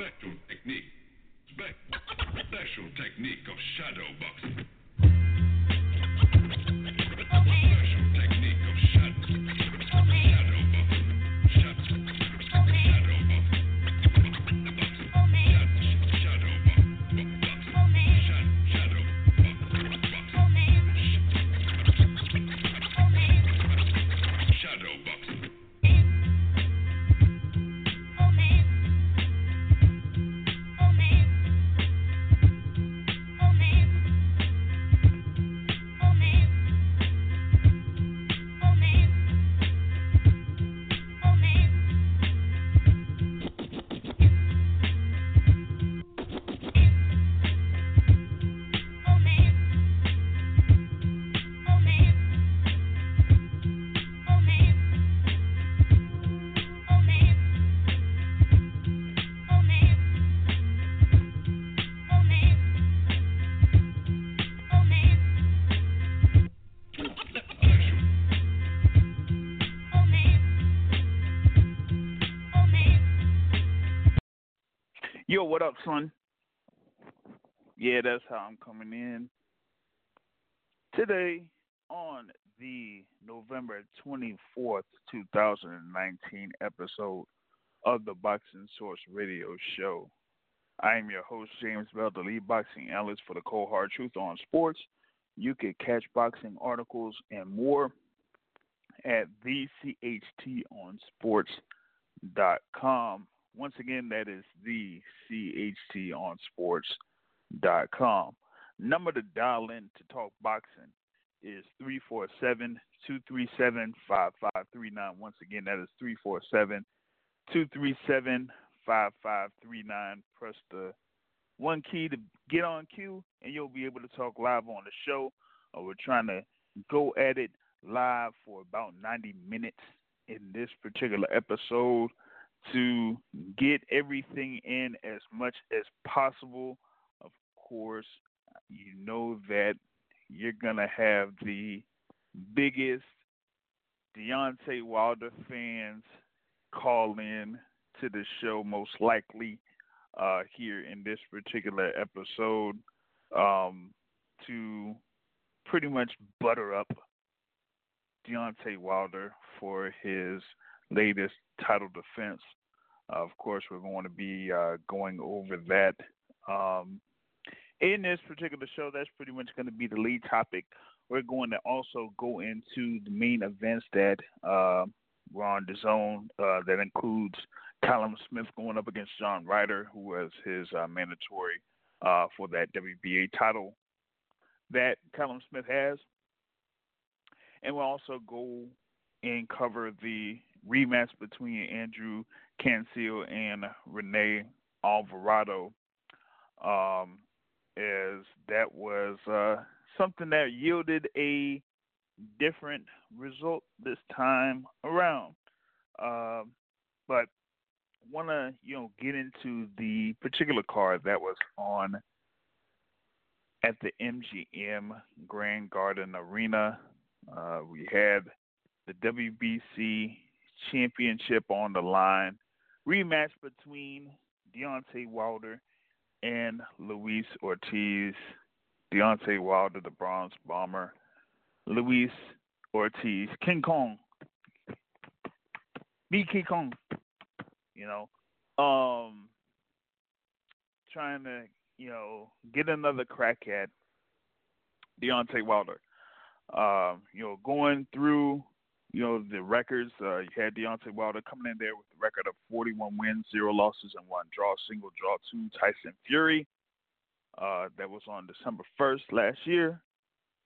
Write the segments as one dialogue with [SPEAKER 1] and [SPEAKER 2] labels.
[SPEAKER 1] Special technique. Spe- special technique of shadow boxing.
[SPEAKER 2] Yo, what up, son? Yeah, that's how I'm coming in. Today, on the November 24th, 2019 episode of the Boxing Source Radio Show, I am your host, James Bell, the lead boxing analyst for the Cold Hard Truth on Sports. You can catch boxing articles and more at thechtonsports.com. Once again, that is the chtonsports.com. Number to dial in to talk boxing is 347 237 5539. Once again, that is 347 237 5539. Press the one key to get on queue, and you'll be able to talk live on the show. Uh, we're trying to go at it live for about 90 minutes in this particular episode to get everything in as much as possible. Of course, you know that you're going to have the biggest Deontay Wilder fans call in to the show, most likely uh, here in this particular episode, um, to pretty much butter up Deontay Wilder for his latest title defense. Uh, of course, we're going to be uh, going over that um, in this particular show. That's pretty much going to be the lead topic. We're going to also go into the main events that uh, were on DAZN. Uh, that includes Callum Smith going up against John Ryder, who was his uh, mandatory uh, for that WBA title that Callum Smith has. And we'll also go and cover the rematch between Andrew Cancio and Rene Alvarado, um, as that was uh, something that yielded a different result this time around. Uh, but want to you know get into the particular card that was on at the MGM Grand Garden Arena. Uh, we had the WBC championship on the line. Rematch between Deontay Wilder and Luis Ortiz. Deontay Wilder, the Bronze Bomber. Luis Ortiz, King Kong. Be King Kong. You know, um, trying to you know get another crack at Deontay Wilder. Um, you know, going through you know, the records, uh, you had Deontay Wilder coming in there with a record of 41 wins, zero losses, and one draw, single draw to Tyson Fury. Uh, that was on December 1st last year.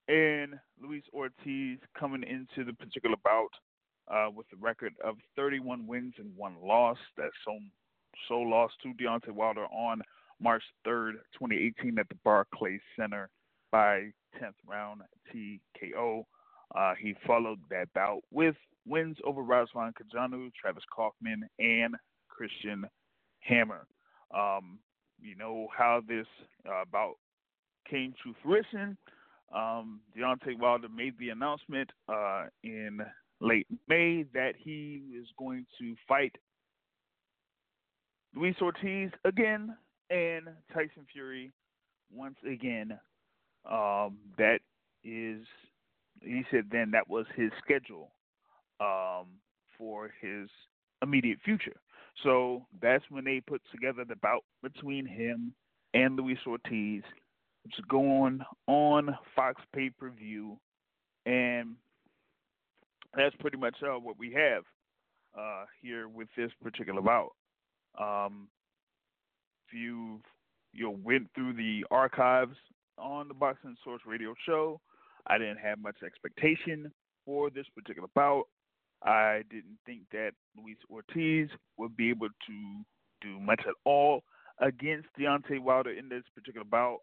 [SPEAKER 2] And Luis Ortiz coming into the particular bout uh, with a record of 31 wins and one loss. That so, so lost to Deontay Wilder on March 3rd, 2018 at the Barclays Center by 10th round TKO. Uh, he followed that bout with wins over Razvan Cojanu, Travis Kauffman, and Christian Hammer. Um, you know how this uh, bout came to fruition. Um, Deontay Wilder made the announcement uh, in late May that he is going to fight Luis Ortiz again and Tyson Fury once again. Um, that is, he said then that was his schedule um, for his immediate future. So that's when they put together the bout between him and Luis Ortiz. It's going on Fox pay per view, and that's pretty much uh, what we have uh, here with this particular bout. Um, if you you know, went through the archives on the Boxing Source Radio show, I didn't have much expectation for this particular bout. I didn't think that Luis Ortiz would be able to do much at all against Deontay Wilder in this particular bout,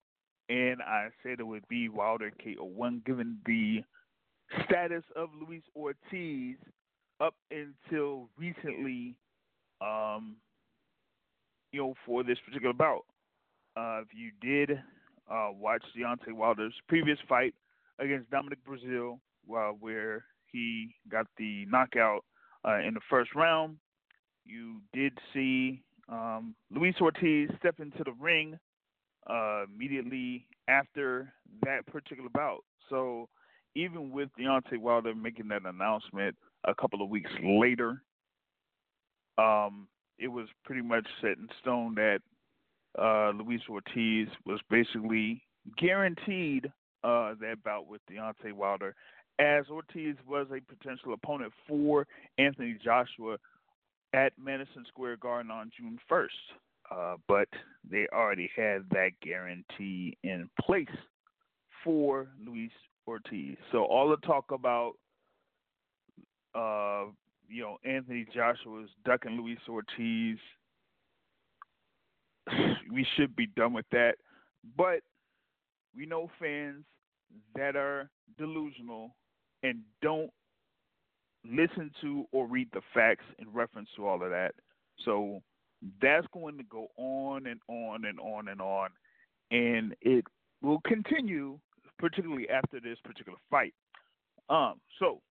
[SPEAKER 2] and I said it would be Wilder KO1 given the status of Luis Ortiz up until recently, um, you know, for this particular bout. Uh, if you did uh, watch Deontay Wilder's previous fight against Dominic Breazeale, uh, where he got the knockout uh, in the first round, you did see um, Luis Ortiz step into the ring uh, immediately after that particular bout. So even with Deontay Wilder making that announcement a couple of weeks later, um, it was pretty much set in stone that uh, Luis Ortiz was basically guaranteed uh, that bout with Deontay Wilder, as Ortiz was a potential opponent for Anthony Joshua at Madison Square Garden on June 1st. Uh, but they already had that guarantee in place for Luis Ortiz. So all the talk about, uh, you know, Anthony Joshua's ducking Luis Ortiz, we should be done with that. But we know fans that are delusional and don't listen to or read the facts in reference to all of that. So that's going to go on and on and on and on. And it will continue, particularly after this particular fight. Um, so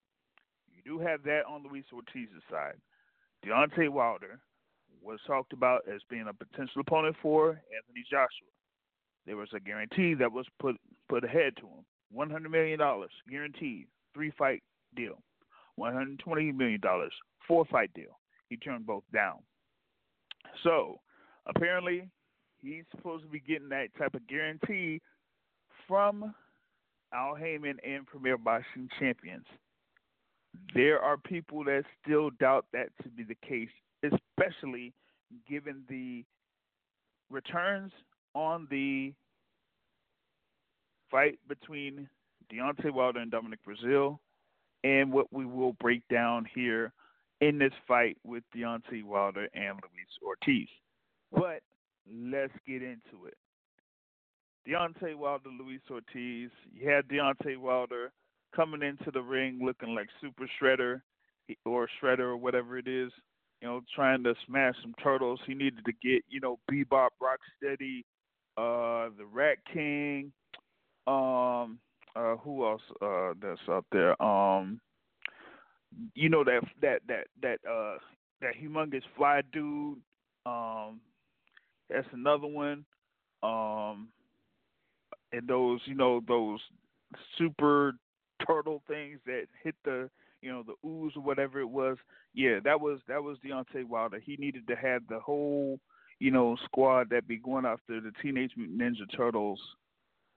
[SPEAKER 2] you do have that on Luis Ortiz's side. Deontay Wilder was talked about as being a potential opponent for Anthony Joshua. There was a guarantee that was put put ahead to him. One hundred million dollars guaranteed, three fight deal. One hundred twenty million dollars, four fight deal. He turned both down. So apparently, he's supposed to be getting that type of guarantee from Al Haymon and Premier Boxing Champions. There are people that still doubt that to be the case, especially given the returns on the fight between Deontay Wilder and Dominic Breazeale and what we will break down here in this fight with Deontay Wilder and Luis Ortiz. But let's get into it. Deontay Wilder, Luis Ortiz. You had Deontay Wilder coming into the ring looking like Super Shredder or Shredder or whatever it is, you know, trying to smash some turtles. He needed to get, you know, Bebop Rocksteady, uh, the Rat King, um, uh, who else uh, that's up there? Um, you know that that that that uh that humongous fly dude. Um, that's another one. Um, and those you know those super turtle things that hit the you know the ooze or whatever it was. Yeah, that was that was Deontay Wilder. He needed to have the whole you know squad that be going after the Teenage Mutant Ninja Turtles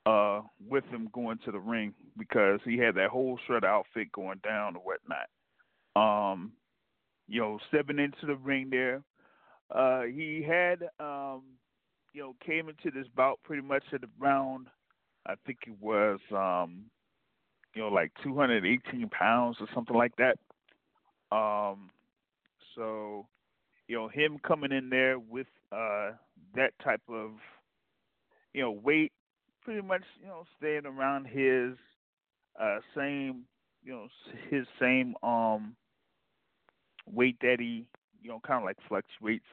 [SPEAKER 2] uh, with him going to the ring because he had that whole shred outfit going down or whatnot. Um, you know, stepping into the ring there, uh, he had, um, you know, came into this bout pretty much at around, I think it was, um, you know, like 218 pounds or something like that. Um, so, you know, him coming in there with uh, that type of, you know, weight pretty much you know staying around his uh, same you know his same um weight that he you know kind of like fluctuates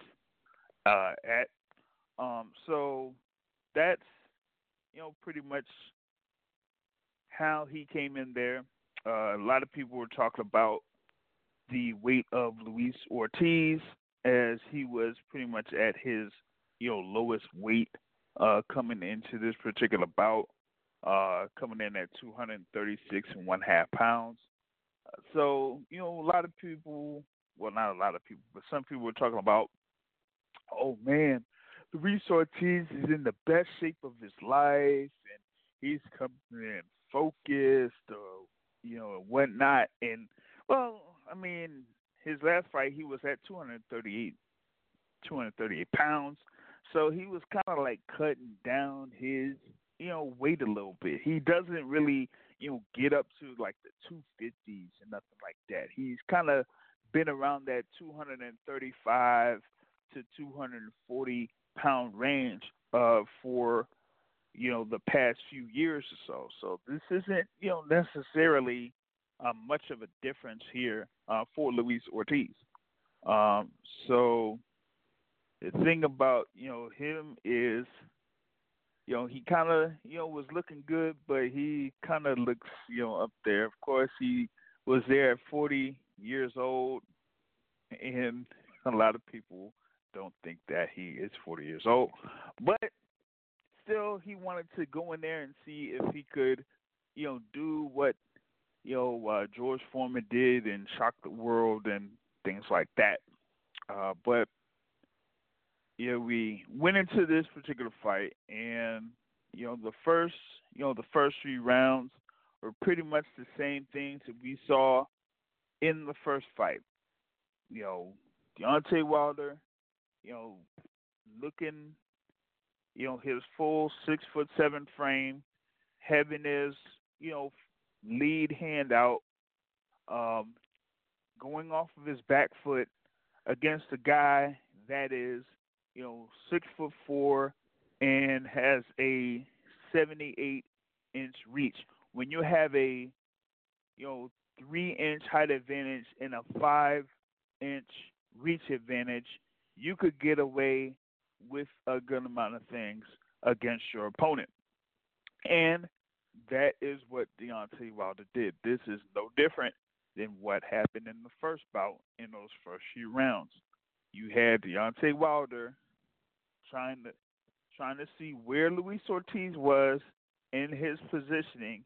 [SPEAKER 2] uh, at. Um, so that's you know pretty much how he came in there. Uh, a lot of people were talking about the weight of Luis Ortiz as he was pretty much at his you know lowest weight uh, coming into this particular bout, uh, coming in at 236 and one half pounds. So you know a lot of people, well not a lot of people, but some people were talking about, oh man, Luis Ortiz is in the best shape of his life and he's coming in focused or you know whatnot. And well, I mean his last fight he was at 238, 238 pounds, so he was kind of like cutting down his you know weight a little bit. He doesn't really you know get up to like the 250s and nothing like that. He's kind of been around that 235 to 240 pound range uh, for you know the past few years or so. So this isn't you know necessarily uh, much of a difference here uh, for Luis Ortiz. Um, so the thing about you know him is, you know, he kind of you know was looking good, but he kind of looks you know up there. Of course, he was there at 40 years old, and a lot of people don't think that he is 40 years old, but still, he wanted to go in there and see if he could, you know, do what you know uh, George Foreman did and shock the world and things like that. Uh, but yeah, we went into this particular fight, and you know the first, you know, the first three rounds were pretty much the same things that we saw in the first fight. You know, Deontay Wilder, you know, looking, you know, his full six foot seven frame, having his, you know, lead hand out, um, going off of his back foot against a guy that is you know, six foot four and has a 78 inch reach. When you have a, you know, three inch height advantage and a five inch reach advantage, you could get away with a good amount of things against your opponent. And that is what Deontay Wilder did. This is no different than what happened in the first bout in those first few rounds you had Deontay Wilder trying to trying to see where Luis Ortiz was in his positioning,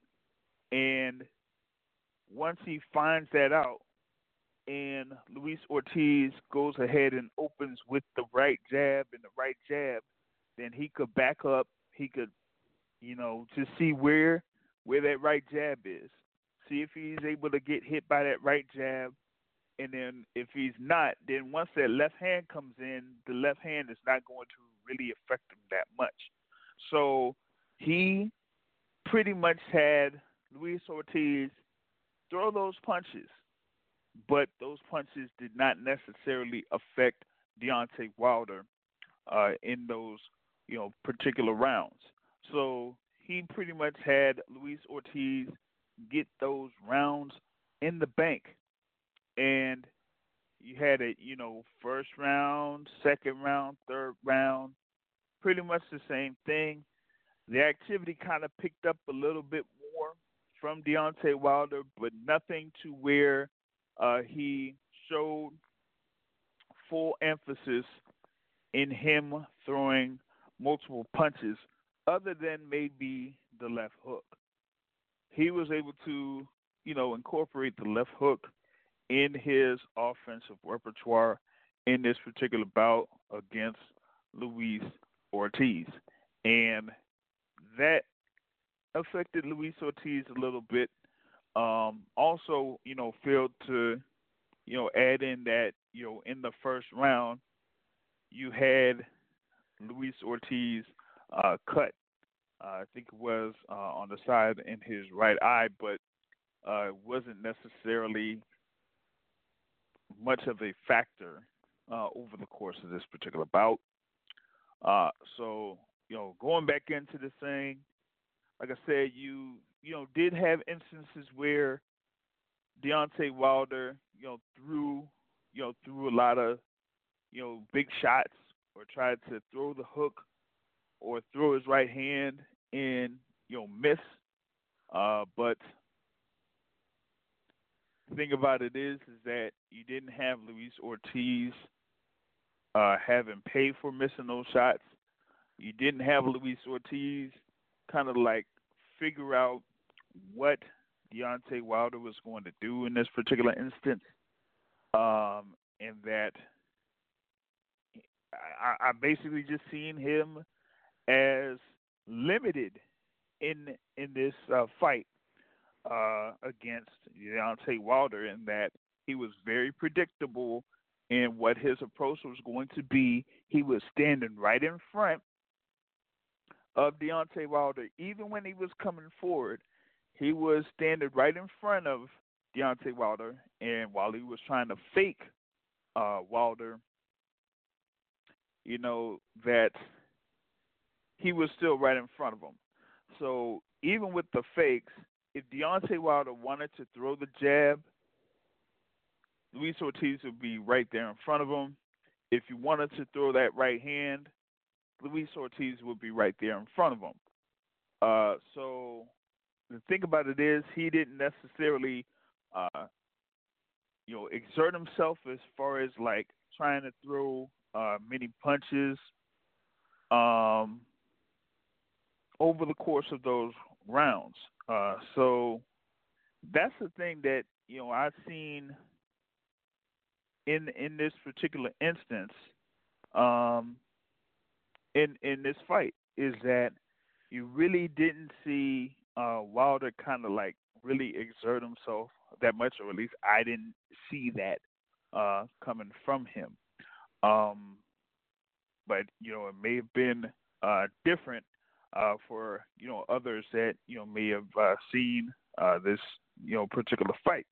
[SPEAKER 2] and once he finds that out, and Luis Ortiz goes ahead and opens with the right jab and the right jab, then he could back up. He could, you know, to see where where that right jab is. See if he's able to get hit by that right jab and then if he's not, then once that left hand comes in, the left hand is not going to really affect him that much. So he pretty much had Luis Ortiz throw those punches, but those punches did not necessarily affect Deontay Wilder uh, in those you know particular rounds. So he pretty much had Luis Ortiz get those rounds in the bank and you had it, you know, first round, second round, third round, pretty much the same thing. The activity kind of picked up a little bit more from Deontay Wilder, but nothing to where uh, he showed full emphasis in him throwing multiple punches, other than maybe the left hook. He was able to, you know, incorporate the left hook in his offensive repertoire in this particular bout against Luis Ortiz. And that affected Luis Ortiz a little bit. Um, also, you know, failed to, you know, add in that, you know, in the first round, you had Luis Ortiz uh, cut. Uh, I think it was uh, on the side in his right eye, but uh, it wasn't necessarily much of a factor uh, over the course of this particular bout. Uh, so, you know, going back into the thing, like I said, you you know did have instances where Deontay Wilder, you know, threw you know threw a lot of you know big shots or tried to throw the hook or throw his right hand and you know miss. Uh, but the thing about it is, is that you didn't have Luis Ortiz uh, having paid for missing those shots. You didn't have Luis Ortiz kind of like figure out what Deontay Wilder was going to do in this particular instance, um, and that I, I basically just seen him as limited in in this uh, fight uh, against Deontay Wilder, in that he was very predictable in what his approach was going to be. He was standing right in front of Deontay Wilder, even when he was coming forward, he was standing right in front of Deontay Wilder, and while he was trying to fake uh, Wilder, you know that he was still right in front of him. So even with the fakes, if Deontay Wilder wanted to throw the jab, Luis Ortiz would be right there in front of him. If you wanted to throw that right hand, Luis Ortiz would be right there in front of him. Uh, so the thing about it is, he didn't necessarily, uh, you know, exert himself as far as like trying to throw uh, many punches um, over the course of those rounds. Uh, so that's the thing that you know I've seen in in this particular instance. Um, in in this fight is that you really didn't see uh, Wilder kind of like really exert himself that much, or at least I didn't see that uh, coming from him. Um, but you know, it may have been uh, different uh, for you know others that you know may have uh, seen uh, this you know particular fight.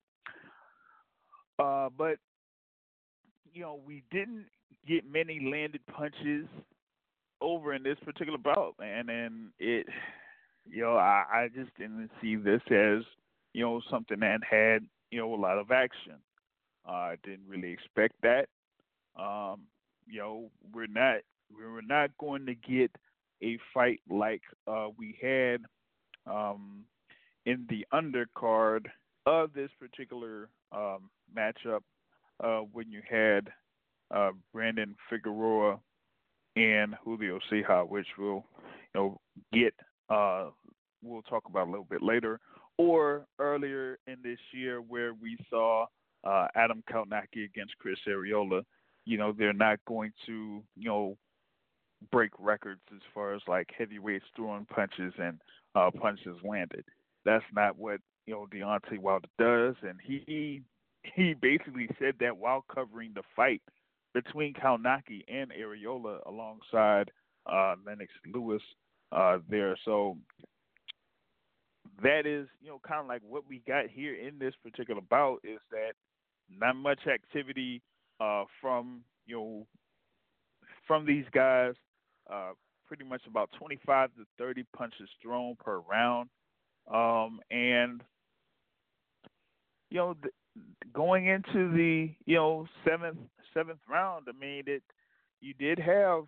[SPEAKER 2] Uh, but you know, we didn't get many landed punches over in this particular bout, man, and it, you know, I, I just didn't see this as, you know, something that had, you know, a lot of action. Uh, I didn't really expect that. Um, you know, we're not we're not going to get a fight like uh, we had um, in the undercard of this particular um, matchup uh, when you had uh, Brandon Figueroa and Julio Ceja, which we'll you know get uh, we'll talk about a little bit later, or earlier in this year where we saw uh, Adam Kownacki against Chris Arreola. You know they're not going to you know break records as far as like heavyweights throwing punches and uh, punches landed. That's not what you know Deontay Wilder does, and he he basically said that while covering the fight between Kownacki and Arreola alongside uh, Lennox Lewis uh, there. So that is, you know, kind of like what we got here in this particular bout is that not much activity uh, from, you know, from these guys. Uh, pretty much about 25 to 30 punches thrown per round. Um, and, you know, the, going into the, you know, seventh seventh round, I mean, it you did have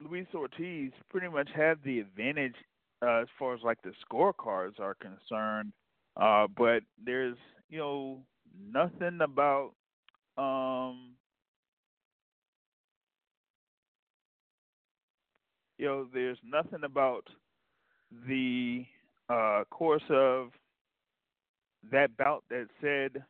[SPEAKER 2] Luis Ortiz pretty much have the advantage uh, as far as like the scorecards are concerned. Uh, but there's you know nothing about um, you know there's nothing about the uh, course of that bout that said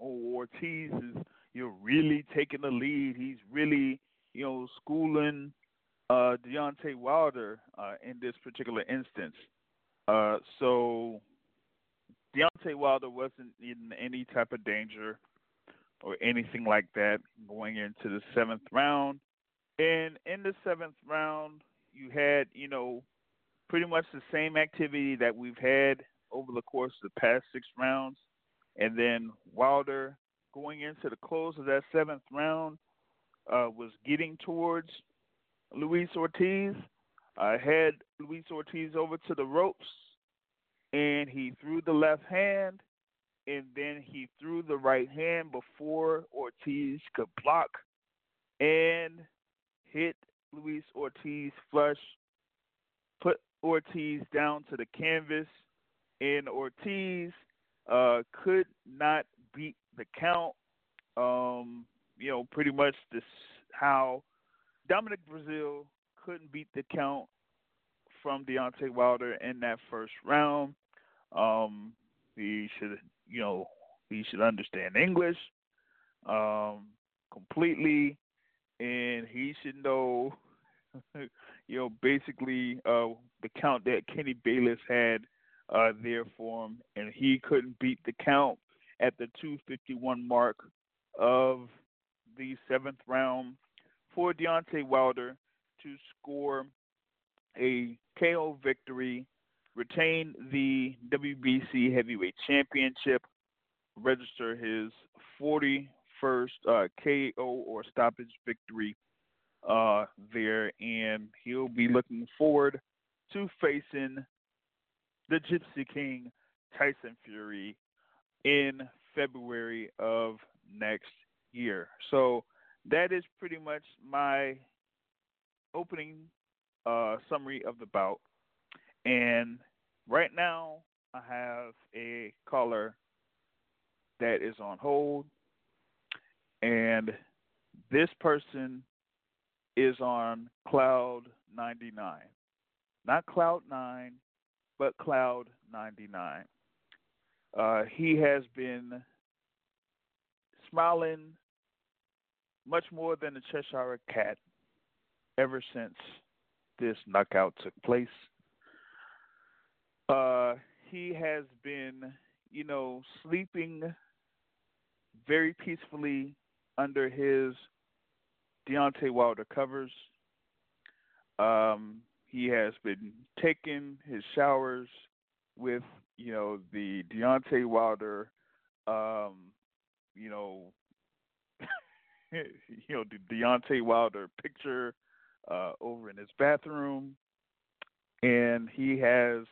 [SPEAKER 2] oh, Ortiz is you know really taking the lead. He's really you know schooling uh, Deontay Wilder uh, in this particular instance. Uh, so Deontay Wilder wasn't in any type of danger or anything like that going into the seventh round. And in the seventh round, you had you know pretty much the same activity that we've had over the course of the past six rounds. And then Wilder, going into the close of that seventh round, uh, was getting towards Luis Ortiz. Uh, had Luis Ortiz over to the ropes, and he threw the left hand, and then he threw the right hand before Ortiz could block, and hit Luis Ortiz flush, put Ortiz down to the canvas, and Ortiz uh, could not beat the count. um, you know, pretty much this how Dominic Breazeale couldn't beat the count from Deontay Wilder in that first round. Um, he should, you know, he should understand English um, completely, and he should know, you know, basically uh, the count that Kenny Bayless had uh, there for him, and he couldn't beat the count at the 251 mark of the seventh round for Deontay Wilder to score a KO victory, retain the WBC Heavyweight Championship, register his 41st uh, KO or stoppage victory uh, there, and he'll be looking forward to facing the Gypsy King Tyson Fury in February of next year. So that is pretty much my opening uh, summary of the bout. And right now, I have a caller that is on hold, and this person is on Cloud 99. Not Cloud 9, but Cloud 99. Uh, he has been smiling much more than a Cheshire cat ever since this knockout took place. Uh, he has been, you know, sleeping very peacefully under his Deontay Wilder covers. Um, he has been taking his showers with, you know, the Deontay Wilder, um, you know, you know, the Deontay Wilder picture uh, over in his bathroom, and he has,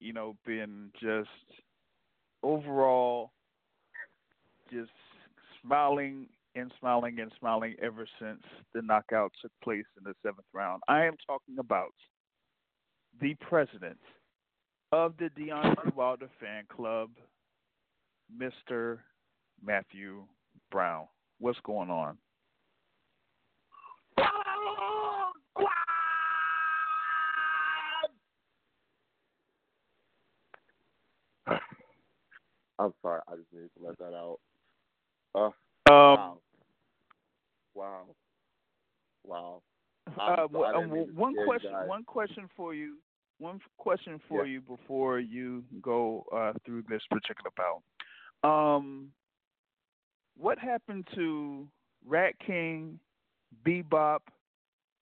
[SPEAKER 2] you know, been just overall just smiling and smiling and smiling ever since the knockout took place in the seventh round. I am talking about the president of the Deontay Wilder fan club, Mr. Matthew Brown. What's going on?
[SPEAKER 3] I'm sorry, I just need to let that out. Uh,
[SPEAKER 2] um,
[SPEAKER 3] wow, wow.
[SPEAKER 2] Uh, um, one question. One question for you. One question for
[SPEAKER 3] yeah.
[SPEAKER 2] you before you go uh, through this particular bout. Um, what happened to Rat King, Bebop,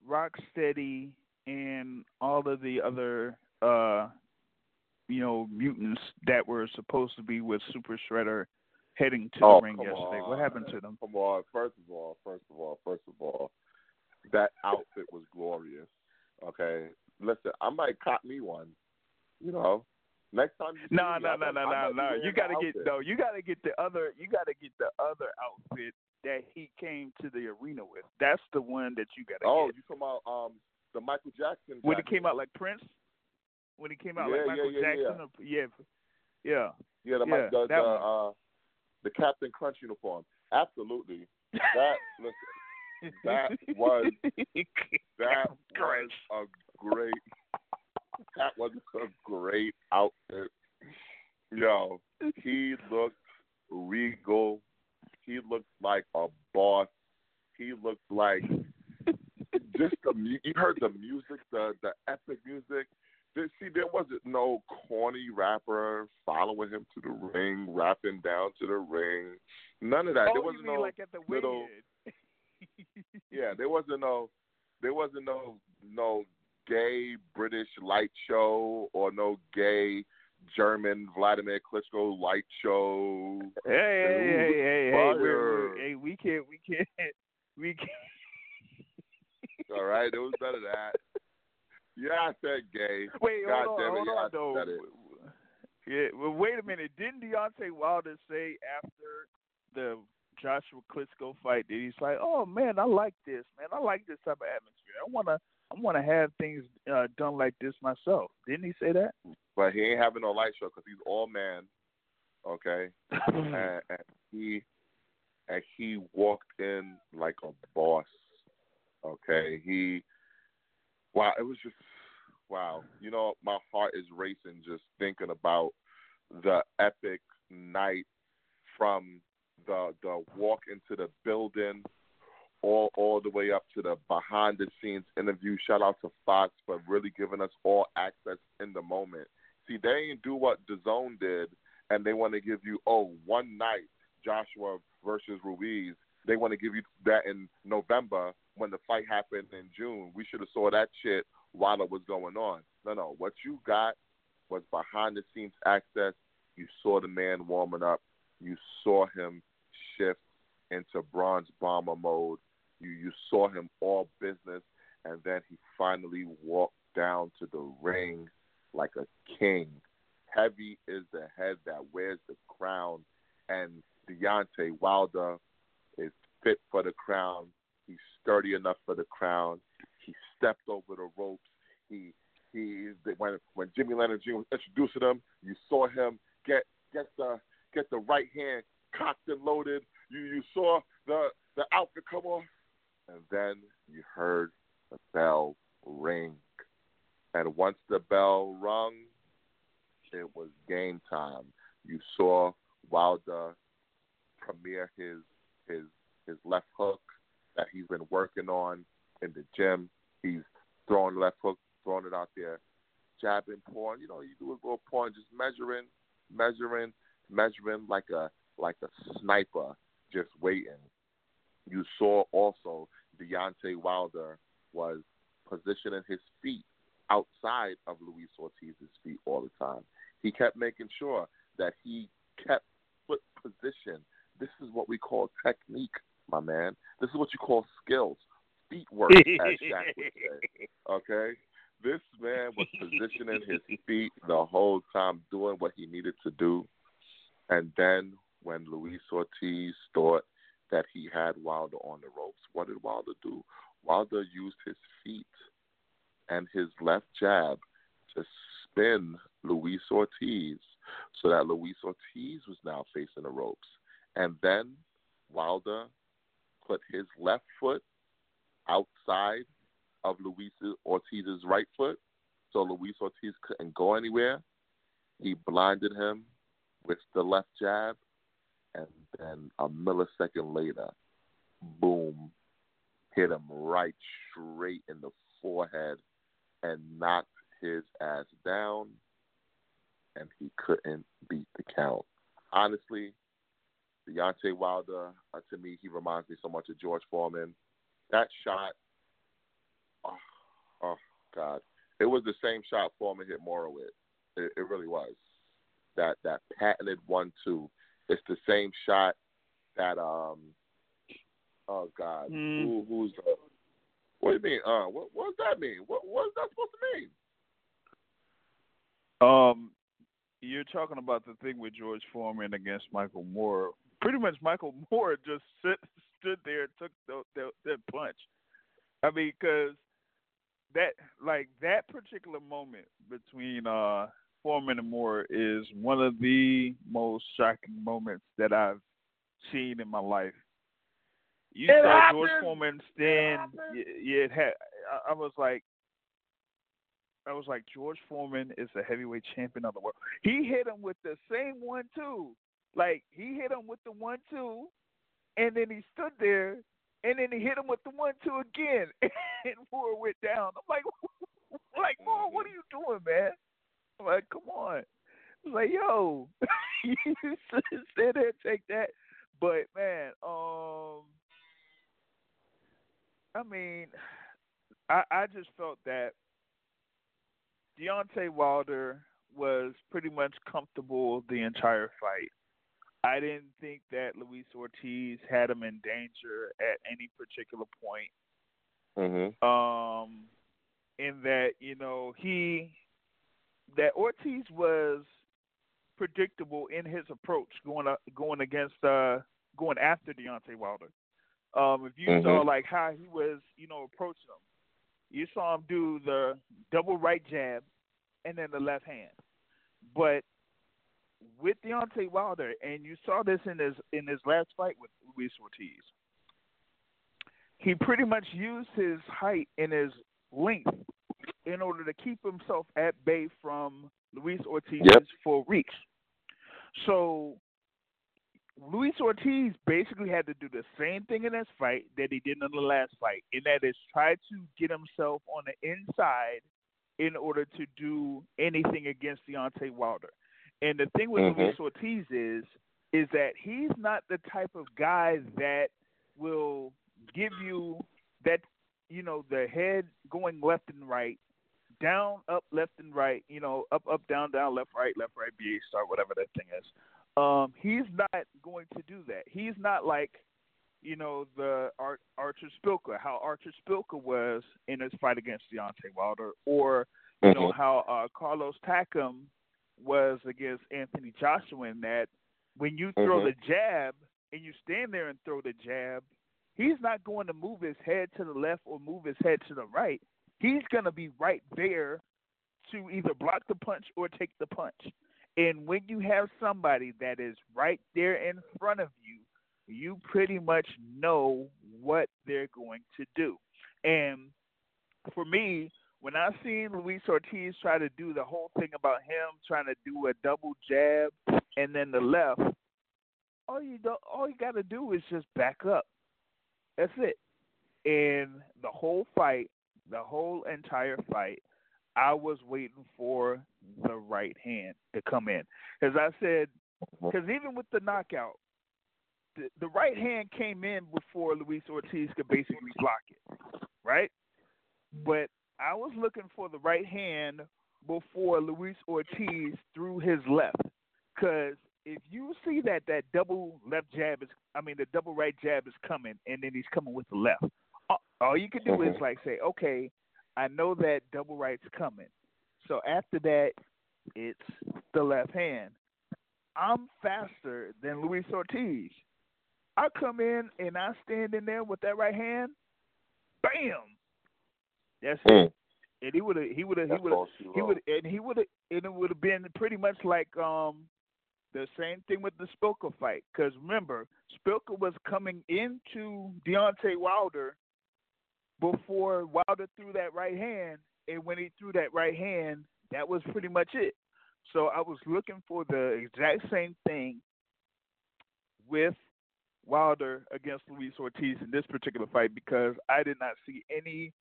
[SPEAKER 2] Rocksteady, and all of the other uh, you know, mutants that were supposed to be with Super Shredder heading to
[SPEAKER 3] oh,
[SPEAKER 2] the ring yesterday.
[SPEAKER 3] On.
[SPEAKER 2] What happened to them?
[SPEAKER 3] Come on. First of all, first of all, first of all, that outfit was glorious. Okay. Listen, I might cop me one. You know. Next time you
[SPEAKER 2] No, no, no, no, no, no. You gotta get no, you gotta get the other you gotta get the other outfit that he came to the arena with. That's the one that you gotta
[SPEAKER 3] oh,
[SPEAKER 2] get.
[SPEAKER 3] you talking about um the Michael Jackson
[SPEAKER 2] when it came out like Prince? when he came out,
[SPEAKER 3] yeah,
[SPEAKER 2] like Michael
[SPEAKER 3] yeah, yeah,
[SPEAKER 2] Jackson.
[SPEAKER 3] Yeah,
[SPEAKER 2] yeah,
[SPEAKER 3] yeah. The,
[SPEAKER 2] yeah,
[SPEAKER 3] the, the, uh, the Captain Crunch uniform. Absolutely. That listen, that was that was a great. That was a great outfit. Yo, he looked regal. He looked like a boss. He looked like just the you heard the music, the the epic music. There, see, there wasn't no corny rapper following him to the ring, rapping down to the ring. None of that.
[SPEAKER 2] Oh,
[SPEAKER 3] there
[SPEAKER 2] mean
[SPEAKER 3] no
[SPEAKER 2] like at the
[SPEAKER 3] little. Yeah, there wasn't no. There wasn't no no gay British light show or no gay German Vladimir Klitschko light show.
[SPEAKER 2] Hey, hey, hey, hey, hey, hey, we can't, we can't, we can't.
[SPEAKER 3] All right, there was none of that. Yeah, I said gay.
[SPEAKER 2] Wait,
[SPEAKER 3] God
[SPEAKER 2] hold on,
[SPEAKER 3] it,
[SPEAKER 2] hold
[SPEAKER 3] yeah,
[SPEAKER 2] on, though.
[SPEAKER 3] I said it.
[SPEAKER 2] Yeah, well, wait a minute. Didn't Deontay Wilder say after the Joshua Klitschko fight that he's like, "Oh man, I like this, man. I like this type of atmosphere. I wanna, I wanna have things uh, done like this myself." Didn't he say that?
[SPEAKER 3] But he ain't having no light show because he's all man. Okay, and, and he and he walked in like a boss. Okay, he wow, it was just wow. You know, my heart is racing just thinking about the epic night from the the walk into the building all all the way up to the behind the scenes interview. Shout out to Fox for really giving us all access in the moment. See, they ain't do what DAZN did, and they want to give you oh one night Joshua versus Ruiz. They want to give you that in November when the fight happened in June. We should have saw that shit while it was going on. No, no. What you got was behind the scenes access. You saw the man warming up. You saw him shift into bronze bomber mode. You you saw him all business, and then he finally walked down to the ring like a king. Heavy is the head that wears the crown, and Deontay Wilder is fit for the crown. He's sturdy enough for the crown. He stepped over the ropes. He he when when Jimmy Lennon Jr. was introducing him, you saw him get get the get the right hand cocked and loaded. You you saw the the outfit come off, and then you heard the bell ring. And once the bell rung, it was game time. You saw Wilder premiere his his his left hook that he's been working on in the gym. He's throwing left hook, throwing it out there, jabbing, porn. You know, you do a little porn, just measuring, measuring, measuring like a like a sniper, just waiting. You saw also Deontay Wilder was positioning his feet outside of Luis Ortiz's feet all the time. He kept making sure that he kept foot position. This is what we call technique, my man. This is what you call skills, feet work, as Shaq would say. Okay, this man was positioning his feet the whole time, doing what he needed to do, and then when Luis Ortiz thought that he had Wilder on the ropes, what did Wilder do? Wilder used his feet and his left jab to spin Luis Ortiz so that Luis Ortiz was now facing the ropes. And then Wilder put his left foot outside of Luis Ortiz's right foot, so Luis Ortiz couldn't go anywhere. He blinded him with the left jab, and then a millisecond later, boom, hit him right straight in the forehead and knocked his ass down, and he couldn't beat the count. Honestly, Deontay Wilder, uh, to me, he reminds me so much of George Foreman. That shot, oh, oh God, it was the same shot Foreman hit Moorer with. It, it really was. That that patented one-two. It's the same shot that um. Oh God, mm. Who, who's the? What do you mean? Uh, what, what does that mean? What what is that supposed to
[SPEAKER 2] mean? Um, you're talking about the thing with George Foreman against Michael Moorer. Pretty much, Michael Moorer just sit, stood there and took the, the, that punch. I mean, because that like that particular moment between uh Foreman and is one of the most shocking moments that I've seen in my life. You it saw happened. George Foreman stand. It yeah, it had. I, I was like, I was like, George Foreman is the heavyweight champion of the world. He hit him with the same one two. Like he hit him with the one two, and then he stood there, and then he hit him with the one two again, and Moorer went down. I'm like, like Moorer, what are you doing, man? I'm like, come on. Like, yo, you sit there, take that. But man, um, I mean, I I just felt that Deontay Wilder was pretty much comfortable the entire fight. I didn't think that Luis Ortiz had him in danger at any particular point.
[SPEAKER 3] Mm-hmm.
[SPEAKER 2] Um, in that you know he that Ortiz was predictable in his approach going uh, going against uh going after Deontay Wilder. Um, if you mm-hmm. saw like how he was, you know, approaching him, you saw him do the double right jab and then the left hand. But with Deontay Wilder, and you saw this in his in his last fight with Luis Ortiz. He pretty much used his height and his length in order to keep himself at bay from Luis Ortiz's
[SPEAKER 3] Yep.
[SPEAKER 2] full reach. So Luis Ortiz basically had to do the same thing in this fight that he did in the last fight, and that is try to get himself on the inside in order to do anything against Deontay Wilder. And the thing with
[SPEAKER 3] Mhm.
[SPEAKER 2] Luis Ortiz is is that he's not the type of guy that will give you that you know the head going left and right, down, up, left and right, you know, up, up, down, down, left, right, left, right, BA star, whatever that thing is. Um, he's not going to do that. He's not like, you know, the Ar- Artur Szpilka, how Artur Szpilka was in his fight against Deontay Wilder, or you know
[SPEAKER 3] Mhm.
[SPEAKER 2] how uh, Carlos Takam was against Anthony Joshua in that when you throw
[SPEAKER 3] Mhm.
[SPEAKER 2] the jab and you stand there and throw the jab, he's not going to move his head to the left or move his head to the right. He's going to be right there to either block the punch or take the punch. And when you have somebody that is right there in front of you, you pretty much know what they're going to do. And for me, when I seen Luis Ortiz try to do the whole thing about him trying to do a double jab and then the left, all you do, all you got to do is just back up. That's it. And the whole fight, the whole entire fight, I was waiting for the right hand to come in. As I said, because even with the knockout, the, the right hand came in before Luis Ortiz could basically block it, right? But I was looking for the right hand before Luis Ortiz threw his left. Because if you see that that double left jab is, I mean, the double right jab is coming, and then he's coming with the left, all, you can do is
[SPEAKER 3] Mhm.
[SPEAKER 2] like say, okay, I know that double right's coming. So after that, it's the left hand. I'm faster than Luis Ortiz. I come in and I stand in there with that right hand, bam. That's it.
[SPEAKER 3] Mm.
[SPEAKER 2] And he would have, he would have, he would have, he would, and he would have, and it would have been pretty much like um the same thing with the Szpilka fight. Because remember, Szpilka was coming into Deontay Wilder before Wilder threw that right hand, and when he threw that right hand, that was pretty much it. So I was looking for the exact same thing with Wilder against Luis Ortiz in this particular fight because I did not see any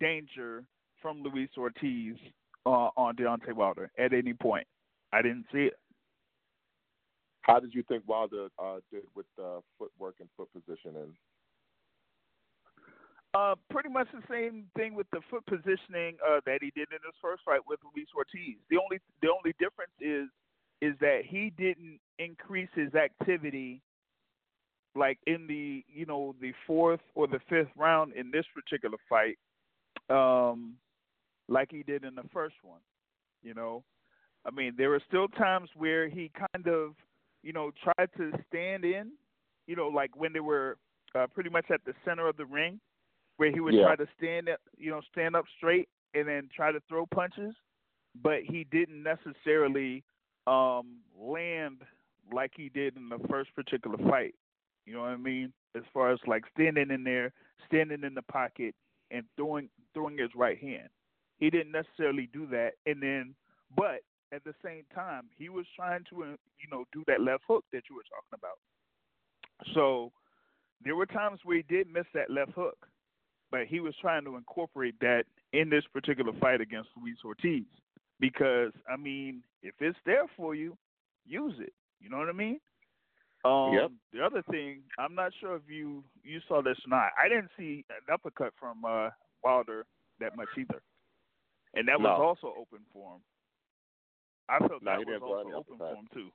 [SPEAKER 2] danger from Luis Ortiz uh, on Deontay Wilder at any point. I didn't see it.
[SPEAKER 3] How did you think Wilder uh, did with uh, footwork and foot positioning?
[SPEAKER 2] Uh, pretty much the same thing with the foot positioning uh, that he did in his first fight with Luis Ortiz. The only the only difference is is that he didn't increase his activity like in the you know the fourth or the fifth round in this particular fight, um, like he did in the first one. You know, I mean there were still times where he kind of you know tried to stand in, you know, like when they were uh, pretty much at the center of the ring where he would
[SPEAKER 3] Yeah.
[SPEAKER 2] try to stand up, you know, stand up straight and then try to throw punches, but he didn't necessarily um land like he did in the first particular fight. You know what I mean? As far as like standing in there, standing in the pocket and throwing throwing his right hand. He didn't necessarily do that and then but at the same time, he was trying to uh, you know do that left hook that you were talking about. So there were times where he did miss that left hook but he was trying to incorporate that in this particular fight against Luis Ortiz. Because I mean, if it's there for you, use it. You know what I mean? Um,
[SPEAKER 3] Yep.
[SPEAKER 2] The other thing, I'm not sure if you you saw this or not. I didn't see an uppercut from uh, Wilder that much either, and that was also open for him. I felt
[SPEAKER 3] No,
[SPEAKER 2] that was also open for him too.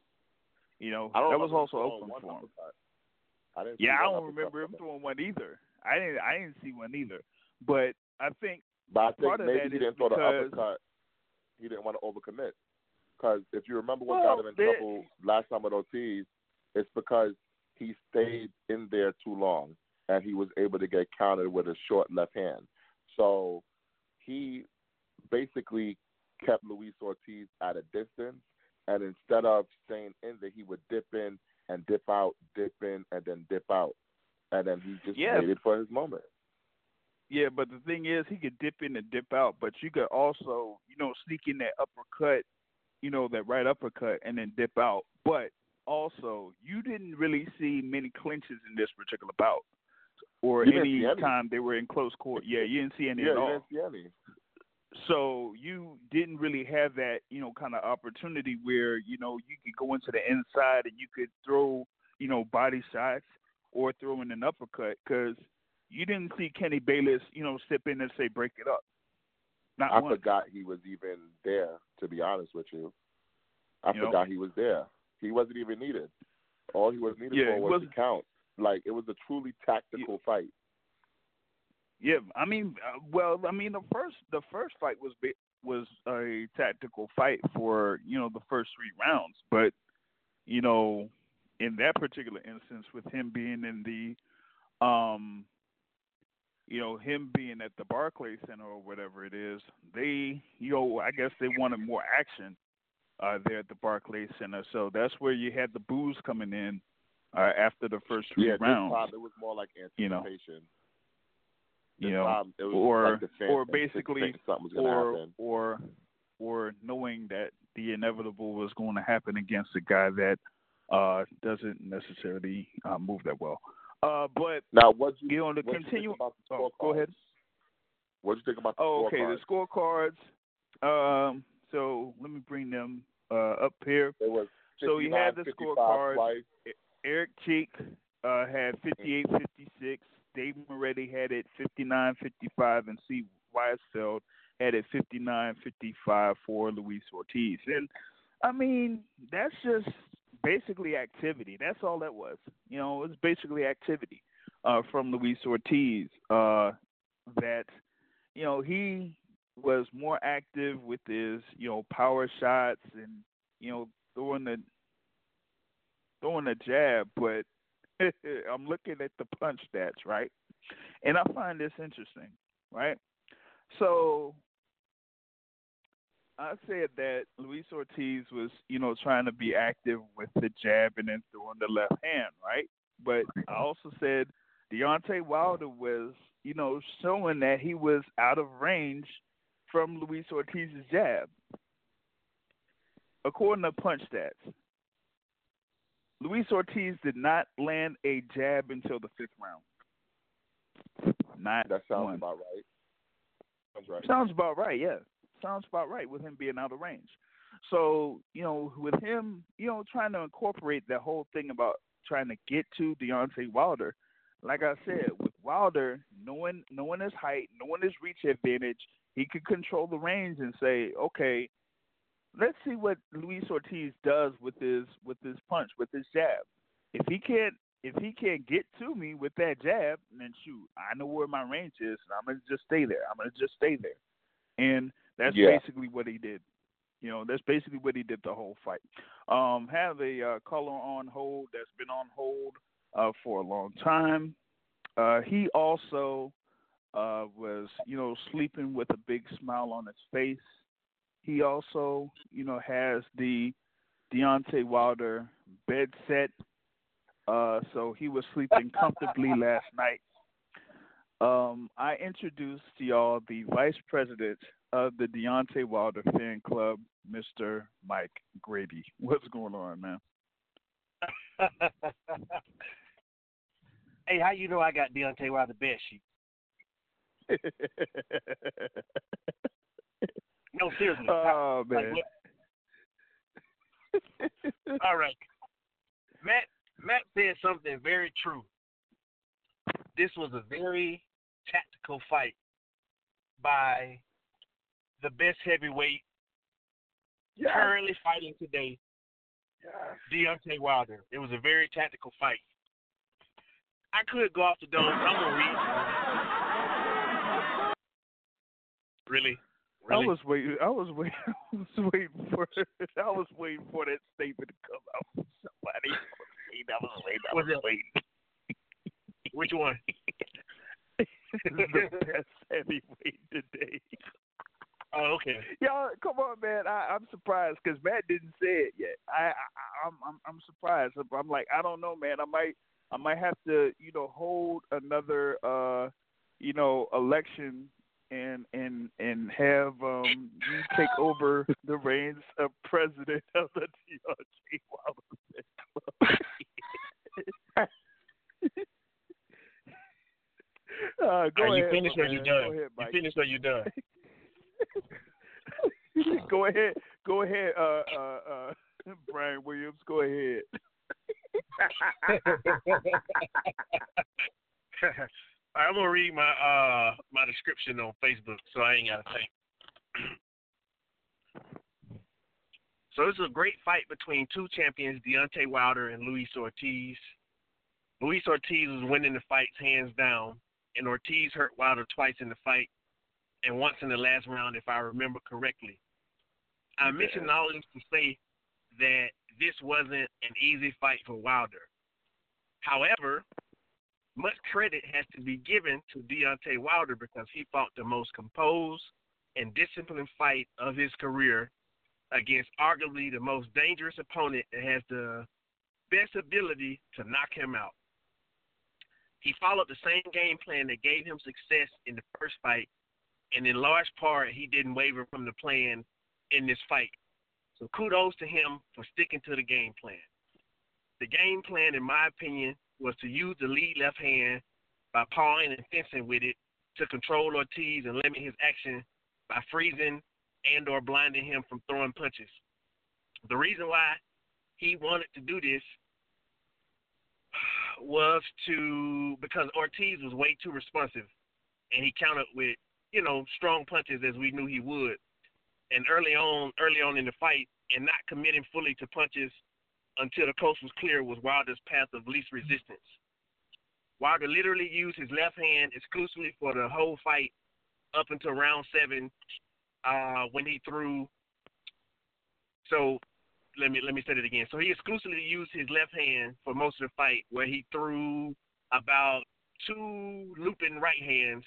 [SPEAKER 2] You know, that was also open for him.
[SPEAKER 3] I
[SPEAKER 2] Yeah, I don't remember him throwing one either. I didn't. I didn't see one either. But I think
[SPEAKER 3] But I think maybe he didn't throw the uppercut. He didn't want to overcommit. Because if you remember what
[SPEAKER 2] Well,
[SPEAKER 3] got him in trouble last time with Ortiz, it's because he stayed in there too long and he was able to get countered with a short left hand. So he basically kept Luis Ortiz at a distance and instead of staying in there, he would dip in and dip out, dip in and then dip out, and then he just
[SPEAKER 2] Yeah.
[SPEAKER 3] waited for his moment.
[SPEAKER 2] Yeah, but the thing is, he could dip in and dip out, but you could also, you know, sneak in that uppercut, you know, that right uppercut, and then dip out. But also, you didn't really see many clinches in this particular bout, or any
[SPEAKER 3] any.
[SPEAKER 2] time they were in close court. Yeah, you didn't see any
[SPEAKER 3] yeah,
[SPEAKER 2] at
[SPEAKER 3] you
[SPEAKER 2] all.
[SPEAKER 3] didn't see any.
[SPEAKER 2] So you didn't really have that, you know, kind of opportunity where you know you could go into the inside and you could throw, you know, body shots or throw in an uppercut because you didn't see Kenny Bayless, you know, step in and say break it up. Not
[SPEAKER 3] I
[SPEAKER 2] once.
[SPEAKER 3] forgot he was even there. To be honest with you, I
[SPEAKER 2] You know?
[SPEAKER 3] forgot he was there. He wasn't even needed. All he was needed
[SPEAKER 2] Yeah,
[SPEAKER 3] for was to count. Like it was a truly tactical fight.
[SPEAKER 2] Yeah, I mean, uh, well, I mean, the first the first fight was was a tactical fight for you know the first three rounds, but you know, in that particular instance, with him being in the, um, you know, him being at the Barclays Center or whatever it is, they, you know, I guess they wanted more action uh, there at the Barclays Center, so that's where you had the booze coming in uh, after the first three
[SPEAKER 3] Yeah,
[SPEAKER 2] rounds.
[SPEAKER 3] time it was more like
[SPEAKER 2] You know.
[SPEAKER 3] anticipation.
[SPEAKER 2] you know,
[SPEAKER 3] time it was
[SPEAKER 2] or
[SPEAKER 3] like
[SPEAKER 2] or basically
[SPEAKER 3] something was gonna
[SPEAKER 2] or
[SPEAKER 3] happen.
[SPEAKER 2] or or knowing that the inevitable was going to happen against a guy that uh doesn't necessarily uh, move that well. Uh, but
[SPEAKER 3] Now, what you,
[SPEAKER 2] you know to continue.
[SPEAKER 3] about the
[SPEAKER 2] Oh, go ahead.
[SPEAKER 3] What did you think about the
[SPEAKER 2] Oh, okay. The scorecards. Um, so let me bring them uh, up here. So you had the scorecards. Eric Cheek uh, had 58-56. Dave Moretti had it 59-55, and C. Weisfeld had it 59-55 for Luis Ortiz. And I mean, that's just basically activity. That's all that was. You know, it was basically activity uh, from Luis Ortiz. Uh, that you know he was more active with his you know power shots and you know throwing the throwing the jab, but I'm looking at the punch stats, right? And I find this interesting, right? So I said that Luis Ortiz was, you know, trying to be active with the jab and then throwing the left hand, right? But I also said Deontay Wilder was, you know, showing that he was out of range from Luis Ortiz's jab. According to punch stats, Luis Ortiz did not land a jab until the fifth round. Not
[SPEAKER 3] That sounds
[SPEAKER 2] one.
[SPEAKER 3] about right. Sounds right.
[SPEAKER 2] Sounds about right, yeah. Sounds about right with him being out of range. So, you know, with him, you know, trying to incorporate that whole thing about trying to get to Deontay Wilder, like I said, with Wilder, knowing knowing his height, knowing his reach advantage, he could control the range and say, Okay, let's see what Luis Ortiz does with his with his punch, with his jab. If he can't if he can't get to me with that jab, then shoot, I know where my range is, and I'm gonna just stay there. I'm gonna just stay there, and that's
[SPEAKER 3] Yeah.
[SPEAKER 2] basically what he did. You know, that's basically what he did the whole fight. Um, have a uh, caller on hold that's been on hold uh, for a long time. Uh, he also uh, was, you know, sleeping with a big smile on his face. He also, you know, has the Deontay Wilder bed set. Uh, so he was sleeping comfortably last night. Um, I introduced to y'all the vice president of the Deontay Wilder fan club, Mr. Mike Grady. What's going on, man?
[SPEAKER 4] hey, how you know I got Deontay Wilder bed sheet? No, seriously.
[SPEAKER 2] oh
[SPEAKER 4] Like,
[SPEAKER 2] man.
[SPEAKER 4] what- all right. Matt Matt said something very true. This was a very tactical fight by the best heavyweight
[SPEAKER 3] Yes.
[SPEAKER 4] currently fighting today,
[SPEAKER 3] Yes.
[SPEAKER 4] Deontay Wilder. It was a very tactical fight. I could go off the dome. I'm gonna read. Really?
[SPEAKER 2] I
[SPEAKER 4] Really?
[SPEAKER 2] was waiting. I was waiting. I was waiting for. I was waiting for that statement to come out from somebody. I was waiting. I was
[SPEAKER 4] Was
[SPEAKER 2] waiting.
[SPEAKER 4] Which one?
[SPEAKER 2] the best heavyweight today.
[SPEAKER 4] Oh, okay.
[SPEAKER 2] Y'all, come on, man. I, I'm surprised because Matt didn't say it yet. I, I, I'm, I'm, I'm surprised. I'm like, I don't know, man. I might, I might have to, you know, hold another, uh, you know, election and and and have um you take over the reins of president of the DRJ Wilder Club. uh, go
[SPEAKER 4] Are you
[SPEAKER 2] ahead,
[SPEAKER 4] finished or you done?
[SPEAKER 2] Ahead,
[SPEAKER 4] You finished or you done?
[SPEAKER 2] go ahead, go ahead, uh, uh, uh, Brian Williams. Go ahead.
[SPEAKER 4] All right, I'm gonna read my uh my description on Facebook, so I ain't gotta think. so this is a great fight between two champions, Deontay Wilder and Luis Ortiz. Luis Ortiz was winning the fights hands down, and Ortiz hurt Wilder twice in the fight, and once in the last round, if I remember correctly. I mentioned all this to say that this wasn't an easy fight for Wilder. However, much credit has to be given to Deontay Wilder because he fought the most composed and disciplined fight of his career against arguably the most dangerous opponent that has the best ability to knock him out. He followed the same game plan that gave him success in the first fight, and in large part, he didn't waver from the plan in this fight. So kudos to him for sticking to the game plan. The game plan, in my opinion, was to use the lead left hand by pawing and fencing with it to control Ortiz and limit his action by freezing and or blinding him from throwing punches. The reason why he wanted to do this was to because Ortiz was way too responsive and he countered with, you know, strong punches as we knew he would. And early on early on in the fight and not committing fully to punches until the coast was clear was Wilder's path of least resistance. Wilder literally used his left hand exclusively for the whole fight up until round seven, uh, when he threw. So let me let me say it again. So he exclusively used his left hand for most of the fight, where he threw about two looping right hands,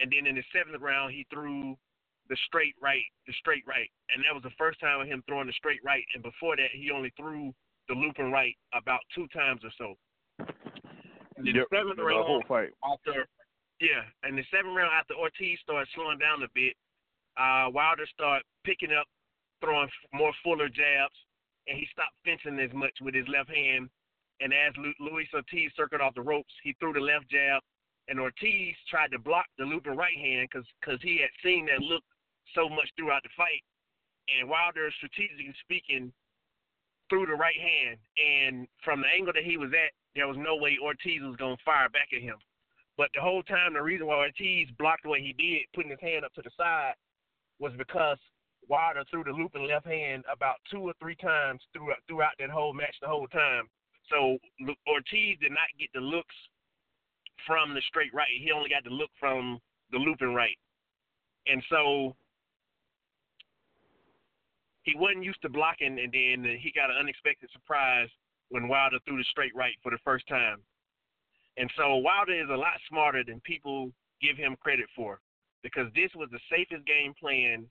[SPEAKER 4] and then in the seventh round he threw the straight right, the straight right, and that was the first time of him throwing the straight right. And before that, he only threw the looping right about two times or so. And
[SPEAKER 2] Yep,
[SPEAKER 4] the seventh
[SPEAKER 2] the
[SPEAKER 4] round,
[SPEAKER 2] whole fight.
[SPEAKER 4] after yeah, and the seventh round after Ortiz started slowing down a bit, uh, Wilder started picking up, throwing more fuller jabs, and he stopped fencing as much with his left hand. And as Lu- Luis Ortiz circled off the ropes, he threw the left jab, and Ortiz tried to block the looping right hand because cause he had seen that look so much throughout the fight. And Wilder, strategically speaking, threw the right hand, and from the angle that he was at, there was no way Ortiz was going to fire back at him. But the whole time, the reason why Ortiz blocked the way he did, putting his hand up to the side, was because Wilder threw the looping left hand about two or three times throughout throughout that whole match, the whole time. So Ortiz did not get the looks from the straight right. He only got the look from the looping right, and so he wasn't used to blocking. And then he got an unexpected surprise when Wilder threw the straight right for the first time. And so Wilder is a lot smarter than people give him credit for because this was the safest game plan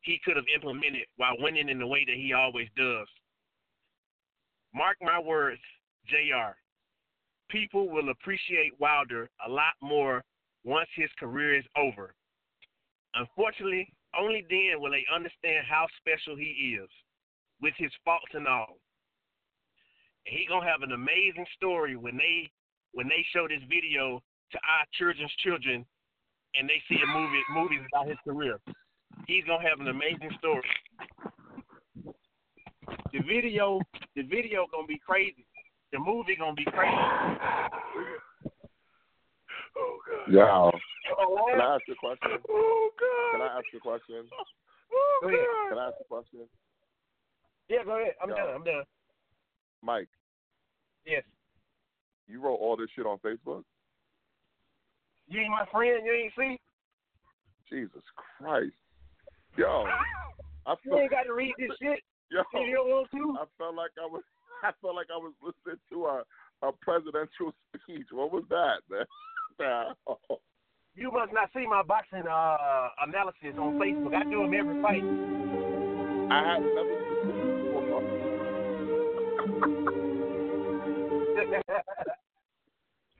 [SPEAKER 4] he could have implemented while winning in the way that he always does. Mark my words, JR. People will appreciate Wilder a lot more once his career is over. Unfortunately, only then will they understand how special he is, with his faults and all. And he gonna have an amazing story when they when they show this video to our children's children and they see a movie movies about his career. He's gonna have an amazing story. The video the video gonna be crazy. The movie gonna be crazy.
[SPEAKER 2] Oh God.
[SPEAKER 3] Yeah.
[SPEAKER 4] Oh,
[SPEAKER 3] Can I ask you a question?
[SPEAKER 2] Oh God.
[SPEAKER 3] Can I ask you a question?
[SPEAKER 2] Oh
[SPEAKER 4] Go ahead.
[SPEAKER 3] Can I ask you a question?
[SPEAKER 4] Yeah, go ahead. I'm
[SPEAKER 3] Yeah.
[SPEAKER 4] done. I'm done.
[SPEAKER 3] Mike,
[SPEAKER 4] Yes.
[SPEAKER 3] you wrote all this shit on Facebook?
[SPEAKER 4] You ain't my friend, you ain't see?
[SPEAKER 3] Jesus Christ. Yo, I
[SPEAKER 4] You ain't got to read this shit
[SPEAKER 3] yo,
[SPEAKER 4] you don't want to.
[SPEAKER 3] I felt like I was I felt like I was listening to a a presidential speech. What was that, man?
[SPEAKER 4] You must not see my boxing uh, analysis on Facebook. I do them every fight.
[SPEAKER 3] I have never seen this before.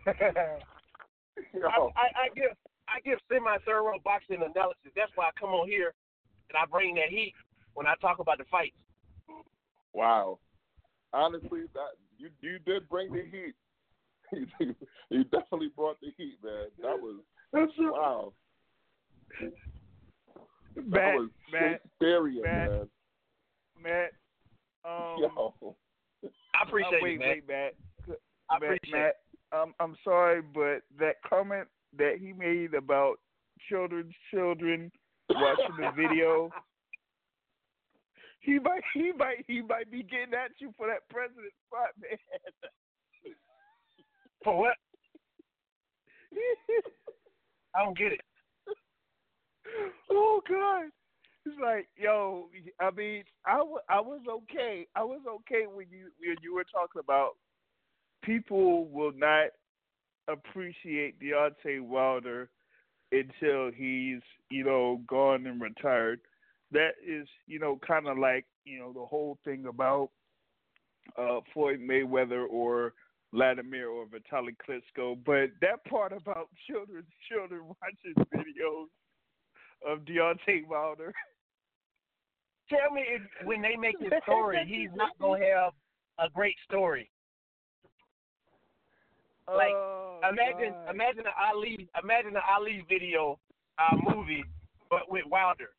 [SPEAKER 3] Yo,
[SPEAKER 4] I, I, I give I give semi thorough boxing analysis. That's why I come on here and I bring that heat when I talk about the fights.
[SPEAKER 3] wow. Honestly, that you you did bring the heat. you, you definitely brought the heat, man. That was That's wow. That
[SPEAKER 2] Matt,
[SPEAKER 3] was
[SPEAKER 2] Matt,
[SPEAKER 3] Shakespearean,
[SPEAKER 2] Matt,
[SPEAKER 3] man.
[SPEAKER 2] Matt. Um,
[SPEAKER 3] Yo.
[SPEAKER 4] I appreciate
[SPEAKER 2] uh, wait,
[SPEAKER 4] it, man.
[SPEAKER 2] wait, Matt.
[SPEAKER 4] I
[SPEAKER 2] Matt,
[SPEAKER 4] appreciate
[SPEAKER 2] Matt, um, I'm sorry, but that comment that he made about children's children watching the video, he might, he might, he might be getting at you for that president spot, man.
[SPEAKER 4] For what? I don't get it.
[SPEAKER 2] oh God. It's like, yo, I mean, I, w- I was okay. I was okay when you when you were talking about people will not appreciate Deontay Wilder until he's, you know, gone and retired. That is, you know, kind of like, you know, the whole thing about uh, Floyd Mayweather or Vladimir or Vitaly Klitschko. But that part about children, children watching videos of Deontay Wilder.
[SPEAKER 4] Tell me if when they make this story, he's not gonna have a great story. Like,
[SPEAKER 2] Oh,
[SPEAKER 4] Imagine,
[SPEAKER 2] God.
[SPEAKER 4] imagine the Ali, imagine the Ali video, uh, movie, but with Wilder.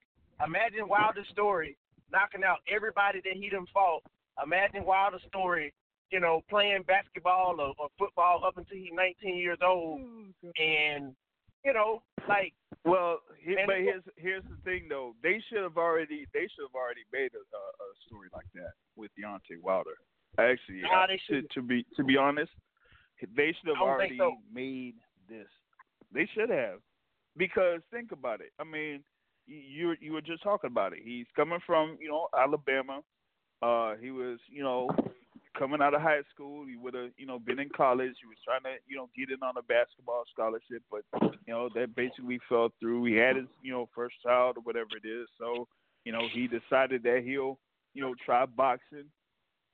[SPEAKER 4] Imagine Wilder's story, knocking out everybody that he done fought. Imagine Wilder's story, you know, playing basketball or, or football up until he's 19 years old, oh, and you know, like
[SPEAKER 2] Well, he,
[SPEAKER 4] And
[SPEAKER 2] but here's here's the thing though. They should have already they should have already made a, a, a story like that with Deontay Wilder. Actually,
[SPEAKER 4] Nah, they
[SPEAKER 2] to,
[SPEAKER 4] shouldn't.
[SPEAKER 2] to be to be honest, they should have already
[SPEAKER 4] so.
[SPEAKER 2] made this. They should have, because think about it. I mean, you you were- just talking about it. He's coming from you know Alabama. Uh, he was you know coming out of high school. He would have you know been in college. He was trying to you know get in on a basketball scholarship, but you know that basically fell through. He had his you know first child or whatever it is, so you know he decided that he'll you know try boxing.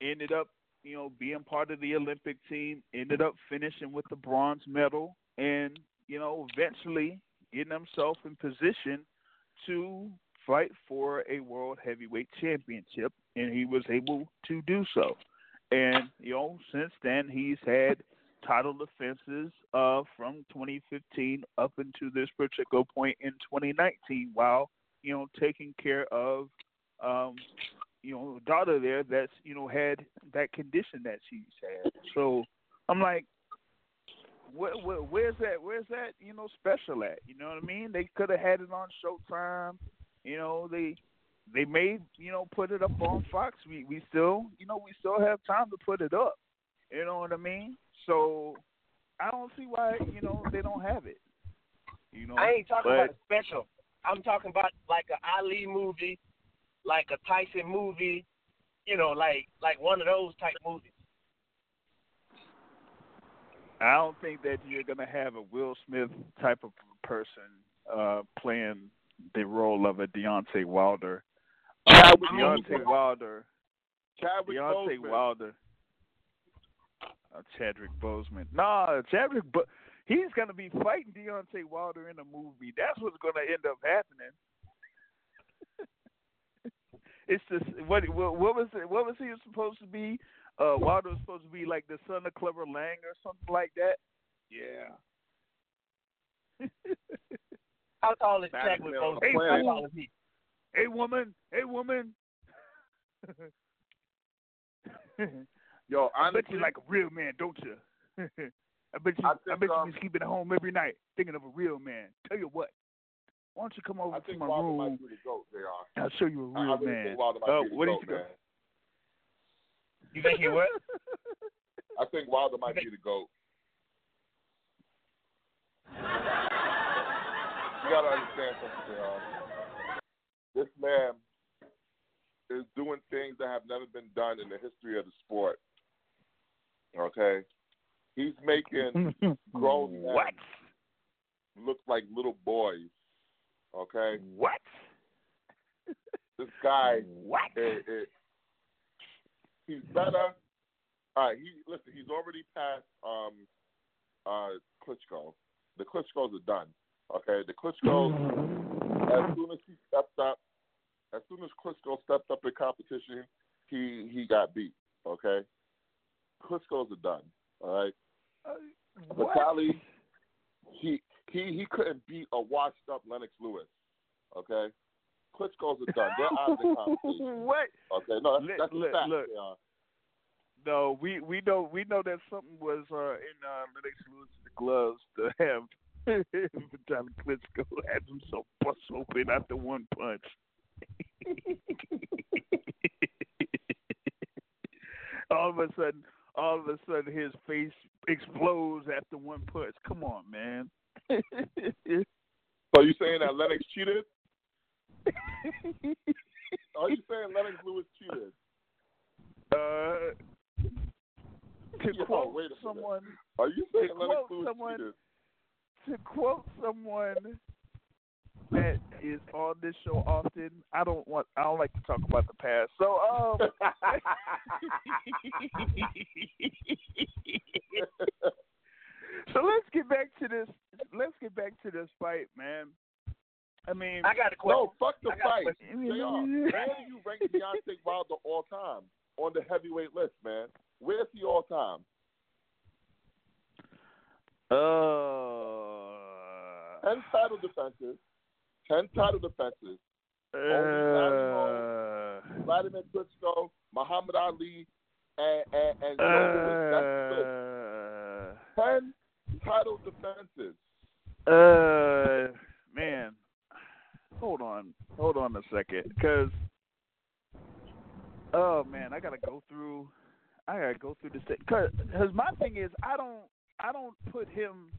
[SPEAKER 2] Ended up you know being part of the Olympic team. Ended up finishing with the bronze medal, and you know eventually getting himself in position to fight for a world heavyweight championship, and he was able to do so. And you know, since then he's had title defenses uh, from 2015 up into this particular point in 2019, while you know taking care of um, you know daughter there that's you know had that condition that she's had. So I'm like, where, where, where's that? Where's that? You know, special at? You know what I mean? They could have had it on Showtime. You know, they they may you know put it up on Fox. We we still you know we still have time to put it up. You know what I mean? So I don't see why you know they don't have it. You know,
[SPEAKER 4] I ain't talking
[SPEAKER 2] but,
[SPEAKER 4] about a special. I'm talking about like a Ali movie, like a Tyson movie, you know, like like one of those type movies.
[SPEAKER 2] I don't think that you're gonna have a Will Smith type of person uh playing the role of a Deontay Wilder. Uh,
[SPEAKER 3] Chadwick
[SPEAKER 2] Deontay. Wilder.
[SPEAKER 3] Chadwick
[SPEAKER 2] Deontay
[SPEAKER 3] Boseman.
[SPEAKER 2] Wilder. Uh, Chadwick Boseman. Nah, Chadwick, but he's gonna be fighting Deontay Wilder in a movie. That's what's gonna end up happening. It's just what what what was it? What was he supposed to be? Uh, Wilder was supposed to be like the son of Clubber Lang or something like that. Yeah.
[SPEAKER 4] How tall is
[SPEAKER 3] a
[SPEAKER 2] Hey,
[SPEAKER 4] How
[SPEAKER 2] fool.
[SPEAKER 4] tall is he?
[SPEAKER 2] hey woman, hey woman.
[SPEAKER 3] Yo,
[SPEAKER 2] I bet
[SPEAKER 3] honestly,
[SPEAKER 2] you like a real man, don't you? I bet you.
[SPEAKER 3] I
[SPEAKER 2] I,
[SPEAKER 3] think,
[SPEAKER 2] bet
[SPEAKER 3] um,
[SPEAKER 2] you be sleeping at home every night thinking of a real man. Tell you what, why don't you come over
[SPEAKER 3] I
[SPEAKER 2] to
[SPEAKER 3] think
[SPEAKER 2] my
[SPEAKER 3] Wilder
[SPEAKER 2] room?
[SPEAKER 3] might be the goat. They.
[SPEAKER 2] I'll show you a real
[SPEAKER 3] I really
[SPEAKER 2] man.
[SPEAKER 3] think Wilder might
[SPEAKER 2] Uh,
[SPEAKER 3] be the
[SPEAKER 2] what do you
[SPEAKER 3] goat,
[SPEAKER 2] think?
[SPEAKER 3] man.
[SPEAKER 4] You think he what?
[SPEAKER 3] I think Wilder might be the goat. You gotta understand something, y'all. This man is doing things that have never been done in the history of the sport. Okay, he's making grown men
[SPEAKER 2] what?
[SPEAKER 3] look like little boys. Okay,
[SPEAKER 2] What?
[SPEAKER 3] this guy,
[SPEAKER 2] What?
[SPEAKER 3] it, it, he's better. All right, he listen. He's already passed um, uh, Klitschko. The Klitschko's are done. Okay, the Klitschko's as soon as he stepped up, as soon as Klitschko stepped up in competition, he he got beat. Okay, Klitschko's are done. All right,
[SPEAKER 2] Uh, what?
[SPEAKER 3] Vitali, he he he couldn't beat a washed up Lennox Lewis. Okay, Klitschko's are done. They're out of the competition.
[SPEAKER 2] what?
[SPEAKER 3] Okay, no, that's,
[SPEAKER 2] Look,
[SPEAKER 3] that's a fact.
[SPEAKER 2] look. No, we we know we know that something was uh, in uh, Lennox Lewis's gloves to have Vitaly Klitschko had himself bust open after one punch. all of a sudden, all of a sudden, his face explodes after one punch. Come on, man.
[SPEAKER 3] So you saying that Lennox cheated? Are you saying Lennox Lewis cheated?
[SPEAKER 2] uh, to
[SPEAKER 3] Yo,
[SPEAKER 2] quote
[SPEAKER 3] a minute.
[SPEAKER 2] someone,
[SPEAKER 3] Are you saying Lennox Lewis
[SPEAKER 2] someone-
[SPEAKER 3] cheated?
[SPEAKER 2] to quote someone that is on this show often, I don't want I don't like to talk about the past. So um So let's get back to this let's get back to this fight, man. I mean
[SPEAKER 4] I got a question.
[SPEAKER 3] no, fuck the
[SPEAKER 4] I got a
[SPEAKER 3] fight. JR, where do you rank Deontay Wilder all time on the heavyweight list, man? Where's he all time?
[SPEAKER 2] uh,
[SPEAKER 3] Ten title defenses. Ten title defenses.
[SPEAKER 2] uh,
[SPEAKER 3] Vladimir Klitschko, Muhammad Ali, and and, and Joe That's the
[SPEAKER 2] uh,
[SPEAKER 3] ten title defenses.
[SPEAKER 2] Uh, man, hold on, hold on a second, because oh man, I gotta go through, I gotta go through this because my thing is I don't, I don't put him,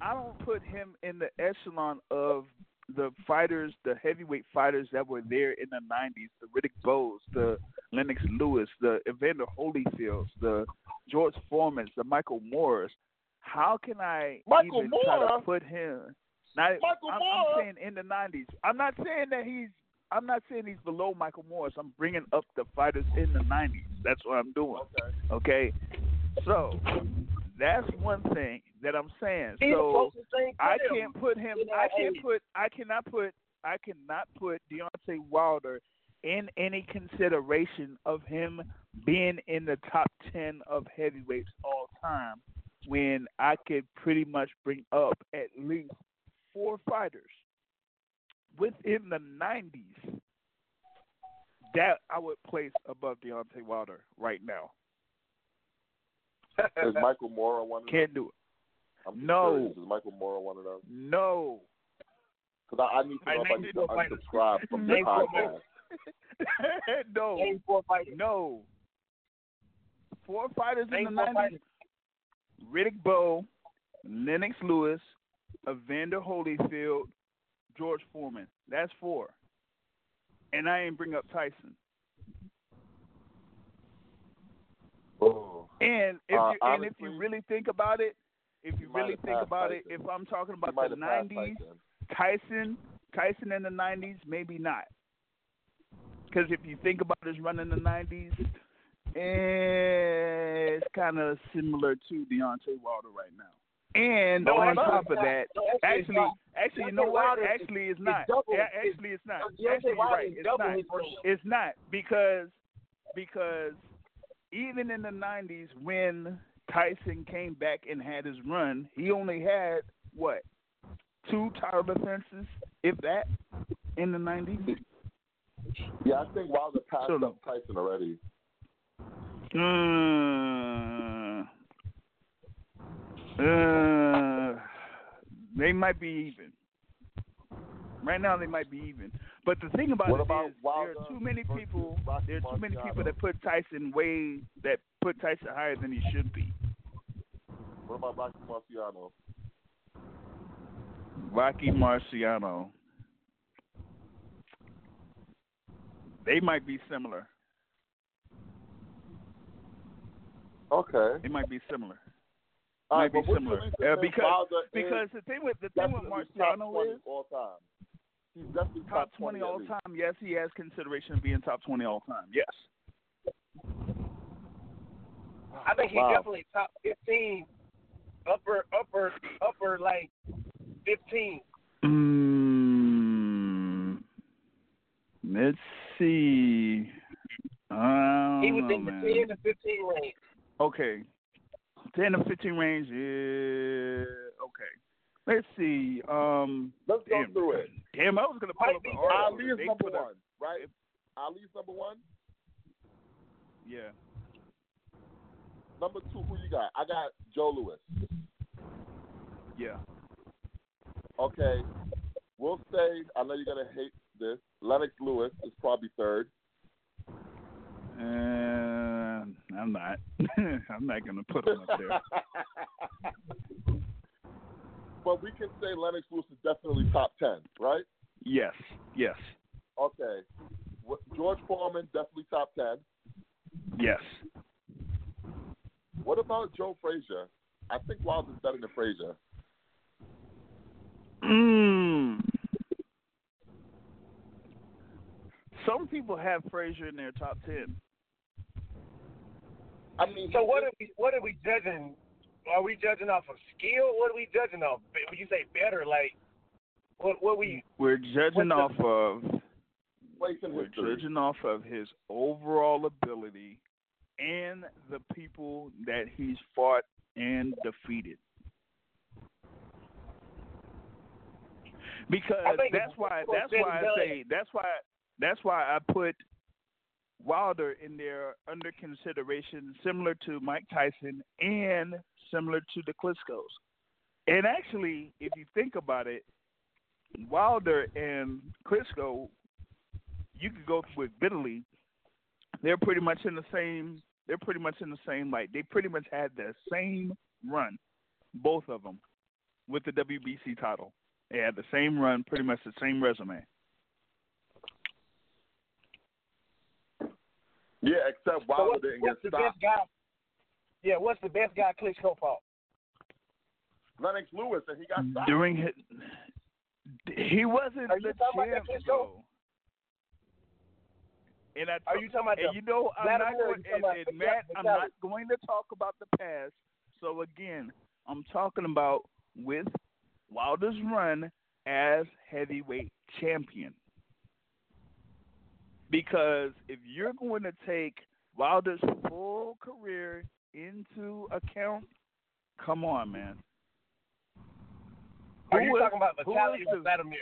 [SPEAKER 2] I don't put him in the echelon of the fighters, the heavyweight fighters that were there in the '90s, the Riddick Bowes, the Lennox Lewis, the Evander Holyfields, the George Foremans, the Michael Moorers. How can I
[SPEAKER 3] Michael
[SPEAKER 2] even try to put him? Now,
[SPEAKER 3] Michael
[SPEAKER 2] I'm,
[SPEAKER 3] Moorer?
[SPEAKER 2] I'm saying in the '90s. I'm not saying that he's. I'm not saying he's below Michael Moorers. I'm bringing up the fighters in the '90s. That's what I'm doing.
[SPEAKER 3] Okay.
[SPEAKER 2] Okay, so that's one thing that I'm saying.
[SPEAKER 4] He's
[SPEAKER 2] So
[SPEAKER 4] closest thing to
[SPEAKER 2] I can't put him.
[SPEAKER 4] in
[SPEAKER 2] I can't put. I cannot put. I cannot put Deontay Wilder in any consideration of him being in the top ten of heavyweights all time. When I could pretty much bring up at least four fighters within the '90s that I would place above Deontay Wilder right now.
[SPEAKER 3] Is Michael Moorer one of them?
[SPEAKER 2] Can't do it.
[SPEAKER 3] I'm
[SPEAKER 2] No.
[SPEAKER 3] curious. Is Michael Moorer one of them?
[SPEAKER 2] No.
[SPEAKER 3] Because I, I need to
[SPEAKER 4] I
[SPEAKER 3] know if I need to
[SPEAKER 4] no fighters.
[SPEAKER 3] unsubscribe from the
[SPEAKER 4] Name
[SPEAKER 3] podcast.
[SPEAKER 2] no.
[SPEAKER 4] Name four fighters.
[SPEAKER 2] No. Four fighters in
[SPEAKER 4] Name
[SPEAKER 2] the 90s.
[SPEAKER 4] fighters.
[SPEAKER 2] Riddick Bowe, Lennox Lewis, Evander Holyfield, George Foreman. That's four. And I ain't bring up Tyson.
[SPEAKER 3] Oh.
[SPEAKER 2] And if
[SPEAKER 3] Uh,
[SPEAKER 2] you and if you really think about it, if you really think about it, if I'm talking about the nineties,
[SPEAKER 3] Tyson.
[SPEAKER 2] Tyson, Tyson in the '90s, maybe not. Because if you think about his run in the '90s, eh, it's kind of similar to Deontay Wilder right now. And
[SPEAKER 4] No,
[SPEAKER 2] on top of that,
[SPEAKER 4] No, actually,
[SPEAKER 2] actually, actually, you know what? Actually, it's not. Yeah, actually, it's not. Actually, you're right. It's not. It's not because because even in the '90s when Tyson came back and had his run, he only had what two title defenses, if that, in the '90s.
[SPEAKER 3] Yeah, I think Wilder passed
[SPEAKER 2] So-
[SPEAKER 3] up Tyson already.
[SPEAKER 2] Uh, uh, they might be even. Right now, they might be even. But the thing about
[SPEAKER 3] What
[SPEAKER 2] it
[SPEAKER 3] about
[SPEAKER 2] is, there are too many people. There are too many people that put Tyson way that put Tyson higher than he should be.
[SPEAKER 3] What about Rocky Marciano?
[SPEAKER 2] Rocky Marciano. They might be similar.
[SPEAKER 3] Okay.
[SPEAKER 2] They might be similar.
[SPEAKER 3] All
[SPEAKER 2] might
[SPEAKER 3] right,
[SPEAKER 2] be similar. Uh, because
[SPEAKER 3] Wilder
[SPEAKER 2] because the thing with the thing with Marciano is
[SPEAKER 3] all time. He's definitely
[SPEAKER 2] top
[SPEAKER 3] top
[SPEAKER 2] twenty
[SPEAKER 3] at
[SPEAKER 2] all time. Yes, he has consideration of being top twenty all time. Yes.
[SPEAKER 4] I think he's
[SPEAKER 3] Wow.
[SPEAKER 4] definitely top fifteen, upper upper upper like fifteen.
[SPEAKER 2] Mm, let's see. I
[SPEAKER 4] He
[SPEAKER 2] don't
[SPEAKER 4] was
[SPEAKER 2] know,
[SPEAKER 4] in the
[SPEAKER 2] man.
[SPEAKER 4] ten to fifteen range.
[SPEAKER 2] Okay. 10 to 15 range. Yeah. Okay. Let's see. Um.
[SPEAKER 3] Let's go
[SPEAKER 2] Damn.
[SPEAKER 3] through it.
[SPEAKER 2] Damn, I was gonna pull
[SPEAKER 4] Might
[SPEAKER 2] up an article.
[SPEAKER 3] Ali is
[SPEAKER 2] They
[SPEAKER 3] number
[SPEAKER 2] put a-
[SPEAKER 3] one, right? Ali's number one.
[SPEAKER 2] Yeah.
[SPEAKER 3] Number two, who you got? I got Joe Louis.
[SPEAKER 2] Yeah.
[SPEAKER 3] Okay. We'll say, I know you're going to hate this. Lennox Lewis is probably third.
[SPEAKER 2] And I'm not. I'm not gonna put him up there.
[SPEAKER 3] but we can say Lennox Lewis is definitely top 10, right?
[SPEAKER 2] Yes. Yes.
[SPEAKER 3] Okay. George Foreman, definitely top 10.
[SPEAKER 2] Yes.
[SPEAKER 3] What about Joe Frazier? I think Wilder's better than Frazier.
[SPEAKER 2] Mm. Some people have Frazier in their top ten.
[SPEAKER 3] I mean,
[SPEAKER 4] So what are we what are we judging? Are we judging off of skill? What are we judging off? When you say better, like what what we
[SPEAKER 2] We're judging off
[SPEAKER 4] What's
[SPEAKER 2] of we're judging off of his overall ability and the people that he's fought and defeated. Because that's why that's why I say that's why that's why I put Wilder in there under consideration, similar to Mike Tyson and similar to the Klitschko's. And actually, if you think about it, Wilder and Klitschko, you could go with Vitaly. They're pretty much in the same. They're pretty much in the same light. They pretty much had the same run, both of them, with the WBC title. They had the same run, pretty much the same resume.
[SPEAKER 3] Yeah, except
[SPEAKER 4] so
[SPEAKER 3] Wilder
[SPEAKER 4] what's,
[SPEAKER 3] didn't get stopped.
[SPEAKER 4] Best guy? Yeah, what's the best guy Klitschko fought?
[SPEAKER 3] Lennox Lewis, and he got stopped.
[SPEAKER 2] During his, he wasn't
[SPEAKER 4] Are you
[SPEAKER 2] the
[SPEAKER 4] talking about
[SPEAKER 2] champ
[SPEAKER 4] that Klitschko?
[SPEAKER 2] And I
[SPEAKER 4] Are you talking about
[SPEAKER 2] And
[SPEAKER 4] the
[SPEAKER 2] you know, I'm not going,
[SPEAKER 4] you talking
[SPEAKER 2] and,
[SPEAKER 4] about
[SPEAKER 2] and Matt, I'm not going to talk about the past. So again, I'm talking about with Wilder's run as heavyweight champion. Because if you're going to take Wilder's full career into account, come on, man.
[SPEAKER 4] Are
[SPEAKER 2] Who
[SPEAKER 4] you
[SPEAKER 2] is-
[SPEAKER 4] talking about
[SPEAKER 2] who
[SPEAKER 4] Vitaly
[SPEAKER 2] is
[SPEAKER 4] or Vladimir?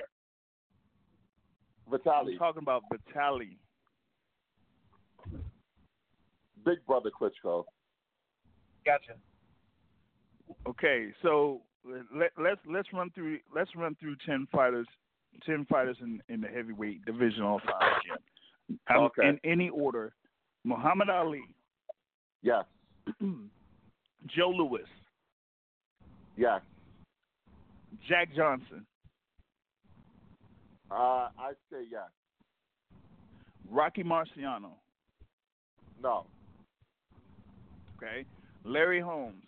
[SPEAKER 3] Vitaly,
[SPEAKER 2] I'm talking about Vitaly.
[SPEAKER 3] Big Brother Klitschko.
[SPEAKER 4] Gotcha.
[SPEAKER 2] Okay, so let, let's let's run through let's run through ten fighters, ten fighters in, in the heavyweight division all time again. Um,
[SPEAKER 3] Okay.
[SPEAKER 2] In any order: Muhammad Ali,
[SPEAKER 3] Yes,
[SPEAKER 2] Joe Louis,
[SPEAKER 3] Yeah.
[SPEAKER 2] Jack Johnson,
[SPEAKER 3] Uh, I say yes.
[SPEAKER 2] Rocky Marciano.
[SPEAKER 3] No.
[SPEAKER 2] Okay, Larry Holmes.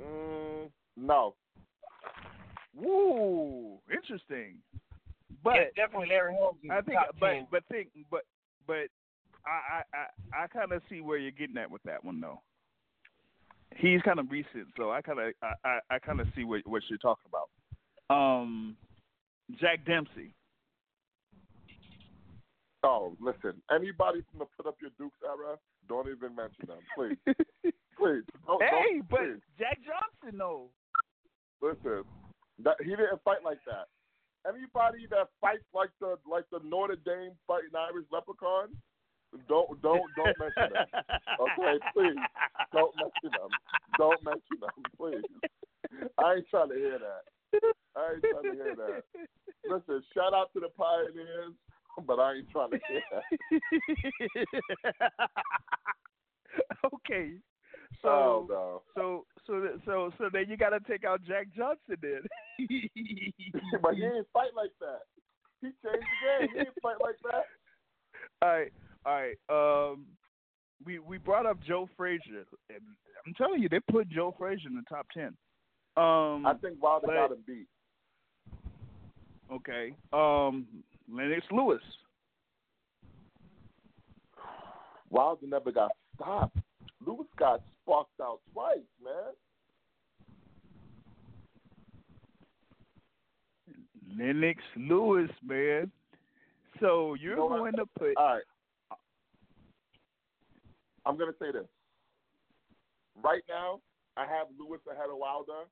[SPEAKER 3] Mm, no.
[SPEAKER 2] Woo, interesting. But
[SPEAKER 4] yeah, definitely Larry Holmes.
[SPEAKER 2] I think, but but think, but but I I I, I kind of see where you're getting at with that one though. He's kind of recent, so I kind of I I, I kind of see what what you're talking about. Um, Jack Dempsey.
[SPEAKER 3] Oh, listen. Anybody from the put up your Dukes era, don't even mention them, please. please. Don't,
[SPEAKER 2] hey,
[SPEAKER 3] don't,
[SPEAKER 2] but
[SPEAKER 3] please.
[SPEAKER 2] Jack Johnson though.
[SPEAKER 3] Listen, that he didn't fight like that. Anybody that fights like the like the Notre Dame fighting Irish leprechaun, don't don't don't mention them. Okay, please don't mention them. Don't mention them, please. I ain't trying to hear that. I ain't trying to hear that. Listen, shout out to the pioneers, but I ain't trying to hear that.
[SPEAKER 2] okay, so
[SPEAKER 3] oh no.
[SPEAKER 2] so so so so then you got to take out Jack Johnson then.
[SPEAKER 3] but he ain't fight like that. He changed the game. He ain't fight like that.
[SPEAKER 2] All right, all right. Um, we we brought up Joe Frazier, I'm telling you, they put Joe Frazier in the top ten. Um,
[SPEAKER 3] I think Wilder
[SPEAKER 2] but-
[SPEAKER 3] got him beat.
[SPEAKER 2] okay. Um, Lennox Lewis.
[SPEAKER 3] Wilder never got stopped. Lewis got sparked out twice, man.
[SPEAKER 2] Lennox Lewis, man. So you're
[SPEAKER 3] You know what?
[SPEAKER 2] going to put
[SPEAKER 3] All right. I'm gonna say this. Right now, I have Lewis ahead of Wilder,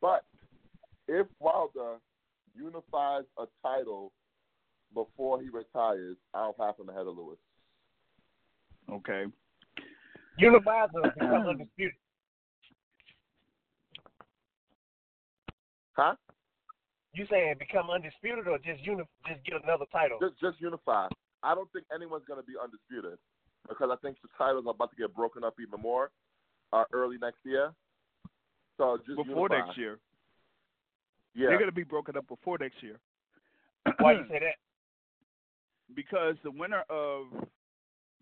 [SPEAKER 3] but if Wilder unifies a title before he retires, I'll have him ahead of Lewis.
[SPEAKER 2] okay.
[SPEAKER 4] Unifies or become undisputed.
[SPEAKER 3] Huh?
[SPEAKER 4] You saying become undisputed or just uni- just get another title?
[SPEAKER 3] Just just unify. I don't think anyone's gonna be undisputed because I think the titles are about to get broken up even more uh, early next year. So just
[SPEAKER 2] Before
[SPEAKER 3] unify.
[SPEAKER 2] next year,
[SPEAKER 3] Yeah.
[SPEAKER 2] they're going to be broken up before next year.
[SPEAKER 4] Why do you say that?
[SPEAKER 2] because the winner of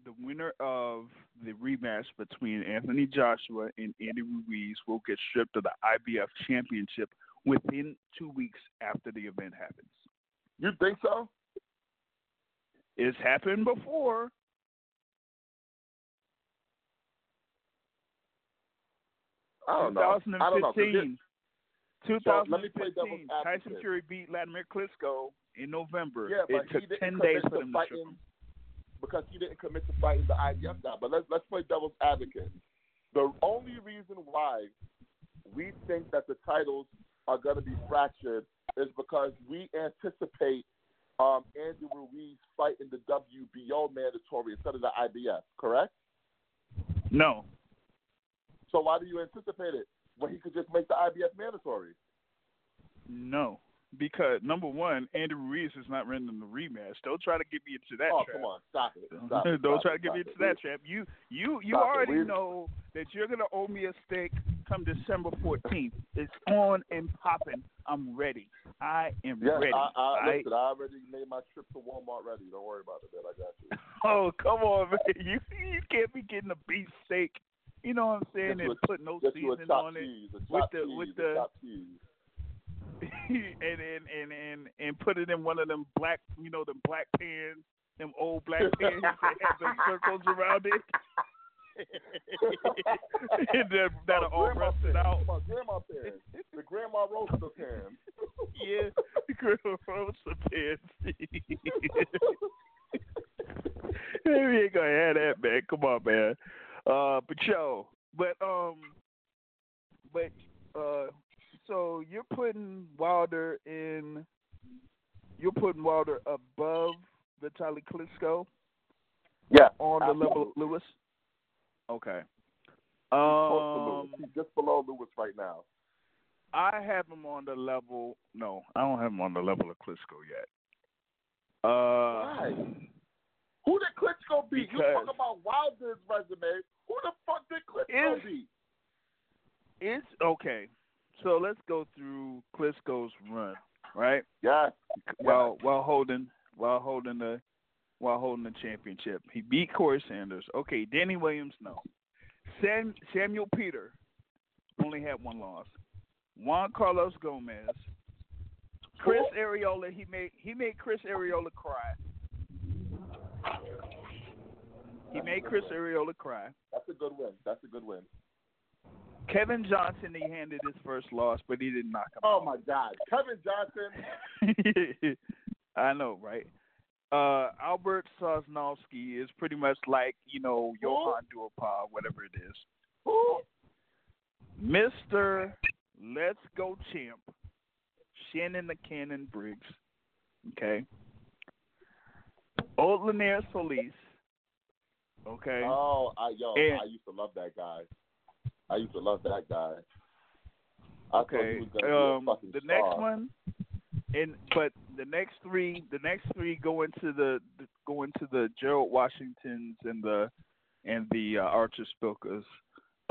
[SPEAKER 2] the winner of the rematch between Anthony Joshua and Andy Ruiz will get stripped of the IBF championship within two weeks after the event happens.
[SPEAKER 3] You think so?
[SPEAKER 2] It's happened before.
[SPEAKER 3] I don't know. I don't know. it-
[SPEAKER 2] 2015.
[SPEAKER 3] So, let me play devil's
[SPEAKER 2] 2015. Tyson. Fury beat Vladimir Klitschko in November.
[SPEAKER 3] Yeah, but
[SPEAKER 2] it took
[SPEAKER 3] he didn't
[SPEAKER 2] 10
[SPEAKER 3] commit
[SPEAKER 2] days
[SPEAKER 3] to
[SPEAKER 2] for them to
[SPEAKER 3] fighting
[SPEAKER 2] him.
[SPEAKER 3] because he didn't commit to fighting the IBF guy. But let's let's play devil's advocate. The only reason why we think that the titles are going to be fractured is because we anticipate um, Andy Ruiz fighting the WBO mandatory instead of the IBF. Correct?
[SPEAKER 2] No.
[SPEAKER 3] So why do you anticipate it when he could just make the IBF mandatory?
[SPEAKER 2] No. Because number one, Andy Ruiz is not running the rematch. Don't try to get me into that
[SPEAKER 3] oh,
[SPEAKER 2] trap.
[SPEAKER 3] come on, stop it. Stop it
[SPEAKER 2] Don't
[SPEAKER 3] stop
[SPEAKER 2] try
[SPEAKER 3] it,
[SPEAKER 2] to get me into
[SPEAKER 3] it.
[SPEAKER 2] that trap. You you you
[SPEAKER 3] Stop
[SPEAKER 2] already
[SPEAKER 3] We-
[SPEAKER 2] know that you're gonna owe me a steak come December 14th. It's on and popping. I'm ready. I am
[SPEAKER 3] Yes,
[SPEAKER 2] ready.
[SPEAKER 3] I, I,
[SPEAKER 2] I-
[SPEAKER 3] listen, I already made my trip to Walmart ready. Don't worry about it, man. I got you.
[SPEAKER 2] oh come on, man. You you can't be getting a beef steak. You know what I'm saying? And
[SPEAKER 3] a-
[SPEAKER 2] putting no seasoning on it.
[SPEAKER 3] cheese,
[SPEAKER 2] with the-
[SPEAKER 3] cheese,
[SPEAKER 2] with the- and, and and and and put it in one of them black, you know, them black pans, them old black pans that have the circles around it. and that, that'll all
[SPEAKER 3] grandma
[SPEAKER 2] rusted
[SPEAKER 3] pan.
[SPEAKER 2] out.
[SPEAKER 3] On, grandma pan. The grandma roaster pan.
[SPEAKER 2] Yeah, grill roaster pans. we ain't gonna have that, man. Come on, man. Uh, but yo, but um, but uh, so you're putting Wilder in. You're putting Wilder above Vitaly Klitschko
[SPEAKER 3] Yeah,
[SPEAKER 2] on the level of. Lewis. Okay.
[SPEAKER 3] To Lewis.
[SPEAKER 2] Um,
[SPEAKER 3] He's just below Lewis right now.
[SPEAKER 2] I have him on the level. No, I don't have him on the level of Klitschko yet. Uh,
[SPEAKER 3] Why? Who did Klitschko beat? You
[SPEAKER 2] Because-
[SPEAKER 3] talk about Wilder's resume. Who the fuck did Klitschko
[SPEAKER 2] Is-
[SPEAKER 3] beat?
[SPEAKER 2] It's okay. So let's go through Klitschko's run, right?
[SPEAKER 3] Yeah.
[SPEAKER 2] While while holding while holding the while holding the championship, he beat Corey Sanders. Okay, Danny Williams, no. Sam, Samuel Peter only had one loss. Juan Carlos Gomez, Chris Arreola. He made he made Chris Arreola cry. He made Chris Arreola cry.
[SPEAKER 3] That's a good win. That's a good win.
[SPEAKER 2] Kevin Johnson, he handed his first loss, but he didn't knock him
[SPEAKER 3] Oh my God, Kevin Johnson.
[SPEAKER 2] I know, right? Uh, Albert Sosnowski is pretty much like, you know, Johann Duhaupas, whatever it is.
[SPEAKER 3] Who?
[SPEAKER 2] Mr. Let's Go Champ, Shannon the Cannon Briggs. Okay. Odlanier Solis. Okay.
[SPEAKER 3] Oh, I yo,
[SPEAKER 2] And-
[SPEAKER 3] I used to love that guy. I used to love that guy. I
[SPEAKER 2] okay.
[SPEAKER 3] was gonna be a
[SPEAKER 2] Um, the
[SPEAKER 3] star.
[SPEAKER 2] next one, and but the next three, the next three go into the, the go into the Gerald Washingtons and the and the uh, Artur Szpilkas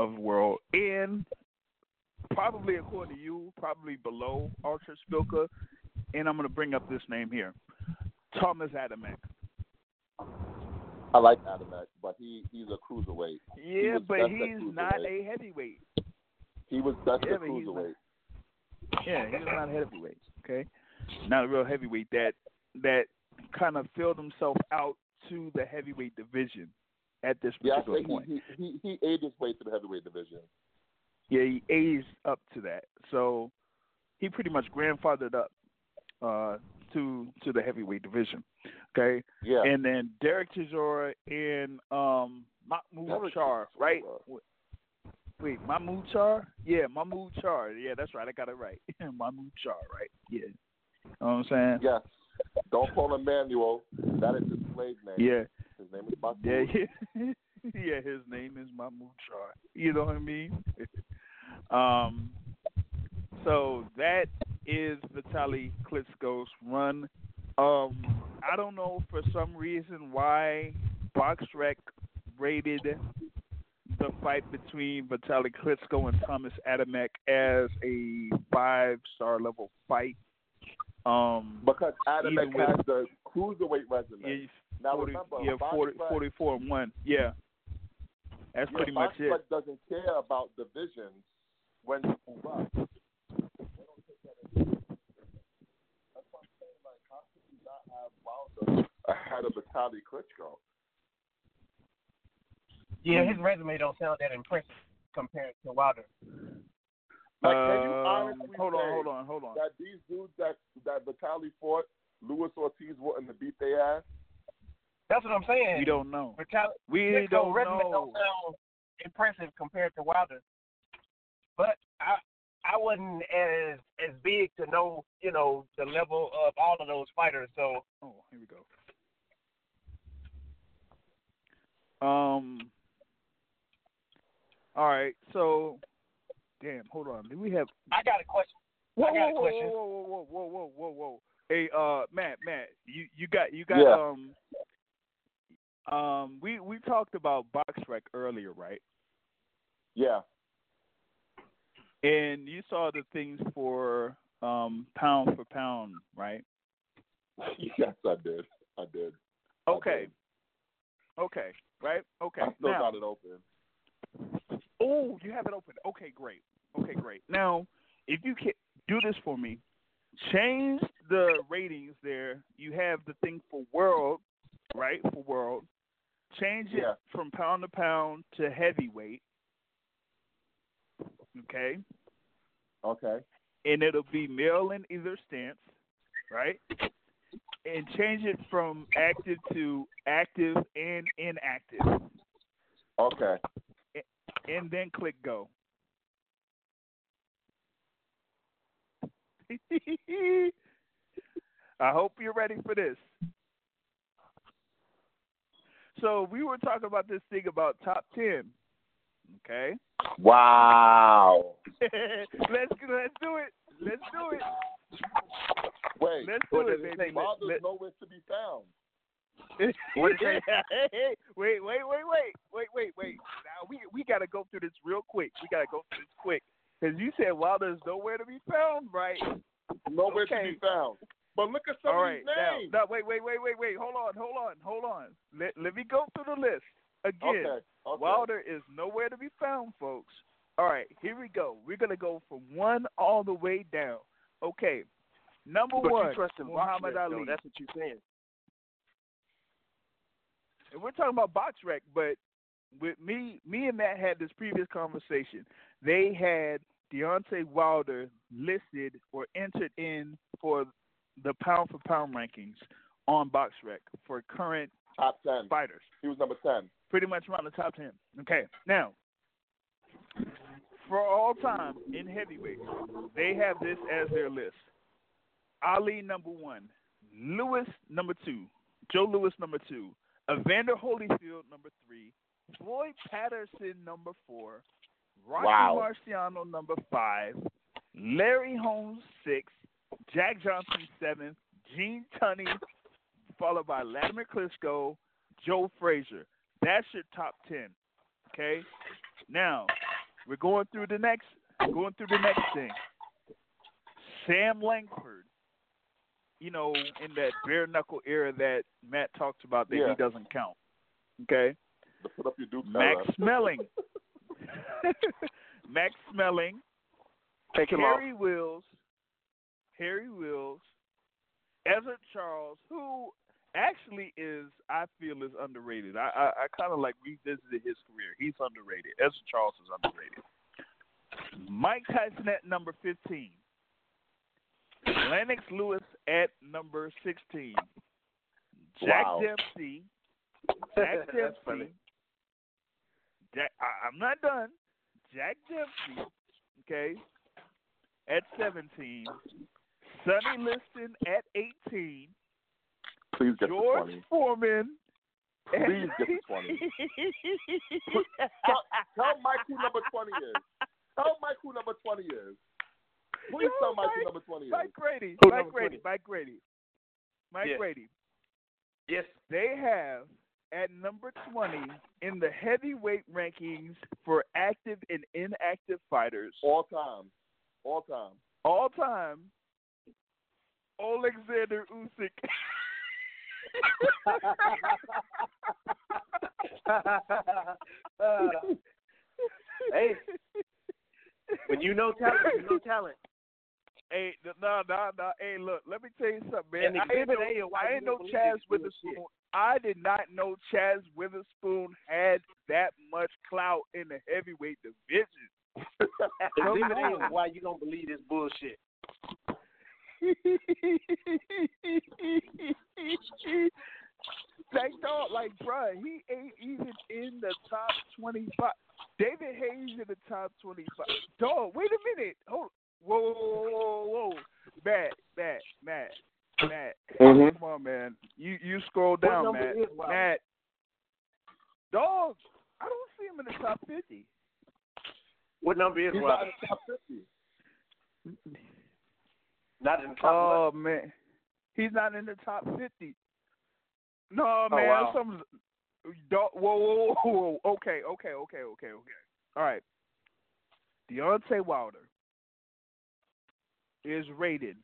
[SPEAKER 2] of the world, and probably according to you, probably below Artur Szpilka. And I'm going to bring up this name here, Thomas Adamek.
[SPEAKER 3] I like Adamek, but he he's a cruiserweight.
[SPEAKER 2] Yeah,
[SPEAKER 3] was
[SPEAKER 2] but he's not a heavyweight.
[SPEAKER 3] He was best
[SPEAKER 2] Yeah, but he's not-
[SPEAKER 3] cruiserweight.
[SPEAKER 2] Yeah, he was not a heavyweight. Okay, not a real heavyweight that that kind of filled himself out to the heavyweight division at this
[SPEAKER 3] Yeah, I
[SPEAKER 2] particular
[SPEAKER 3] think
[SPEAKER 2] point.
[SPEAKER 3] he, he he he ate his way to the heavyweight division.
[SPEAKER 2] Yeah, he aged up to that, so he pretty much grandfathered up uh, to to the heavyweight division. Okay,
[SPEAKER 3] Yeah.
[SPEAKER 2] and then Derek Chisora and um Mahmoud Charr, right? Wait, Mahmoud Charr? Yeah, Mahmoud Charr. Yeah, that's right. I got it right. Mahmoud Charr, right? Yeah. You know what I'm saying?
[SPEAKER 3] Yes. Don't call him Manuel. That is his slave name.
[SPEAKER 2] Yeah.
[SPEAKER 3] His name is Mahmoud.
[SPEAKER 2] Yeah, yeah. yeah, his name is Mahmoud Charr. You know what I mean? um so that is Vitaly Klitschko's run. Um I don't know for some reason why BoxRec rated the fight between Vitaly Klitschko and Thomas Adamek as a five star level fight. Um
[SPEAKER 3] Because Adamek has the cruiserweight resume.
[SPEAKER 2] yeah,
[SPEAKER 3] now
[SPEAKER 2] 40,
[SPEAKER 3] remember,
[SPEAKER 2] yeah, 40, 44 and 1. Yeah. That's
[SPEAKER 3] yeah,
[SPEAKER 2] pretty much it.
[SPEAKER 3] Doesn't care about divisions when you move up. They don't take that into That's why I'm saying, like, how could you not have Wilder ahead of Vitaly Klitschko?
[SPEAKER 4] Yeah, his resume don't sound that impressive compared to Wilder.
[SPEAKER 3] Like, can you
[SPEAKER 2] Um, hold on,
[SPEAKER 3] say
[SPEAKER 2] hold on, hold on.
[SPEAKER 3] that these dudes that that Vitaly fought, Luis Ortiz wouldn't have beat their ass?
[SPEAKER 4] That's what I'm saying.
[SPEAKER 2] We don't know.
[SPEAKER 4] Vitaly
[SPEAKER 2] We
[SPEAKER 4] Klitschko
[SPEAKER 2] don't
[SPEAKER 4] resume
[SPEAKER 2] know.
[SPEAKER 4] don't sound impressive compared to Wilder. But I I wasn't as as big to know, you know, the level of all of those fighters. So
[SPEAKER 2] Oh, here we go. Um. All right, so, damn, hold on. Do we have?
[SPEAKER 4] I got a question.
[SPEAKER 2] Whoa,
[SPEAKER 4] I got a
[SPEAKER 2] whoa,
[SPEAKER 4] question.
[SPEAKER 2] whoa, whoa, whoa, whoa, whoa, whoa, whoa. Hey, uh, Matt, Matt, you you got you got
[SPEAKER 3] Yeah.
[SPEAKER 2] um. Um, we we talked about BoxRec earlier, right?
[SPEAKER 3] Yeah.
[SPEAKER 2] And you saw the things for um pound for pound, right?
[SPEAKER 3] yes, I did. I did. I
[SPEAKER 2] Okay.
[SPEAKER 3] did.
[SPEAKER 2] Okay. Right? Okay.
[SPEAKER 3] I still
[SPEAKER 2] now,
[SPEAKER 3] got it open.
[SPEAKER 2] Oh, you have it open. Okay, great. Okay, great. Now, if you can do this for me, change the ratings there. You have the thing for world, right? For world. Change it
[SPEAKER 3] Yeah.
[SPEAKER 2] from pound to pound to heavyweight. Okay?
[SPEAKER 3] Okay.
[SPEAKER 2] And it'll be male in either stance, right? And change it from active to active and inactive.
[SPEAKER 3] Okay.
[SPEAKER 2] and then click go. I hope you're ready for this. So we were talking about this thing about top ten. Okay.
[SPEAKER 3] Wow.
[SPEAKER 2] let's let's do it. Let's do it.
[SPEAKER 3] Wait.
[SPEAKER 2] Let's do
[SPEAKER 4] What
[SPEAKER 2] it,
[SPEAKER 4] does
[SPEAKER 2] baby.
[SPEAKER 4] say?
[SPEAKER 3] Wilder's
[SPEAKER 2] Let-
[SPEAKER 3] nowhere to be found.
[SPEAKER 4] What is it?
[SPEAKER 2] wait, wait, wait, wait, wait, wait, wait. Now we we gotta go through this real quick. We gotta go through this quick because you said Wilder's nowhere to be found, right?
[SPEAKER 3] Nowhere to be found. But look at some
[SPEAKER 2] All
[SPEAKER 3] of
[SPEAKER 2] right,
[SPEAKER 3] these
[SPEAKER 2] now,
[SPEAKER 3] names.
[SPEAKER 2] no, wait, wait, wait, wait, wait. Hold on, hold on, hold on. Let let me go through the list again.
[SPEAKER 3] okay. Okay.
[SPEAKER 2] Wilder is nowhere to be found, folks. All right, here we go. We're gonna go from one all the way down. Okay, number
[SPEAKER 4] But
[SPEAKER 2] one,
[SPEAKER 4] you trust in
[SPEAKER 2] Muhammad Ali.
[SPEAKER 4] though. That's what you're saying.
[SPEAKER 2] and we're talking about BoxRec, but with me, me and Matt had this previous conversation. They had Deontay Wilder listed or entered in for the pound for pound rankings on BoxRec for current
[SPEAKER 3] Top ten.
[SPEAKER 2] fighters,
[SPEAKER 3] He was number ten.
[SPEAKER 2] Pretty much around the top ten. Okay, now for all time in heavyweight, they have this as their list: Ali number one, Lewis number two, Joe Louis number two, Evander Holyfield number three, Floyd Patterson number four, Rocky
[SPEAKER 3] Wow.
[SPEAKER 2] Marciano number five, Larry Holmes six, Jack Johnson seven, Gene Tunney, followed by Vladimir Klitschko, Joe Frazier. That's your top ten. Okay. Now we're going through the next going through the next thing. Sam Langford. You know, in that bare knuckle era that Matt talks about that
[SPEAKER 3] Yeah.
[SPEAKER 2] he doesn't count. Okay.
[SPEAKER 3] Put up your Duke
[SPEAKER 2] Max Schmeling. Max Schmeling.
[SPEAKER 4] Take him off.
[SPEAKER 2] Harry Wills. Harry Wills. Ezzard Charles, who actually is, I feel, is underrated. I I, I kind of like revisited his career. He's underrated. Ezzard Charles is underrated. Mike Tyson at number 15. Lennox Lewis at number 16. Jack
[SPEAKER 3] Wow.
[SPEAKER 2] Dempsey. Jack. Dempsey. Jack, I, I'm not done. Jack Dempsey, okay, at 17. Sonny Liston at 18.
[SPEAKER 3] Please get
[SPEAKER 2] George
[SPEAKER 3] to 20.
[SPEAKER 2] Foreman. at
[SPEAKER 3] Please get to 20. Tell, tell Mike who number 20 is. Tell Mike who number 20 is. Please
[SPEAKER 2] No,
[SPEAKER 3] tell Mike who
[SPEAKER 2] Mike-
[SPEAKER 3] number 20 is.
[SPEAKER 2] Mike Grady.
[SPEAKER 4] Who
[SPEAKER 2] Mike
[SPEAKER 4] number
[SPEAKER 2] Grady.
[SPEAKER 4] 20?
[SPEAKER 2] Mike Grady. Mike
[SPEAKER 4] Yeah.
[SPEAKER 2] Grady.
[SPEAKER 4] Yes.
[SPEAKER 2] They have at number 20 in the heavyweight rankings for active and inactive fighters
[SPEAKER 3] All time. All time.
[SPEAKER 2] all time, Alexander Usyk.
[SPEAKER 4] Uh, hey, when you know talent, you know talent.
[SPEAKER 2] Hey, no, no, no. Hey, look, let me tell you something, man.
[SPEAKER 4] And
[SPEAKER 2] I ain't
[SPEAKER 4] Exhibit
[SPEAKER 2] know,
[SPEAKER 4] A of why
[SPEAKER 2] I ain't
[SPEAKER 4] believe
[SPEAKER 2] Chaz Witherspoon. I did not know Chaz Witherspoon had that much clout in the heavyweight division.
[SPEAKER 4] A of why you don't believe this bullshit.
[SPEAKER 2] like dog, like bruh, he ain't even in the top twenty five. David Haye's in the top twenty five. Dog, wait a minute. Hold whoa, whoa, whoa, whoa, whoa. Matt, Matt, Matt, Matt.
[SPEAKER 3] Mhm.
[SPEAKER 2] Come on, man. You you scroll down, Matt.
[SPEAKER 4] is Wilder?
[SPEAKER 2] Matt. Dog, I don't see him in the top fifty.
[SPEAKER 4] What number is
[SPEAKER 3] He's not
[SPEAKER 4] Wilder?
[SPEAKER 3] in the top 50.
[SPEAKER 4] Not in the top
[SPEAKER 2] Oh man, he's not in the top fifty. No oh, man,
[SPEAKER 4] wow.
[SPEAKER 2] some. Whoa, whoa, whoa, whoa, whoa. Okay, okay, okay, okay, okay. All right. Deontay Wilder is rated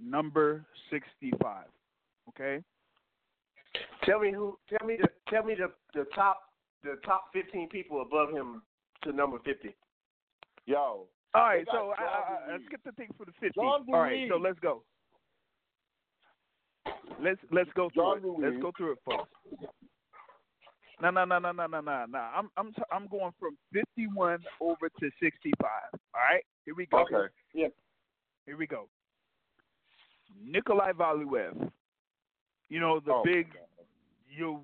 [SPEAKER 2] number sixty-five. Okay.
[SPEAKER 4] Tell me who. Tell me the. Tell me the the top the top fifteen people above him to number fifty.
[SPEAKER 3] Yo.
[SPEAKER 2] All right, so I,
[SPEAKER 3] John
[SPEAKER 2] I, I,
[SPEAKER 3] Ruiz.
[SPEAKER 2] skip the thing for the fifty.
[SPEAKER 3] John
[SPEAKER 2] All right, so let's go. Let's let's go through
[SPEAKER 3] John
[SPEAKER 2] it.
[SPEAKER 3] Ruiz.
[SPEAKER 2] Let's go through it, folks. No, no, no, no, no, no, no, no. I'm I'm t- I'm going from 51 over to 65. All right, here we go.
[SPEAKER 3] Okay.
[SPEAKER 2] Here we go. Nikolai Valuev. You know the
[SPEAKER 3] Oh,
[SPEAKER 2] big, you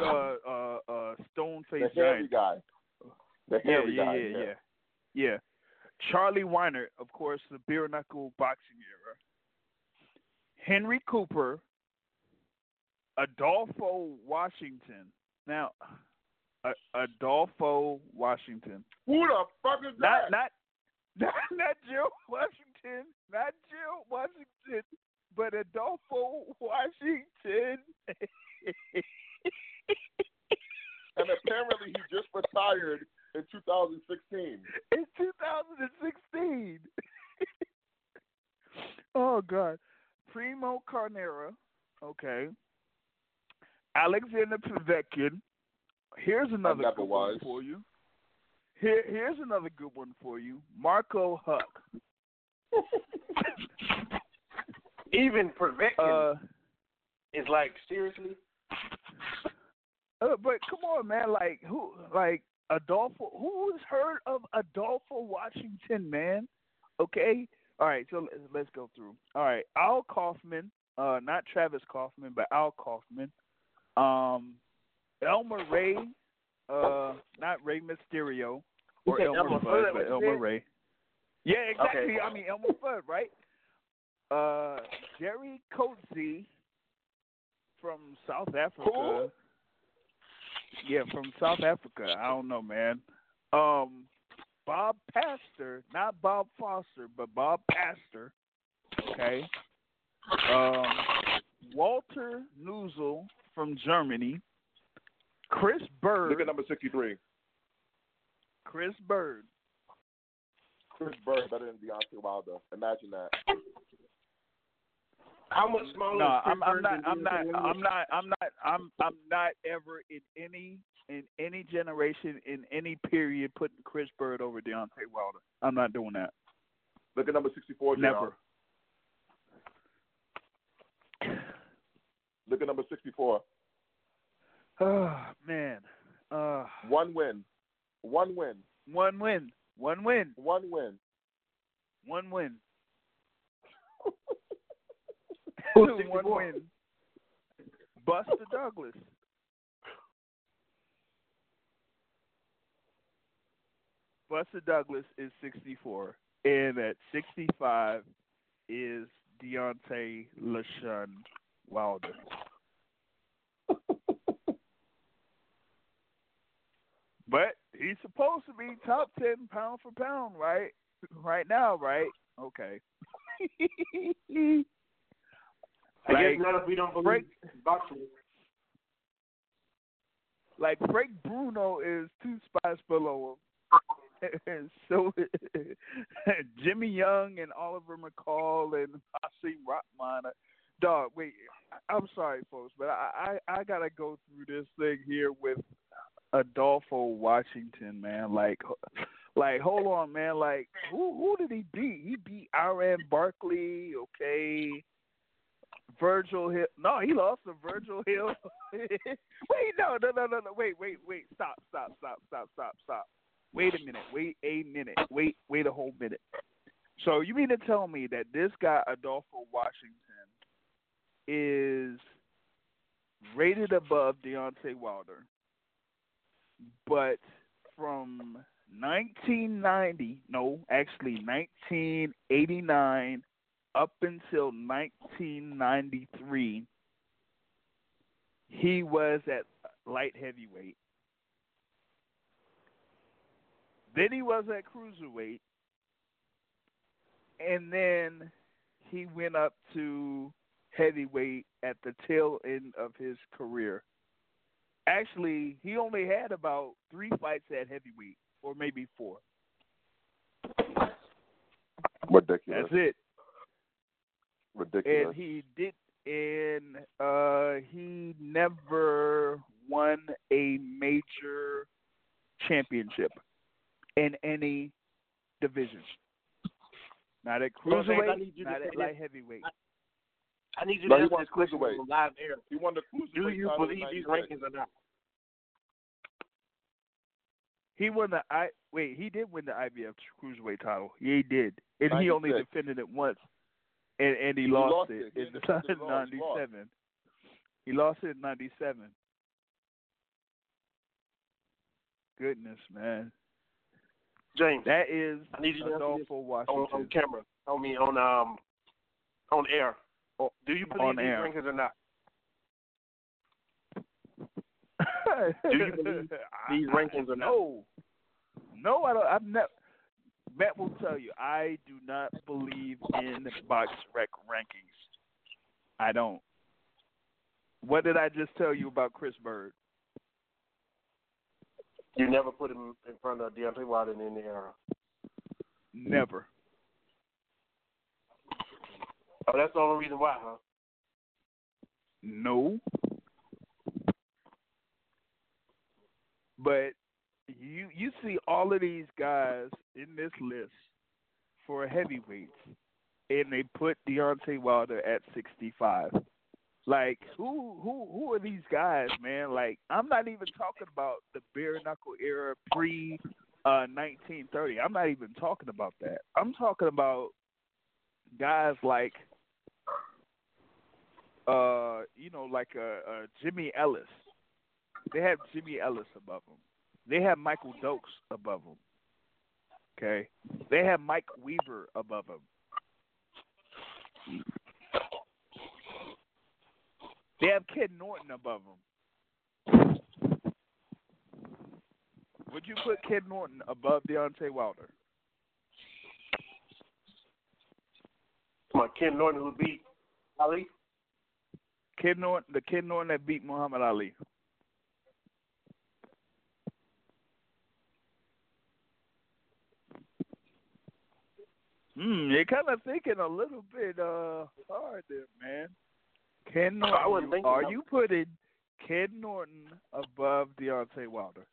[SPEAKER 2] uh uh uh stone
[SPEAKER 3] The
[SPEAKER 2] faced
[SPEAKER 3] hairy
[SPEAKER 2] giant.
[SPEAKER 3] guy. The
[SPEAKER 2] Yeah,
[SPEAKER 3] hairy
[SPEAKER 2] yeah,
[SPEAKER 3] guy.
[SPEAKER 2] yeah, yeah, yeah. Charlie Weiner, of course, the bare knuckle boxing era. Henry Cooper, Adolfo Washington. Now, Adolfo Washington,
[SPEAKER 3] Who the fuck is
[SPEAKER 2] not
[SPEAKER 3] that?
[SPEAKER 2] not not not Jill Washington, not Jill Washington, but Adolfo Washington.
[SPEAKER 3] and apparently he just retired in 2016.
[SPEAKER 2] in 2016. oh God, Primo Carnera. Okay. Alexander Povetkin. Here's another good one for you. Here, here's another good one for you. Marco Huck.
[SPEAKER 4] Even Povetkin
[SPEAKER 2] Uh,
[SPEAKER 4] is like seriously.
[SPEAKER 2] uh, but come on, man. Like who? Like Adolfo. Who's heard of Adolfo Washington, man? Okay. All right. So let's, let's go through. All right. Al Kaufman. Uh, not Travis Kauffman, but Al Kaufman. Um, Elmer Ray. Uh, not Rey Mysterio or Elmer
[SPEAKER 4] Elmer
[SPEAKER 2] Fudd,
[SPEAKER 4] Fudd,
[SPEAKER 2] but Elmer? Ray. Yeah, exactly.
[SPEAKER 4] Okay.
[SPEAKER 2] I mean Elmer Fudd, right? Uh, Gerrie Coetzee from South Africa.
[SPEAKER 3] Who?
[SPEAKER 2] Yeah, from South Africa. I don't know, man. Um, Bob Pastor, not Bob Foster, but Bob Pastor. Okay. Um, Walter Neusel from Germany. Chris Byrd.
[SPEAKER 3] Look at number 63.
[SPEAKER 2] Chris Byrd.
[SPEAKER 3] Chris Byrd better than Deontay Wilder. Imagine that.
[SPEAKER 4] How much smaller?
[SPEAKER 2] No, I'm, I'm not. I'm not. I'm not. I'm not. I'm. I'm not ever in any in any generation in any period putting Chris Byrd over Deontay Wilder. I'm not doing that.
[SPEAKER 3] Look at number 64, Jr.
[SPEAKER 2] Never.
[SPEAKER 3] Look at number 64.
[SPEAKER 2] Oh man. Uh,
[SPEAKER 3] One win. One win.
[SPEAKER 2] one win. One win.
[SPEAKER 3] One win.
[SPEAKER 2] One win.
[SPEAKER 4] Who's
[SPEAKER 2] one win. Buster Douglas. Buster Douglas is 64, and at 65 is Deontay LaShawn Wilder. But he's supposed to be top 10 pound for pound, right? Right now, right? Okay.
[SPEAKER 4] I
[SPEAKER 2] Like,
[SPEAKER 4] guess not if we don't believe
[SPEAKER 2] Frank-
[SPEAKER 4] boxing.
[SPEAKER 2] like Frank Bruno is two spots below him. and so Jimmy Young and Oliver McCall and Hasim are- Dog, wait, I'm sorry, folks, but I, I I gotta go through this thing here with Adolfo Washington, man. Like, like, hold on, man. Like, who who did he beat? He beat Iran Barkley, okay. Virgil Hill. No, he lost to Virgil Hill. wait, no, no, no, no, no. Wait, wait, wait. Stop, stop, stop, stop, stop, stop. Wait a minute. Wait a minute. Wait, wait a whole minute. So you mean to tell me that this guy Adolfo Washington is rated above Deontay Wilder, but from 1990, no, actually 1989 up until 1993, he was at light heavyweight. Then he was at cruiserweight. And then he went up to heavyweight at the tail end of his career. Actually, he only had about three fights at heavyweight, or maybe four.
[SPEAKER 3] Ridiculous.
[SPEAKER 2] That's it.
[SPEAKER 3] Ridiculous.
[SPEAKER 2] and he did and uh he never won a major championship in any division. Not at
[SPEAKER 4] Well, James, I
[SPEAKER 2] cruiserweight,
[SPEAKER 4] need you
[SPEAKER 2] not
[SPEAKER 4] say
[SPEAKER 2] at light heavyweight.
[SPEAKER 4] I need you
[SPEAKER 3] No,
[SPEAKER 4] to
[SPEAKER 3] he
[SPEAKER 4] answer this question
[SPEAKER 3] cruiserweight.
[SPEAKER 4] on live air.
[SPEAKER 3] he won the cruiserweight
[SPEAKER 4] Do you believe these rankings or not?
[SPEAKER 2] He won the I wait, he did win the IBF cruiserweight title. Yeah, he did. And he only defended it once. And and he,
[SPEAKER 3] He
[SPEAKER 2] lost,
[SPEAKER 3] lost
[SPEAKER 2] it
[SPEAKER 3] it.
[SPEAKER 2] In
[SPEAKER 3] didn't defend it at all. He lost.
[SPEAKER 2] seven. He lost it in ninety seven. Goodness, man.
[SPEAKER 4] James,
[SPEAKER 2] That is
[SPEAKER 4] I need you to
[SPEAKER 2] Adolfo
[SPEAKER 4] on,
[SPEAKER 2] Washington.
[SPEAKER 4] on camera. I mean, on um, on air.
[SPEAKER 2] Oh,
[SPEAKER 4] Do you believe
[SPEAKER 2] on
[SPEAKER 4] these
[SPEAKER 2] air.
[SPEAKER 4] rankings or not? Do you believe these rankings or not?
[SPEAKER 2] No, no, I don't. I've never. Matt will tell you, I do not believe in box rec rankings. I don't. What did I just tell you about Chris Byrd?
[SPEAKER 4] You never put him in front of Deontay Wilder in any era.
[SPEAKER 2] Never.
[SPEAKER 4] Oh, that's the only reason why, huh?
[SPEAKER 2] No. But you you see all of these guys in this list for heavyweights, and they put Deontay Wilder at sixty five. Like who who who are these guys, man? Like I'm not even talking about the bare knuckle era pre uh 1930. I'm not even talking about that. I'm talking about guys like uh you know like uh, uh Jimmy Ellis. They have Jimmy Ellis above them. They have Michael Dokes above them. Okay, they have Mike Weaver above them. They have Kid Norton above them. Would you put Kid Norton above Deontay Wilder?
[SPEAKER 4] My Ken Norton who beat Ali.
[SPEAKER 2] Kid Norton, the Kid Norton that beat Muhammad Ali. Hmm, You're kind of thinking a little bit uh hard there, man. Ken
[SPEAKER 4] I wasn't
[SPEAKER 2] Norton,
[SPEAKER 4] thinking
[SPEAKER 2] are you putting Ken Norton above Deontay Wilder?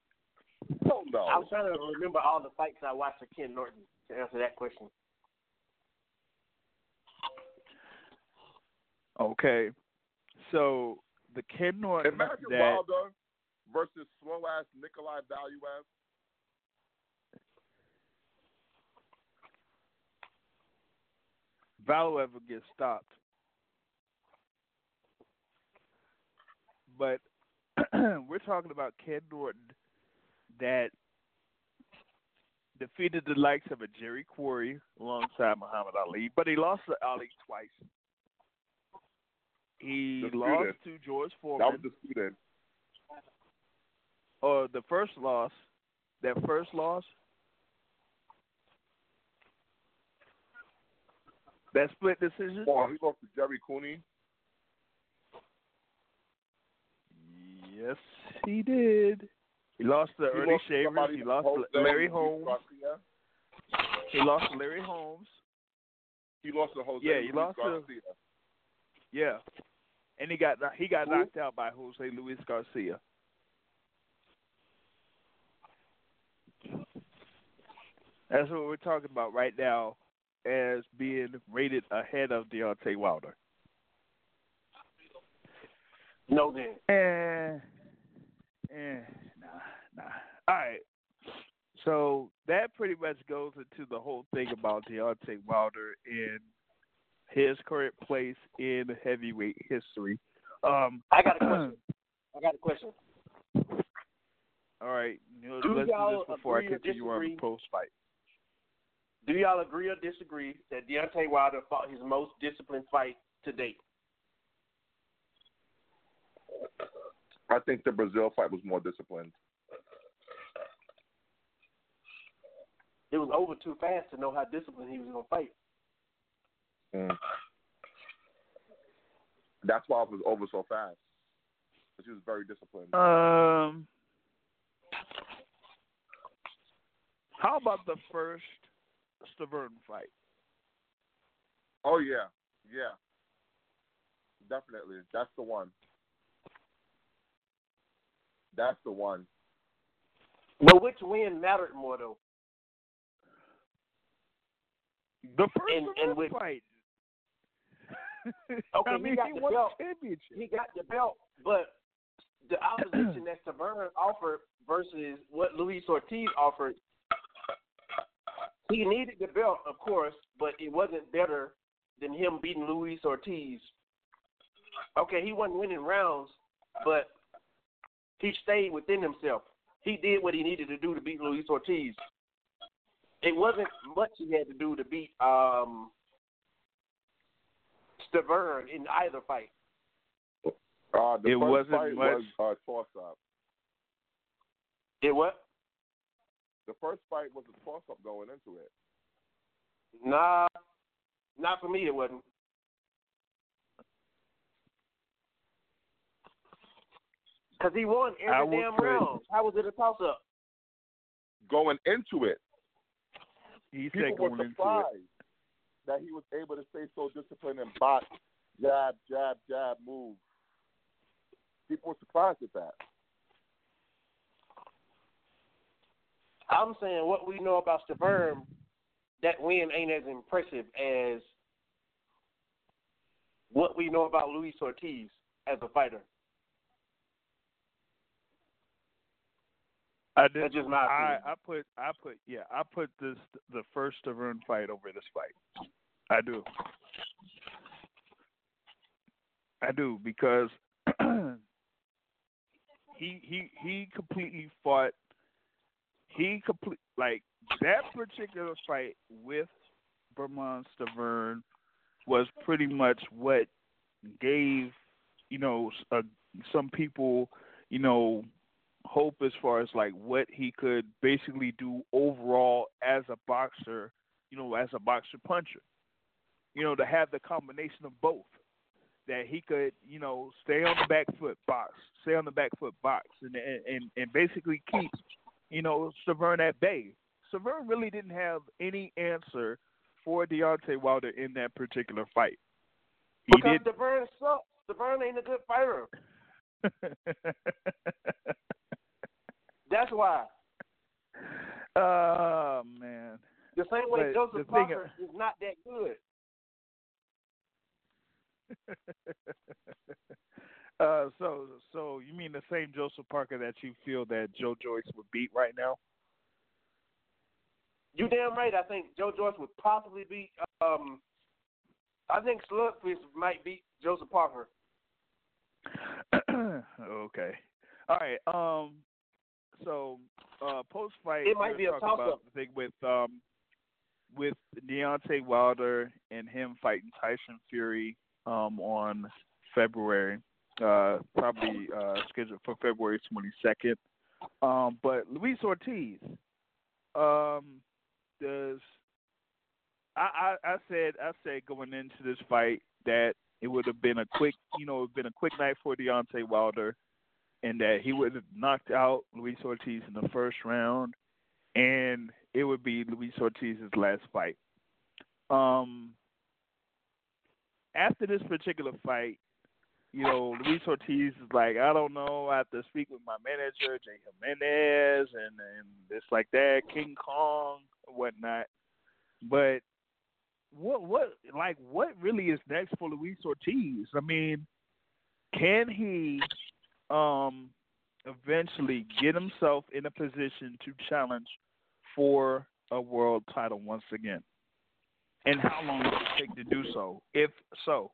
[SPEAKER 3] Hell no.
[SPEAKER 4] I was trying to remember all the fights I watched of Ken Norton to answer that question.
[SPEAKER 2] Okay, so the Ken Norton
[SPEAKER 3] Imagine
[SPEAKER 2] that
[SPEAKER 3] Wilder versus slow ass Nikolai Valuev.
[SPEAKER 2] Valor ever gets stopped. But we're talking about Ken Norton that defeated the likes of a Jerry Quarry alongside Muhammad Ali, but he lost to Ali twice. He lost to George Foreman.
[SPEAKER 3] That was disputed.
[SPEAKER 2] or uh, the first loss, that first loss, that split decision.
[SPEAKER 3] Oh, he lost to Jerry Cooney.
[SPEAKER 2] Yes, he did. He lost to
[SPEAKER 3] He
[SPEAKER 2] Ernie
[SPEAKER 3] lost
[SPEAKER 2] Shavers. He lost to Larry Holmes. He lost to Larry Holmes.
[SPEAKER 3] He lost to Jose
[SPEAKER 2] Yeah, he
[SPEAKER 3] Luis
[SPEAKER 2] lost to-
[SPEAKER 3] Garcia.
[SPEAKER 2] Yeah, and he got he got
[SPEAKER 3] Who?
[SPEAKER 2] knocked out by Jose Luis Garcia. That's what we're talking about right now as being rated ahead of Deontay Wilder.
[SPEAKER 4] No, then.
[SPEAKER 2] Eh, eh, nah, nah. All right. So that pretty much goes into the whole thing about Deontay Wilder and his current place in heavyweight history. Um,
[SPEAKER 4] I got a question. I got a question.
[SPEAKER 2] all right, you know, let's do this before I continue on the post fight.
[SPEAKER 4] Do y'all agree or disagree that Deontay Wilder fought his most disciplined fight to date?
[SPEAKER 3] I think the Breazeale fight was more disciplined.
[SPEAKER 4] It was over too fast to know how disciplined he was going to fight.
[SPEAKER 3] Mm. That's why it was over so fast. 'Cause he was very disciplined.
[SPEAKER 2] Um, how about the first Stiverne fight?
[SPEAKER 3] Oh yeah, yeah, definitely. That's the one. That's the one.
[SPEAKER 4] But which win mattered more, though?
[SPEAKER 2] The first
[SPEAKER 4] And- and with-
[SPEAKER 2] fight.
[SPEAKER 4] Okay,
[SPEAKER 2] I
[SPEAKER 4] he got
[SPEAKER 2] he
[SPEAKER 4] the
[SPEAKER 2] won
[SPEAKER 4] belt.
[SPEAKER 2] championship.
[SPEAKER 4] He got the belt, but the opposition that Stiverne offered versus what Luis Ortiz offered, he needed the belt, of course, but it wasn't better than him beating Luis Ortiz. Okay, he wasn't winning rounds, but he stayed within himself. He did what he needed to do to beat Luis Ortiz. It wasn't much he had to do to beat um Stiverne in either fight.
[SPEAKER 3] Uh, the
[SPEAKER 2] It
[SPEAKER 3] first
[SPEAKER 2] wasn't
[SPEAKER 3] fight
[SPEAKER 2] much-
[SPEAKER 3] was uh, toss up.
[SPEAKER 4] It what?
[SPEAKER 3] The first fight was a toss up going into it.
[SPEAKER 4] Nah, not for me. It wasn't. Cause he won every damn
[SPEAKER 2] put-
[SPEAKER 4] round. How was it a toss up?
[SPEAKER 3] Going into it,
[SPEAKER 2] He
[SPEAKER 3] people
[SPEAKER 2] said
[SPEAKER 3] were
[SPEAKER 2] going into it.
[SPEAKER 3] surprised that he was able to stay so disciplined and box, jab, jab, jab, move. People were surprised at that.
[SPEAKER 4] I'm saying what we know about Stiverne, that win ain't as impressive as what we know about Luis Ortiz as a fighter.
[SPEAKER 2] I did.
[SPEAKER 4] That's just my
[SPEAKER 2] I,
[SPEAKER 4] opinion.
[SPEAKER 2] I put I put yeah I put this the first Stiverne fight over this fight. I do. I do because he he he completely fought. He complete like that particular fight with Bermane Stiverne was pretty much what gave you know uh, some people you know hope as far as like what he could basically do overall as a boxer, you know, as a boxer puncher. You know, to have the combination of both. That he could, you know, stay on the back foot box, stay on the back foot box and and and basically keep, you know, Stiverne at bay. Stiverne really didn't have any answer for Deontay Wilder in that particular fight. He
[SPEAKER 4] Because
[SPEAKER 2] did.
[SPEAKER 4] Devern sucks. Devern ain't a good fighter. That's why.
[SPEAKER 2] oh man.
[SPEAKER 4] The same way
[SPEAKER 2] But
[SPEAKER 4] Joseph Parker is not that good.
[SPEAKER 2] uh, so so you mean the same Joseph Parker that you feel that Joe Joyce would beat right now?
[SPEAKER 4] You damn right. I think Joe Joyce would possibly beat. Um, I think Slugfist might beat Joseph Parker.
[SPEAKER 2] okay. All right. Um. So, uh, post fight,
[SPEAKER 4] It might be a
[SPEAKER 2] talk
[SPEAKER 4] toss-up.
[SPEAKER 2] about the thing with um, with Deontay Wilder and him fighting Tyson Fury um on February, uh, probably uh scheduled for February twenty second. Um, but Luis Ortiz, um, does I, I I said I said going into this fight that it would have been a quick, you know, been a quick night for Deontay Wilder, and that he would have knocked out Luis Ortiz in the first round, and it would be Luis Ortiz's last fight. Um, after this particular fight, you know, Luis Ortiz is like, I don't know, I have to speak with my manager, Jay Jimenez, and and this like that, King Kong, whatnot. But what what like what really is next for Luis Ortiz? I mean, can he um eventually get himself in a position to challenge for a world title once again? And how long does it take to do so? If so.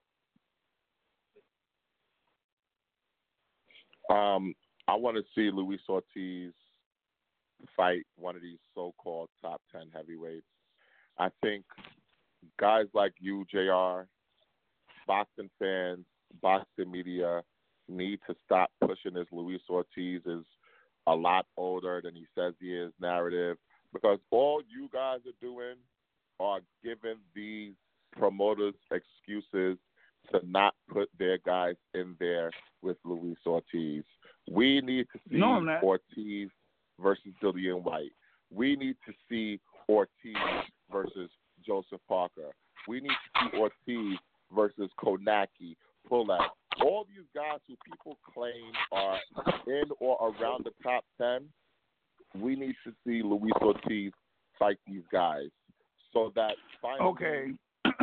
[SPEAKER 3] Um, I want to see Luis Ortiz fight one of these so-called top ten heavyweights. I think guys like you, Jr., boxing fans, boxing media need to stop pushing this Luis Ortiz is a lot older than he says he is narrative because all you guys are doing are giving these promoters excuses to not put their guys in there with Luis Ortiz. We need to see
[SPEAKER 2] No,
[SPEAKER 3] Ortiz versus Dillian Whyte. We need to see Ortiz versus Joseph Parker. We need to see Ortiz versus Kownacki, Pullak. All these guys who people claim are in or around the top 10, we need to see Luis Ortiz fight these guys so that finally
[SPEAKER 2] Okay.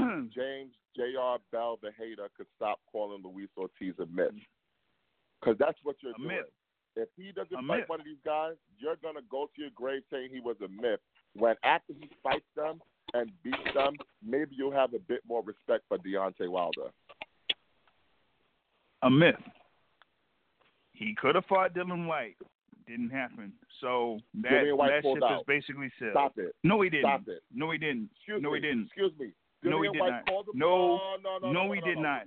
[SPEAKER 3] James J.R. Bell, the hater, could stop calling Luis Ortiz a myth. Because that's what you're
[SPEAKER 2] A
[SPEAKER 3] doing.
[SPEAKER 2] myth.
[SPEAKER 3] If he doesn't
[SPEAKER 2] A
[SPEAKER 3] fight
[SPEAKER 2] myth.
[SPEAKER 3] one of these guys, you're going to go to your grave saying he was a myth. When after he fights them and beats them, maybe you'll have a bit more respect for Deontay Wilder.
[SPEAKER 2] a myth. He could have fought Dillian Whyte. Didn't happen. So that, that ship is basically sailed.
[SPEAKER 3] Stop it.
[SPEAKER 2] No, he didn't.
[SPEAKER 3] Stop it.
[SPEAKER 2] No, he didn't.
[SPEAKER 3] Excuse
[SPEAKER 2] No,
[SPEAKER 3] me.
[SPEAKER 2] he didn't.
[SPEAKER 3] Excuse me.
[SPEAKER 2] No, he did not. No.
[SPEAKER 3] no,
[SPEAKER 2] he did
[SPEAKER 3] no,
[SPEAKER 2] not.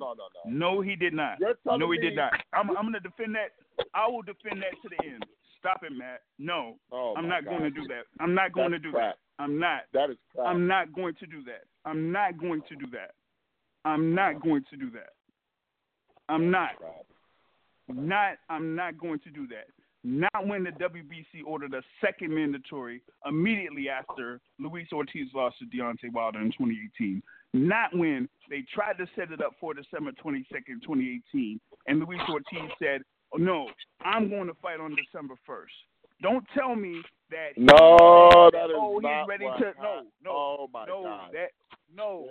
[SPEAKER 3] No,
[SPEAKER 2] he did not. No, he did not. I'm, I'm going to defend that. I will defend that to the end. Stop it, Matt. No,
[SPEAKER 3] Oh,
[SPEAKER 2] I'm not
[SPEAKER 3] God.
[SPEAKER 2] going to do that. I'm not going
[SPEAKER 3] That's
[SPEAKER 2] to do
[SPEAKER 3] crap.
[SPEAKER 2] that. I'm not.
[SPEAKER 3] That is crap.
[SPEAKER 2] I'm not going to do that. I'm not going to do that. I'm not going to do that. I'm not. Not. I'm not going to do that. Not when the WBC ordered a second mandatory immediately after Luis Ortiz lost to Deontay Wilder in 2018. Not when they tried to set it up for December 22nd, 2018, and Luis Ortiz said, oh, "No, I'm going to fight on December 1st." Don't tell me that. he-
[SPEAKER 3] No, that is
[SPEAKER 2] oh, he's
[SPEAKER 3] not
[SPEAKER 2] ready to. No, no,
[SPEAKER 3] Oh
[SPEAKER 2] no.
[SPEAKER 3] God.
[SPEAKER 2] That no.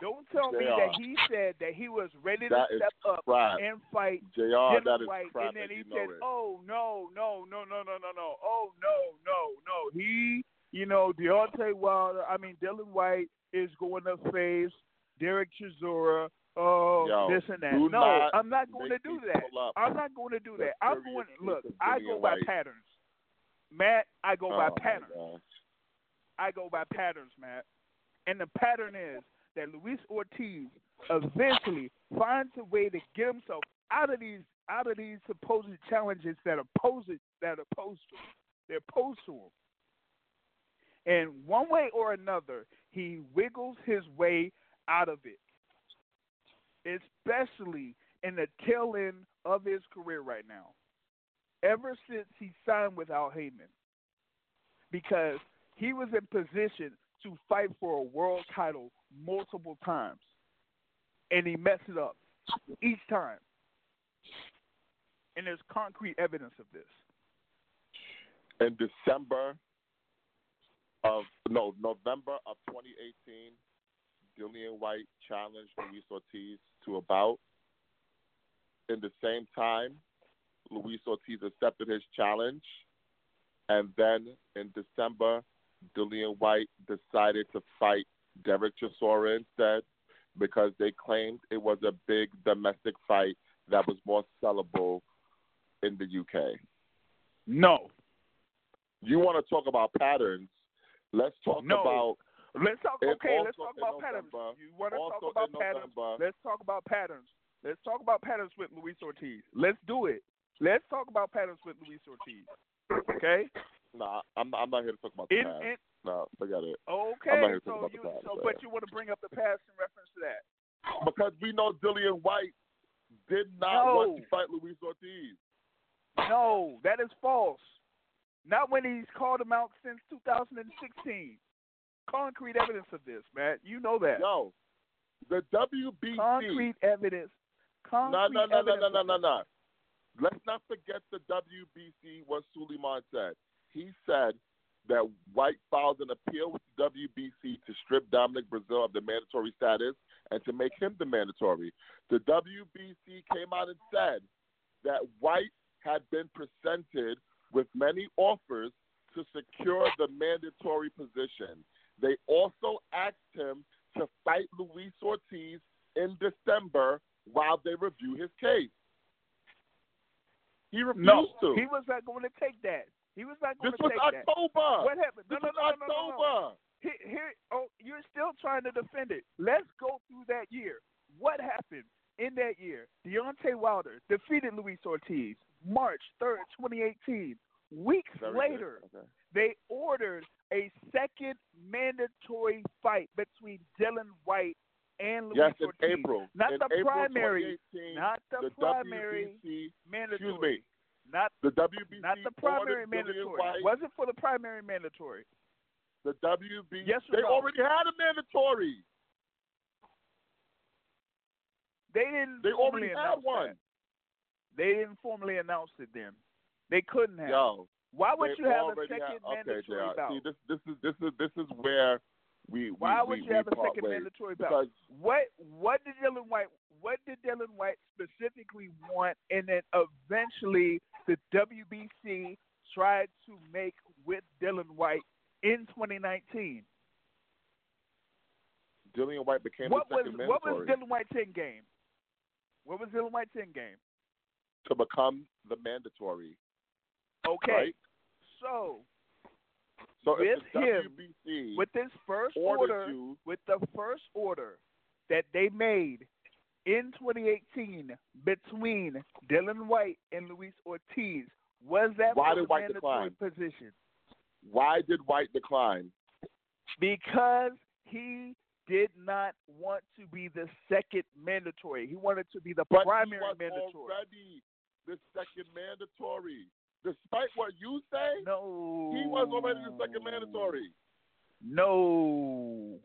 [SPEAKER 2] Don't tell me that he said that he was ready to
[SPEAKER 3] That
[SPEAKER 2] step up
[SPEAKER 3] crap.
[SPEAKER 2] and fight
[SPEAKER 3] Jr. That is
[SPEAKER 2] White, and then he said. "Oh no, no, no, no, no, no, no, oh no, no, no." He, you know, Deontay Wilder. I mean, Dillian Whyte is going to face Derek Chisora. Oh,
[SPEAKER 3] Yo,
[SPEAKER 2] this and that. No,
[SPEAKER 3] not
[SPEAKER 2] I'm not going to do that. I'm not going to do that. I'm going. Look, I go by
[SPEAKER 3] White.
[SPEAKER 2] patterns. Matt, I go
[SPEAKER 3] Oh,
[SPEAKER 2] by patterns. I go by patterns, Matt. And the pattern is that Luis Ortiz eventually finds a way to get himself out of these out of these supposed challenges that are posed that are posed to him. They're posed to him. And one way or another, he wiggles his way out of it. Especially in the tail end of his career right now. Ever since he signed with Al Haymon because he was in position to fight for a world title multiple times, and he messed it up each time. And there's concrete evidence of this.
[SPEAKER 3] In December of no November of 2018, Dillian Whyte challenged Luis Ortiz to a bout. In the same time, Luis Ortiz accepted his challenge, and then in December, Dillian Whyte decided to fight Derek Chisora instead because they claimed it was a big domestic fight that was more sellable in the UK.
[SPEAKER 2] No.
[SPEAKER 3] You want to talk about patterns? Let's talk
[SPEAKER 2] No.
[SPEAKER 3] about
[SPEAKER 2] Let's talk. Okay, let's talk about patterns.
[SPEAKER 3] November-
[SPEAKER 2] You want to talk about patterns?
[SPEAKER 3] November-
[SPEAKER 2] Let's talk about patterns. Let's talk about patterns with Luis Ortiz. Let's do it. Let's talk about patterns with Luis Ortiz. Okay.
[SPEAKER 3] Nah, I'm I'm not here to talk about the
[SPEAKER 2] In,
[SPEAKER 3] past.
[SPEAKER 2] in,
[SPEAKER 3] No, forget it.
[SPEAKER 2] okay.
[SPEAKER 3] I'm not here to talk
[SPEAKER 2] So
[SPEAKER 3] about the
[SPEAKER 2] you,
[SPEAKER 3] past,
[SPEAKER 2] so, but you want to bring up the past in reference to that?
[SPEAKER 3] Because we know Dillian Whyte did not
[SPEAKER 2] No.
[SPEAKER 3] want to fight Luis Ortiz.
[SPEAKER 2] No, that is false. Not when he's called him out since 2016. Concrete evidence of this, man. You know that.
[SPEAKER 3] Yo, the WBC.
[SPEAKER 2] Concrete evidence.
[SPEAKER 3] No,
[SPEAKER 2] Concrete
[SPEAKER 3] no, no, no,
[SPEAKER 2] evidence
[SPEAKER 3] no, no, no, no. Let's not forget the WBC. What Suleiman said. He said that Whyte filed an appeal with the WBC to strip Dominic Breazeale of the mandatory status and to make him the mandatory. The WBC came out and said that Whyte had been presented with many offers to secure the mandatory position. They also asked him to fight Luis Ortiz in December while they review his case. He refused
[SPEAKER 2] No,
[SPEAKER 3] to.
[SPEAKER 2] he was not going to take that. He was not going
[SPEAKER 3] this
[SPEAKER 2] to
[SPEAKER 3] was
[SPEAKER 2] take that.
[SPEAKER 3] October.
[SPEAKER 2] What happened? No,
[SPEAKER 3] This
[SPEAKER 2] no,
[SPEAKER 3] was
[SPEAKER 2] no, no, no, no, no.
[SPEAKER 3] October.
[SPEAKER 2] Here, here, oh, you're still trying to defend it. Let's go through that year. What happened in that year? Deontay Wilder defeated Luis Ortiz March 3rd, 2018. Weeks
[SPEAKER 3] Very
[SPEAKER 2] later.
[SPEAKER 3] Okay.
[SPEAKER 2] they ordered a second mandatory fight between Dillian Whyte and Luis
[SPEAKER 3] Yes, in
[SPEAKER 2] Ortiz.
[SPEAKER 3] April.
[SPEAKER 2] Not
[SPEAKER 3] in
[SPEAKER 2] the
[SPEAKER 3] April
[SPEAKER 2] primary, not the,
[SPEAKER 3] the
[SPEAKER 2] primary
[SPEAKER 3] WBC,
[SPEAKER 2] mandatory.
[SPEAKER 3] excuse me,
[SPEAKER 2] Not
[SPEAKER 3] the WBC
[SPEAKER 2] not the primary mandatory.
[SPEAKER 3] Whyte,
[SPEAKER 2] Wasn't for the primary mandatory.
[SPEAKER 3] the WBC.
[SPEAKER 2] Yes
[SPEAKER 3] they
[SPEAKER 2] no?
[SPEAKER 3] already had a mandatory.
[SPEAKER 2] They didn't.
[SPEAKER 3] They already had one.
[SPEAKER 2] that. They didn't formally announce it then. They couldn't have.
[SPEAKER 3] Yo,
[SPEAKER 2] Why would you have a second
[SPEAKER 3] had, okay,
[SPEAKER 2] mandatory.
[SPEAKER 3] See, this this is this is this is where we we
[SPEAKER 2] Why
[SPEAKER 3] we,
[SPEAKER 2] would you
[SPEAKER 3] we
[SPEAKER 2] have a second mandatory?
[SPEAKER 3] Because
[SPEAKER 2] What what did Dillian Whyte what did Dillian Whyte specifically want and then eventually the WBC tried to make with Dillian Whyte in 2019?
[SPEAKER 3] Dillian Whyte became
[SPEAKER 2] What
[SPEAKER 3] the
[SPEAKER 2] was
[SPEAKER 3] second
[SPEAKER 2] what was Dillian Whyte's end game? What was Dillian Whyte's end game?
[SPEAKER 3] to become the mandatory.
[SPEAKER 2] Okay.
[SPEAKER 3] Right?
[SPEAKER 2] So
[SPEAKER 3] So
[SPEAKER 2] With him,
[SPEAKER 3] WBC
[SPEAKER 2] with this first order
[SPEAKER 3] you,
[SPEAKER 2] with the first order that they made in 2018 between Dillian Whyte and Luis Ortiz, was that
[SPEAKER 3] Why did
[SPEAKER 2] Whyte
[SPEAKER 3] decline?
[SPEAKER 2] position?
[SPEAKER 3] why did Whyte decline?
[SPEAKER 2] Because he did not want to be the second mandatory. He wanted to be the
[SPEAKER 3] But
[SPEAKER 2] primary
[SPEAKER 3] he was
[SPEAKER 2] mandatory.
[SPEAKER 3] already the second mandatory. Despite what you say,
[SPEAKER 2] No.
[SPEAKER 3] he was already the second mandatory.
[SPEAKER 2] No.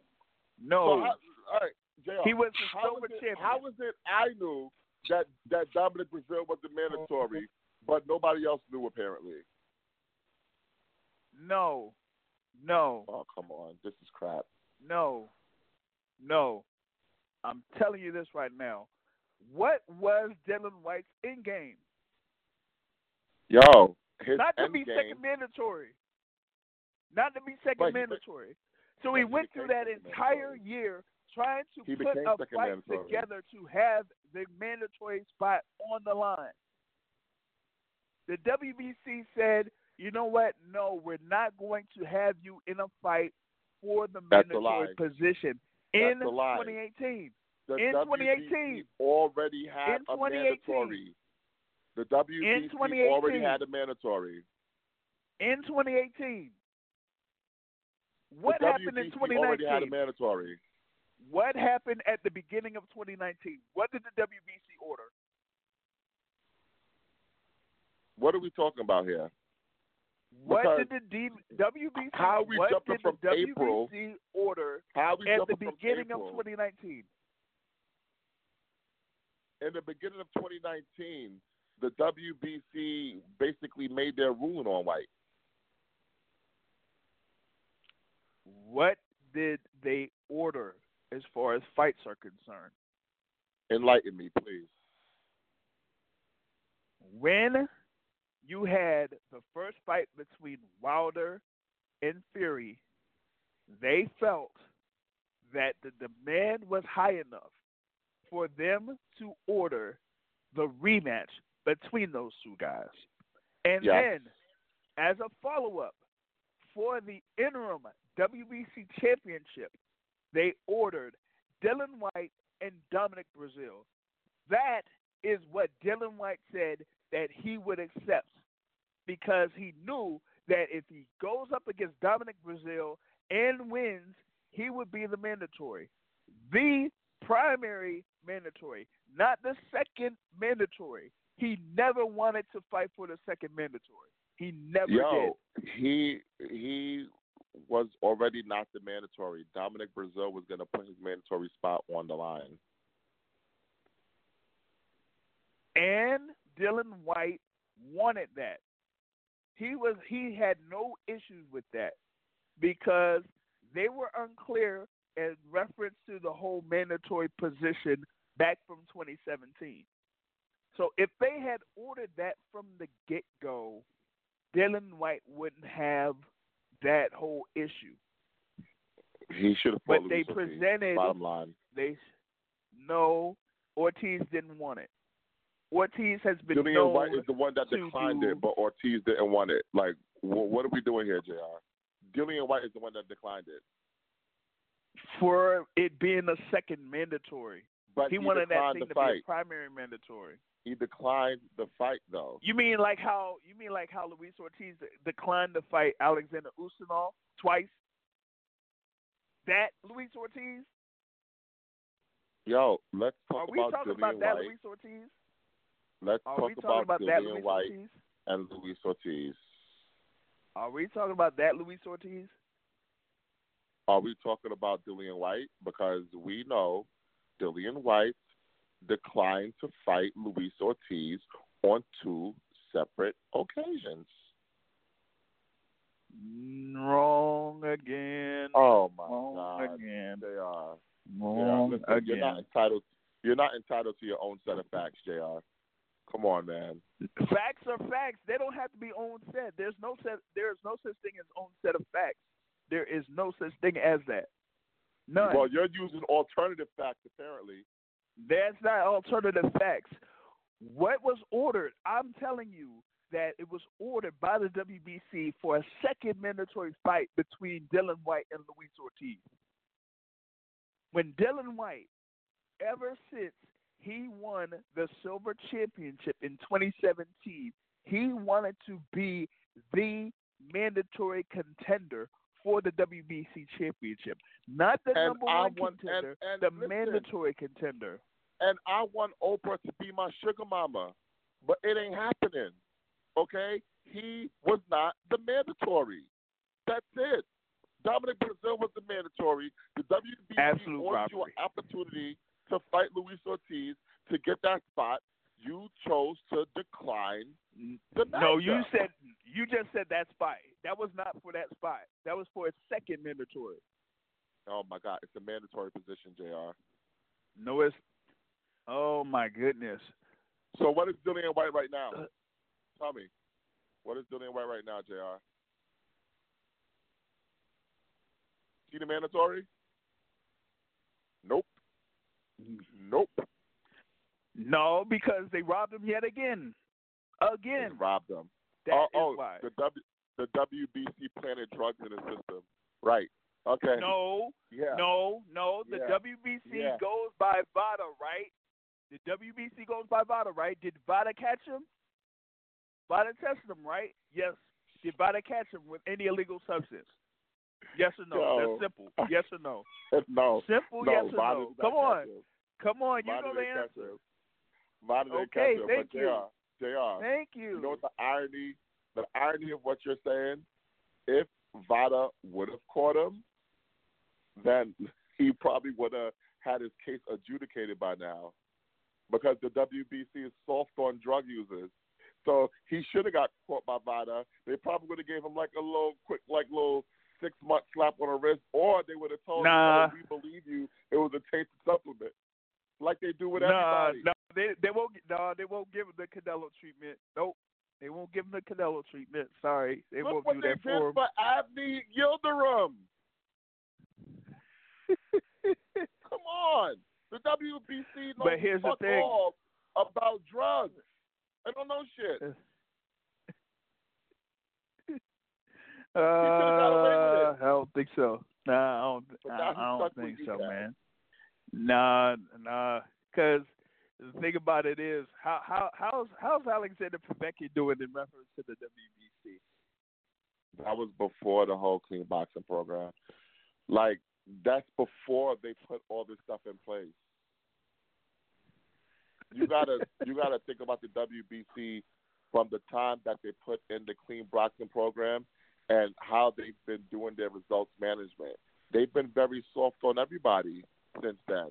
[SPEAKER 2] No.
[SPEAKER 3] So how, all right, JR,
[SPEAKER 2] he was the
[SPEAKER 3] how
[SPEAKER 2] silver
[SPEAKER 3] is it,
[SPEAKER 2] champion.
[SPEAKER 3] How is it I knew that that Dominic Breazeale was the mandatory, but nobody else knew apparently?
[SPEAKER 2] No. No.
[SPEAKER 3] Oh come on, this is crap.
[SPEAKER 2] No. No. I'm telling you this right now. What was Dillian Whyte's end game?
[SPEAKER 3] Yo,
[SPEAKER 2] Not to be
[SPEAKER 3] game,
[SPEAKER 2] second mandatory. Not to be second mandatory. So he went through that entire year trying to
[SPEAKER 3] He
[SPEAKER 2] put a fight together to have the mandatory spot on the line. The WBC said, you know what? No, we're not going to have you in a fight for the
[SPEAKER 3] That's
[SPEAKER 2] mandatory position
[SPEAKER 3] That's
[SPEAKER 2] in 2018.
[SPEAKER 3] the
[SPEAKER 2] in
[SPEAKER 3] WBC
[SPEAKER 2] 2018.
[SPEAKER 3] already had
[SPEAKER 2] In
[SPEAKER 3] a
[SPEAKER 2] 2018.
[SPEAKER 3] mandatory. The WBC already had a mandatory.
[SPEAKER 2] In 2018. What happened in
[SPEAKER 3] WBC already had a
[SPEAKER 2] 2019?
[SPEAKER 3] mandatory.
[SPEAKER 2] What happened at the beginning of 2019? What did the WBC order?
[SPEAKER 3] What are we talking about here?
[SPEAKER 2] What
[SPEAKER 3] Because
[SPEAKER 2] did the D, WBC?
[SPEAKER 3] how we
[SPEAKER 2] what
[SPEAKER 3] jumping from
[SPEAKER 2] the
[SPEAKER 3] April
[SPEAKER 2] WBC order
[SPEAKER 3] how we
[SPEAKER 2] at the beginning of 2019?
[SPEAKER 3] in the beginning of 2019, the WBC basically made their ruling on Whyte.
[SPEAKER 2] What did they order as far as fights are concerned?
[SPEAKER 3] Enlighten me, please.
[SPEAKER 2] When you had the first fight between Wilder and Fury, they felt that the demand was high enough for them to order the rematch between those two guys. And
[SPEAKER 3] Yeah.
[SPEAKER 2] then, as a follow up, for the interim WBC championship, they ordered Dillian Whyte and Dominic Breazeale. That is what Dillian Whyte said that he would accept because he knew that if he goes up against Dominic Breazeale and wins, he would be the mandatory. The primary mandatory, not the second mandatory. He never wanted to fight for the second mandatory. He never did.
[SPEAKER 3] Yo, he he was already not the mandatory. Dominic Breazeale was going to put his mandatory spot on the line.
[SPEAKER 2] And Dillian Whyte wanted that. He was he had no issues with that because they were unclear in reference to the whole mandatory position back from 2017. So if they had ordered that from the get go, Dillian Whyte wouldn't have that whole issue.
[SPEAKER 3] He should have
[SPEAKER 2] But they presented
[SPEAKER 3] Bottom line.
[SPEAKER 2] they no Ortiz didn't want it. Ortiz has been
[SPEAKER 3] Dillian
[SPEAKER 2] known
[SPEAKER 3] Whyte is the one that declined
[SPEAKER 2] do-
[SPEAKER 3] it, but Ortiz didn't want it. Like, wh- what are we doing here, Jr. Dillian Whyte is the one that declined it,
[SPEAKER 2] for it being a second mandatory.
[SPEAKER 3] But
[SPEAKER 2] He,
[SPEAKER 3] he,
[SPEAKER 2] wanted that thing to
[SPEAKER 3] fight.
[SPEAKER 2] be a primary mandatory.
[SPEAKER 3] He declined the fight, though.
[SPEAKER 2] You mean like how you mean like how Luis Ortiz declined to fight Alexander Ustinov twice? That Luis Ortiz?
[SPEAKER 3] Yo, let's talk
[SPEAKER 2] Are we
[SPEAKER 3] about
[SPEAKER 2] talking about that
[SPEAKER 3] Whyte.
[SPEAKER 2] Luis Ortiz?
[SPEAKER 3] Let's
[SPEAKER 2] Are
[SPEAKER 3] talk about,
[SPEAKER 2] about that Luis
[SPEAKER 3] Whyte
[SPEAKER 2] Ortiz?
[SPEAKER 3] and Luis Ortiz.
[SPEAKER 2] Are we talking about that Luis Ortiz?
[SPEAKER 3] Are we talking about Dillian Whyte? Because we know Dillian Whyte declined to fight Luis Ortiz on two separate occasions.
[SPEAKER 2] Wrong again.
[SPEAKER 3] Oh my
[SPEAKER 2] Wrong
[SPEAKER 3] God,
[SPEAKER 2] again.
[SPEAKER 3] they are.
[SPEAKER 2] Wrong
[SPEAKER 3] Listen,
[SPEAKER 2] again.
[SPEAKER 3] You're not entitled. You're not entitled to your own set of facts, Jr. Come on, man.
[SPEAKER 2] Facts are facts. They don't have to be own set. There's no set. There is no such thing as own set of facts. There is no such thing as that. None.
[SPEAKER 3] Well, you're using alternative facts apparently.
[SPEAKER 2] That's not alternative facts. What was ordered? I'm telling you that it was ordered by the WBC for a second mandatory fight between Dillian Whyte and Luis Ortiz. When Dillian Whyte, ever since he won the silver championship in 2017, he wanted to be the mandatory contender for the WBC championship, not the
[SPEAKER 3] And
[SPEAKER 2] number one
[SPEAKER 3] want-
[SPEAKER 2] contender,
[SPEAKER 3] and
[SPEAKER 2] the
[SPEAKER 3] listen.
[SPEAKER 2] mandatory contender.
[SPEAKER 3] and I want Oprah to be my sugar mama, but it ain't happening. Okay, he was not the mandatory. That's it. Dominic Breazeale was the mandatory. The WBC
[SPEAKER 2] Absolute
[SPEAKER 3] offered you an opportunity to fight Luis Ortiz to get that spot. You chose to decline the
[SPEAKER 2] No, you said you just said that spot. That was not for that spot. That was for a second mandatory.
[SPEAKER 3] Oh my God, it's a mandatory position, Jr.
[SPEAKER 2] No, it's. Oh my goodness.
[SPEAKER 3] So what is Dillian Whyte right now?
[SPEAKER 2] Uh,
[SPEAKER 3] Tell me, what is Dillian Whyte right now, Jr. Is he the mandatory? Nope. Nope.
[SPEAKER 2] No, because they robbed him yet again.
[SPEAKER 3] They
[SPEAKER 2] Again.
[SPEAKER 3] robbed them.
[SPEAKER 2] That oh, is
[SPEAKER 3] oh, oh
[SPEAKER 2] why.
[SPEAKER 3] the W the WBC planted drugs in the system. Right. Okay.
[SPEAKER 2] No,
[SPEAKER 3] Yeah.
[SPEAKER 2] no, no. The
[SPEAKER 3] Yeah.
[SPEAKER 2] WBC
[SPEAKER 3] Yeah.
[SPEAKER 2] goes by VADA, right? The WBC goes by VADA, right? Did VADA catch him? VADA tested him, right? Yes. Did VADA catch him with any illegal substance? Yes or no?
[SPEAKER 3] No.
[SPEAKER 2] That's simple. Yes or no?
[SPEAKER 3] no.
[SPEAKER 2] Simple
[SPEAKER 3] no.
[SPEAKER 2] yes or
[SPEAKER 3] Vada
[SPEAKER 2] no? Come on. Come on, you
[SPEAKER 3] Vada
[SPEAKER 2] know the answer.
[SPEAKER 3] Vada didn't
[SPEAKER 2] Okay,
[SPEAKER 3] catch him.
[SPEAKER 2] thank
[SPEAKER 3] but
[SPEAKER 2] you.
[SPEAKER 3] JR, JR,
[SPEAKER 2] Thank you.
[SPEAKER 3] you know what the irony? the irony of what you're saying, if Vada would have caught him, then he probably would have had his case adjudicated by now, because the WBC is soft on drug users. So he should have got caught by Vada. They probably would have gave him like a little quick, like little six month slap on the wrist, or they would have told
[SPEAKER 2] Nah.
[SPEAKER 3] him, oh, "We believe you. It was a tainted supplement," like they do with
[SPEAKER 2] Nah,
[SPEAKER 3] everybody.
[SPEAKER 2] no, they they won't. No, they won't give him the Canelo treatment. Nope, they won't give him the Canelo treatment. Sorry, they
[SPEAKER 3] Look
[SPEAKER 2] won't
[SPEAKER 3] what
[SPEAKER 2] do
[SPEAKER 3] they
[SPEAKER 2] that
[SPEAKER 3] did
[SPEAKER 2] for him.
[SPEAKER 3] for Avni Yildirim. Come on, the WBC knows
[SPEAKER 2] But here's the thing.
[SPEAKER 3] all about drugs. I don't know shit.
[SPEAKER 2] Uh,
[SPEAKER 3] got away with it.
[SPEAKER 2] I don't think so. Nah, I don't. I, I don't think so, man. Nah, nah. Because the thing about it is, how how how's how's Alexander Povetkin doing in reference to the WBC?
[SPEAKER 3] That was before the whole clean boxing program. Like that's before they put all this stuff in place. You gotta you gotta think about the WBC from the time that they put in the clean boxing program and how they've been doing their results management. They've been very soft on everybody since then.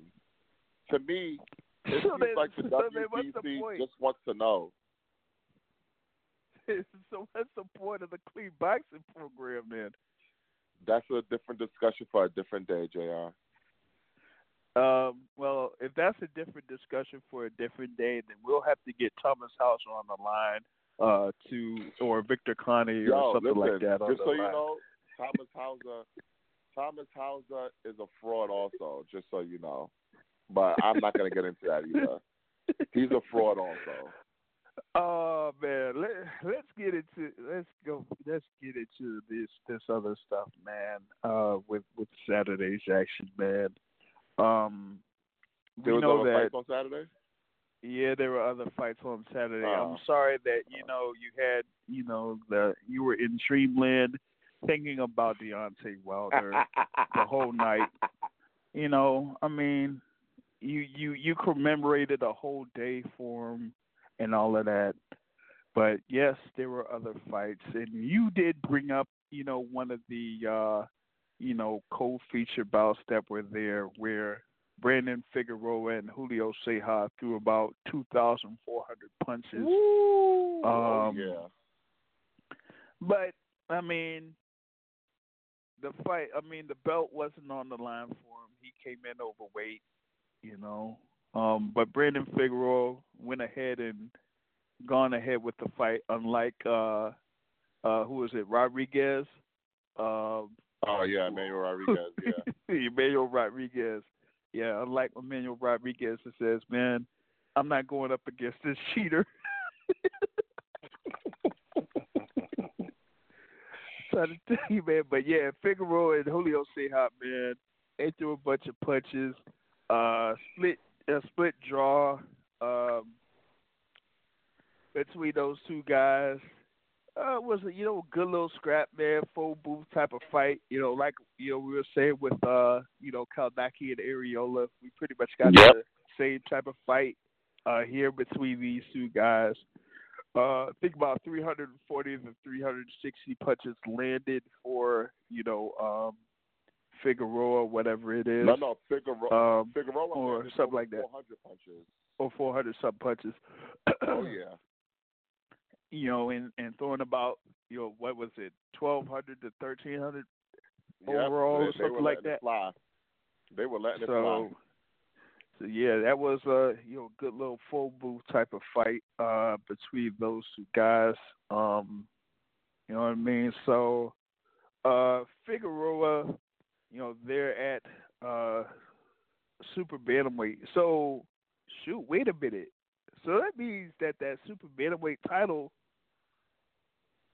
[SPEAKER 3] To me, it
[SPEAKER 2] So
[SPEAKER 3] seems
[SPEAKER 2] then-
[SPEAKER 3] like the
[SPEAKER 2] so then the
[SPEAKER 3] just wants to know.
[SPEAKER 2] so what's the point of the clean boxing program, then?
[SPEAKER 3] That's a different discussion for a different day, Jr.
[SPEAKER 2] Um, well, if that's a different discussion for a different day, then we'll have to get Thomas Hauser on the line uh, to, or Victor Conte or something
[SPEAKER 3] listen,
[SPEAKER 2] like that on
[SPEAKER 3] just
[SPEAKER 2] the
[SPEAKER 3] so
[SPEAKER 2] line.
[SPEAKER 3] you know, Thomas Hauser, Thomas Hauser is a fraud also. Just so you know, but I'm not gonna get into that either. He's a fraud also.
[SPEAKER 2] Oh man, let let's get into let's go let's get into this this other stuff, man. Uh, with with Saturday's action, man. Um,
[SPEAKER 3] There was
[SPEAKER 2] know
[SPEAKER 3] other
[SPEAKER 2] that
[SPEAKER 3] fights on Saturday.
[SPEAKER 2] yeah, there were other fights on Saturday.
[SPEAKER 3] Oh.
[SPEAKER 2] I'm sorry that you know you had you know the you were in dreamland thinking about Deontay Wilder the whole night. You know, I mean, you you you commemorated a whole day for him and all of that. But yes, there were other fights, and you did bring up, you know, one of the, uh, you know, co-feature bouts that were there, where Brandon Figueroa and Julio Ceja threw about two thousand four hundred punches.
[SPEAKER 3] Woo! oh,
[SPEAKER 2] Um,
[SPEAKER 3] yeah.
[SPEAKER 2] But I mean, the fight. I mean, the belt wasn't on the line for him. He came in overweight, you know. Um, but Brandon Figueroa went ahead and gone ahead with the fight, unlike uh, uh, who was it, Rodriguez. Um,
[SPEAKER 3] Oh yeah, Emmanuel Rodriguez. Yeah.
[SPEAKER 2] Emmanuel Rodriguez. Yeah, unlike Emmanuel Rodriguez that says, Man, I'm not going up against this cheater. Trying to tell you, man. But yeah, Figueroa and Julio Ceja, man, they threw a bunch of punches. Uh split a split draw um between those two guys. Uh, it was a you know good little scrap man, full booth type of fight. You know, like you know we were saying with uh you know Kownacki and Arreola, we pretty much got
[SPEAKER 3] Yep.
[SPEAKER 2] the same type of fight uh here between these two guys. Uh, I think about 340 to 360 punches landed for you know um Figueroa, whatever it is,
[SPEAKER 3] No, no, Figueroa.
[SPEAKER 2] um,
[SPEAKER 3] Figueroa
[SPEAKER 2] or something like that.
[SPEAKER 3] 400 punches.
[SPEAKER 2] or 400 some punches.
[SPEAKER 3] Oh yeah.
[SPEAKER 2] you know, and and throwing about you know what was it, 1200 to 1300
[SPEAKER 3] Yep,
[SPEAKER 2] Overall,
[SPEAKER 3] they,
[SPEAKER 2] or
[SPEAKER 3] they
[SPEAKER 2] something
[SPEAKER 3] were
[SPEAKER 2] like that.
[SPEAKER 3] Fly. They were letting it fly.
[SPEAKER 2] So yeah, that was a you know good little full booth type of fight uh between those two guys. Um, you know what I mean? So, uh, Figueroa, you know, they're at uh super bantamweight. So, shoot, wait a minute. So that means that that super bantamweight title.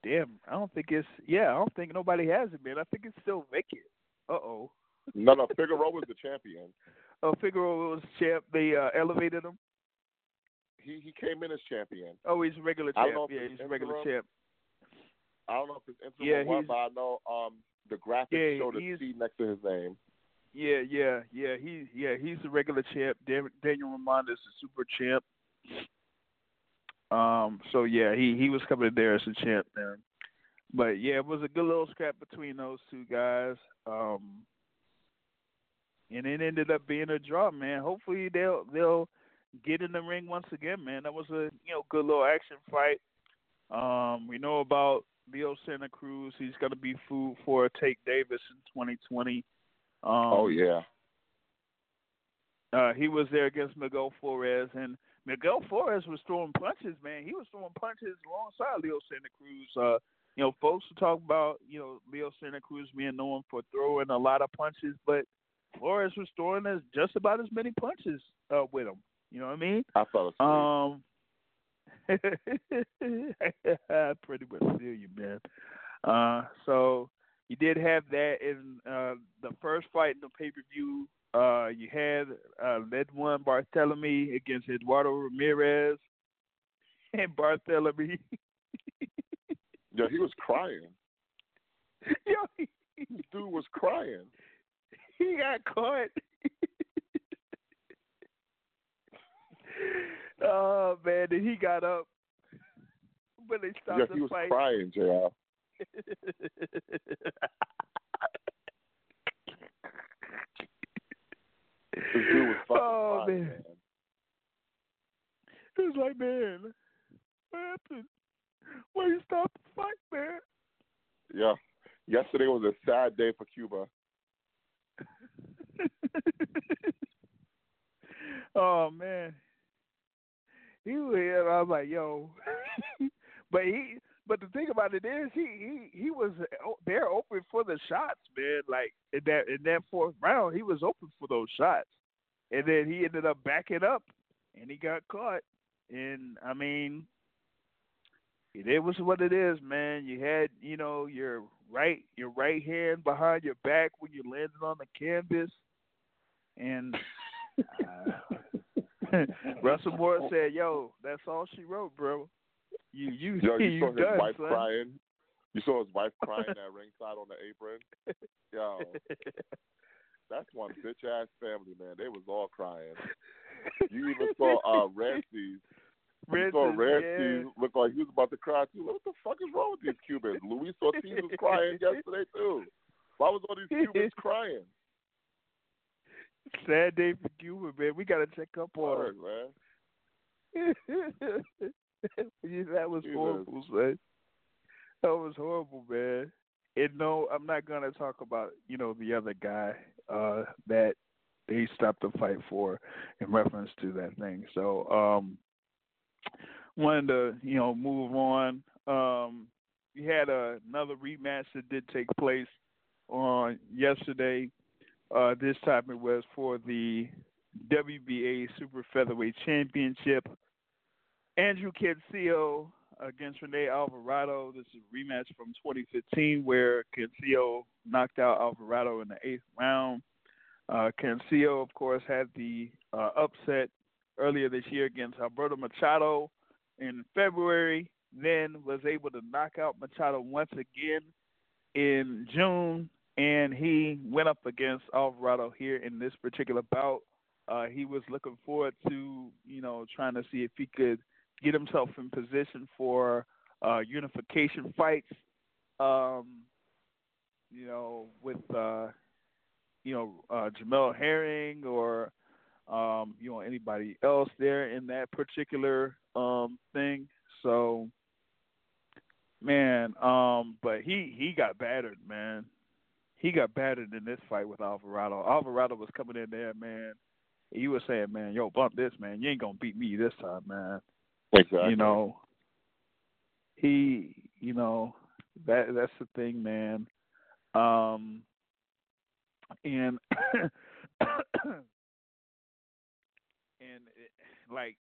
[SPEAKER 2] Damn, I don't think it's yeah. I don't think nobody has it, man. I think it's still vacant. Uh oh.
[SPEAKER 3] No, no, Figueroa was the champion.
[SPEAKER 2] Oh, Figueroa was champ. They uh, elevated him.
[SPEAKER 3] He he came in as champion.
[SPEAKER 2] Oh, he's a regular champ. Yeah, he's a regular champ.
[SPEAKER 3] I don't know if it's interim
[SPEAKER 2] Yeah,
[SPEAKER 3] what, but I know um the graphics
[SPEAKER 2] Yeah,
[SPEAKER 3] showed a T next to his name.
[SPEAKER 2] Yeah, yeah, yeah. He yeah he's a regular champ. Daniel Ramonda is a super champ. Um, so yeah, he he was coming in there as a champ then. But yeah, it was a good little scrap between those two guys. Um, and it ended up being a draw, man. Hopefully they'll they'll get in the ring once again, man. That was a you know good little action fight. Um, we know about Leo Santa Cruz. He's going to be food for Tank Davis in 2020. Um,
[SPEAKER 3] oh yeah.
[SPEAKER 2] Uh, he was there against Miguel Flores, and Miguel Flores was throwing punches, man. He was throwing punches alongside Leo Santa Cruz. Uh, you know, folks talk about you know Leo Santa Cruz being known for throwing a lot of punches, but Flores was throwing as just about as many punches uh, with him. You know what I mean?
[SPEAKER 3] I fell
[SPEAKER 2] asleep. Um, I pretty much feel you, man. Uh, so you did have that in uh, the first fight in the pay per view. Uh, you had uh, Leduan Barthelemy against Eduardo Ramirez, and Barthelemy.
[SPEAKER 3] yeah, he was crying.
[SPEAKER 2] Yo, he,
[SPEAKER 3] dude was crying.
[SPEAKER 2] He got caught. oh man, and he got up when they stopped
[SPEAKER 3] yeah,
[SPEAKER 2] the
[SPEAKER 3] he was
[SPEAKER 2] fight.
[SPEAKER 3] crying, JR. This dude was oh, fucking
[SPEAKER 2] oh,
[SPEAKER 3] fine,
[SPEAKER 2] man.
[SPEAKER 3] man.
[SPEAKER 2] It was like, man, what happened? Why you stop the fight, man?
[SPEAKER 3] Yeah. Yesterday was a sad day for Cuba.
[SPEAKER 2] oh man. He was here, I was like, yo. but he but the thing about it is he he he was there open for the shots, man. Like in that in that fourth round, he was open for those shots, and then he ended up backing up, and he got caught. And I mean, it was what it is, man. You had you know your right your right hand behind your back when you landed on the canvas, and. Uh, Russell Moore said, "Yo, that's all she wrote, bro." You you
[SPEAKER 3] Yo, you,
[SPEAKER 2] you
[SPEAKER 3] saw his wife
[SPEAKER 2] son.
[SPEAKER 3] crying. You saw his wife crying at ringside on the apron. Yo, that's one bitch ass family, man. They was all crying. You even saw uh Ramses. You saw
[SPEAKER 2] Ramses,
[SPEAKER 3] Ramses look like he was about to cry too. What the fuck is wrong with these Cubans? Luis Ortiz was crying yesterday too. Why was all these Cubans crying?
[SPEAKER 2] Sad day for Cuba, man. We gotta check up on her.
[SPEAKER 3] man.
[SPEAKER 2] Yeah, that was
[SPEAKER 3] Jesus.
[SPEAKER 2] horrible, man. That was horrible, man. And no, I'm not gonna talk about you know the other guy uh, that they stopped the fight for in reference to that thing. So um, wanted to you know move on. Um, we had a, another rematch that did take place on yesterday. Uh, this time it was for the WBA Super Featherweight Championship. Andrew Cancio against Rene Alvarado. This is a rematch from 2015 where Cancio knocked out Alvarado in the eighth round. Uh, Cancio, of course, had the uh, upset earlier this year against Alberto Machado in February, then was able to knock out Machado once again in June, and he went up against Alvarado here in this particular bout. Uh, he was looking forward to, you know, trying to see if he could get himself in position for uh, unification fights. Um, you know, with uh, you know uh, Jamel Herring or um, you know anybody else there in that particular um, thing. So, man, um, but he he got battered, man. He got battered in this fight with Alvarado. Alvarado was coming in there, man. He was saying, "Man, yo, bump this, man. You ain't gonna beat me this time, man."
[SPEAKER 3] Exactly.
[SPEAKER 2] You know, he, you know, that that's the thing, man. Um, and and it, like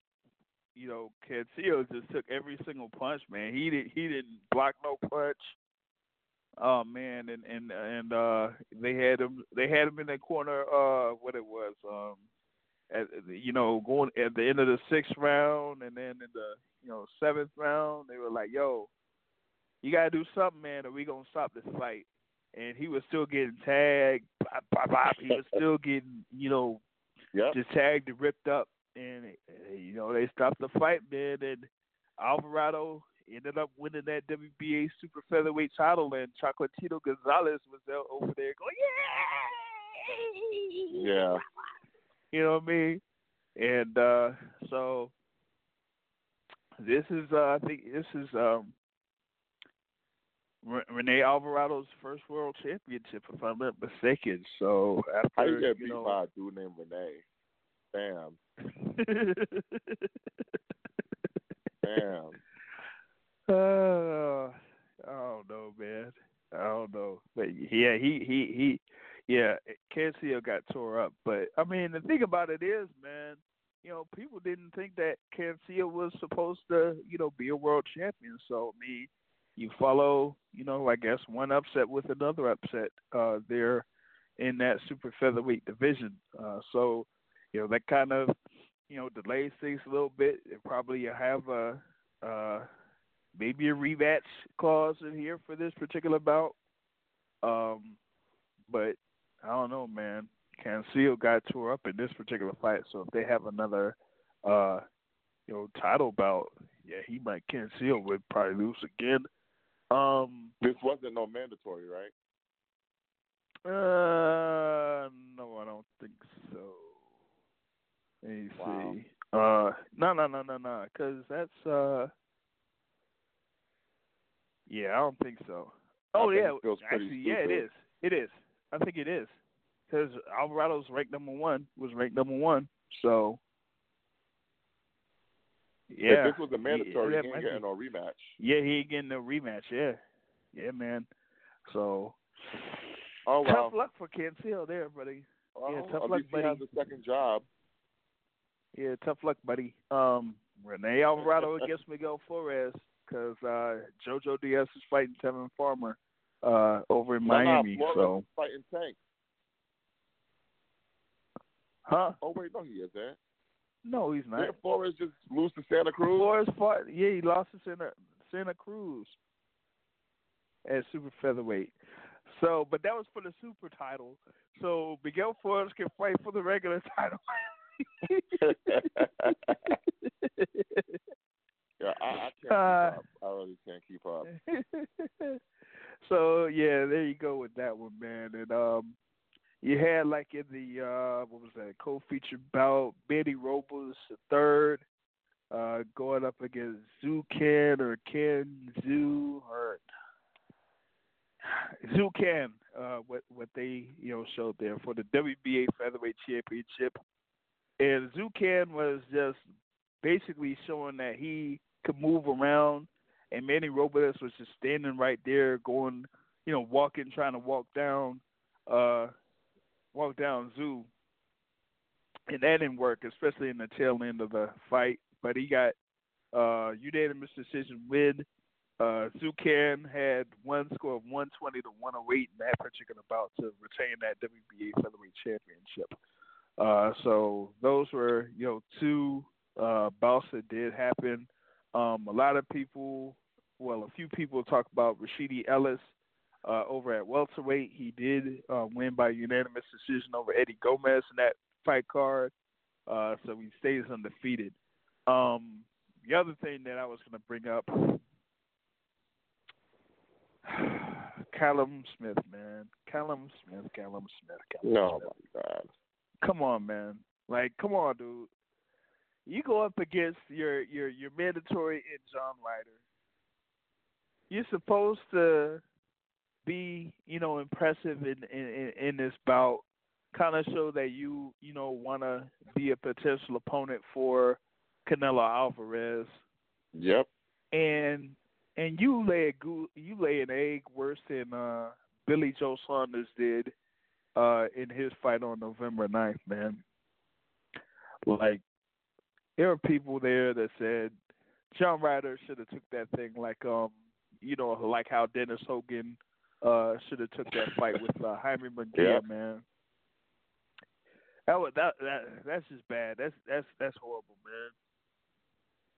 [SPEAKER 2] you know, Cancio just took every single punch, man. He did he didn't block no punch. Oh man, and and and uh they had him they had him in that corner uh what it was um at you know going at the end of the sixth round and then in the you know seventh round they were like yo you gotta do something man or we gonna stop this fight and he was still getting tagged he was still getting you know
[SPEAKER 3] Yep.
[SPEAKER 2] just tagged and ripped up and you know they stopped the fight man and Alvarado ended up winning that WBA super featherweight title, and Chocolatito Gonzalez was there over there going,
[SPEAKER 3] yeah, yeah.
[SPEAKER 2] You know what I mean? And uh so this is, uh, I think, this is um Rene Alvarado's first world championship, if I'm not mistaken. So after
[SPEAKER 3] How you get
[SPEAKER 2] you
[SPEAKER 3] beat
[SPEAKER 2] know,
[SPEAKER 3] by a dude named Renee? Bam, bam.
[SPEAKER 2] uh, I don't know, man. I don't know, but yeah, he he he, yeah, Cancio got tore up. But I mean, the thing about it is, man, you know, people didn't think that Cancio was supposed to, you know, be a world champion. So I mean, you follow, you know, I guess one upset with another upset uh, there in that super featherweight division. Uh, so, you know, that kind of, you know, delays things a little bit. It probably you have a uh, maybe a rematch clause in here for this particular bout. Um, but I don't know, man. Cancio got tore up in this particular fight, so if they have another, uh, you know, title bout, yeah, he might Cancio would probably lose again. Um,
[SPEAKER 3] This wasn't no mandatory, right?
[SPEAKER 2] uh, no, I don't think so. Let me
[SPEAKER 3] Wow.
[SPEAKER 2] see. Uh, no, no, no, no, no, because that's uh, yeah, I don't think so. Oh
[SPEAKER 3] think
[SPEAKER 2] yeah,
[SPEAKER 3] it feels pretty
[SPEAKER 2] actually, yeah, it
[SPEAKER 3] stupid.
[SPEAKER 2] is. It is. I think it is because Alvarado's ranked number one. Was ranked number one. So yeah,
[SPEAKER 3] If this was a mandatory,
[SPEAKER 2] yeah,
[SPEAKER 3] he ain't getting no rematch.
[SPEAKER 2] Yeah, he ain't getting no rematch. Yeah, yeah, man. So
[SPEAKER 3] Oh wow.
[SPEAKER 2] tough luck for Cancio there, buddy.
[SPEAKER 3] Well,
[SPEAKER 2] yeah, tough luck,
[SPEAKER 3] least he has a second job.
[SPEAKER 2] Yeah, tough luck, buddy. Um, Rene Alvarado against Miguel Flores because uh, JoJo Diaz is fighting Tevin Farmer uh, over in
[SPEAKER 3] No, no,
[SPEAKER 2] Miami.
[SPEAKER 3] Flores
[SPEAKER 2] so,
[SPEAKER 3] fighting Tank.
[SPEAKER 2] huh?
[SPEAKER 3] Oh wait, no, he is there.
[SPEAKER 2] No, he's not.
[SPEAKER 3] Didn't Flores just lose to Santa Cruz?
[SPEAKER 2] Flores fought. Yeah, he lost to Santa Santa Cruz at super featherweight. So, but that was for the super title. So Miguel Flores can fight for the regular title.
[SPEAKER 3] Yeah, I, I can't
[SPEAKER 2] Uh,
[SPEAKER 3] keep up. I really can't keep up.
[SPEAKER 2] so yeah, there you go with that one, man. And um, you had like in the uh, what was that co-feature bout, Manny Robles the third, uh, going up against Xu Can or Can Xu or Xu Can, uh, what what they you know showed there for the WBA featherweight championship, and Ken was just basically showing that he could move around, and Manny Robles was just standing right there, going, you know, walking, trying to walk down, uh, walk down Xu, and that didn't work, especially in the tail end of the fight. But he got uh, unanimous decision win. Uh, Xu Can had one score of 120 to 108 in that particular bout to retain that WBA featherweight championship. Uh, so those were, you know, two uh, bouts that did happen. Um, a lot of people, well, a few people talk about Rashidi Ellis uh, over at welterweight. He did uh, win by unanimous decision over Eddie Gomez in that fight card, uh, so he stays undefeated. Um, the other thing that I was going to bring up, Callum Smith, man, Callum Smith, Callum Smith, Callum
[SPEAKER 3] No,
[SPEAKER 2] Smith.
[SPEAKER 3] my God.
[SPEAKER 2] Come on, man. Like, come on, dude. You go up against your your your mandatory in John Ryder. You're supposed to be, you know, impressive in in in this bout. Kind of show that you, you know, want to be a potential opponent for Canelo Alvarez,
[SPEAKER 3] Yep.
[SPEAKER 2] and and you lay a goo, you lay an egg worse than uh, Billy Joe Saunders did uh, in his fight on November 9th, man. Like there were people there that said John Ryder should have took that thing like um you know like how Dennis Hogan uh should have took that fight with uh, Jaime Munguia,
[SPEAKER 3] Yeah.
[SPEAKER 2] man. That was that that that's just bad. That's that's that's horrible, man.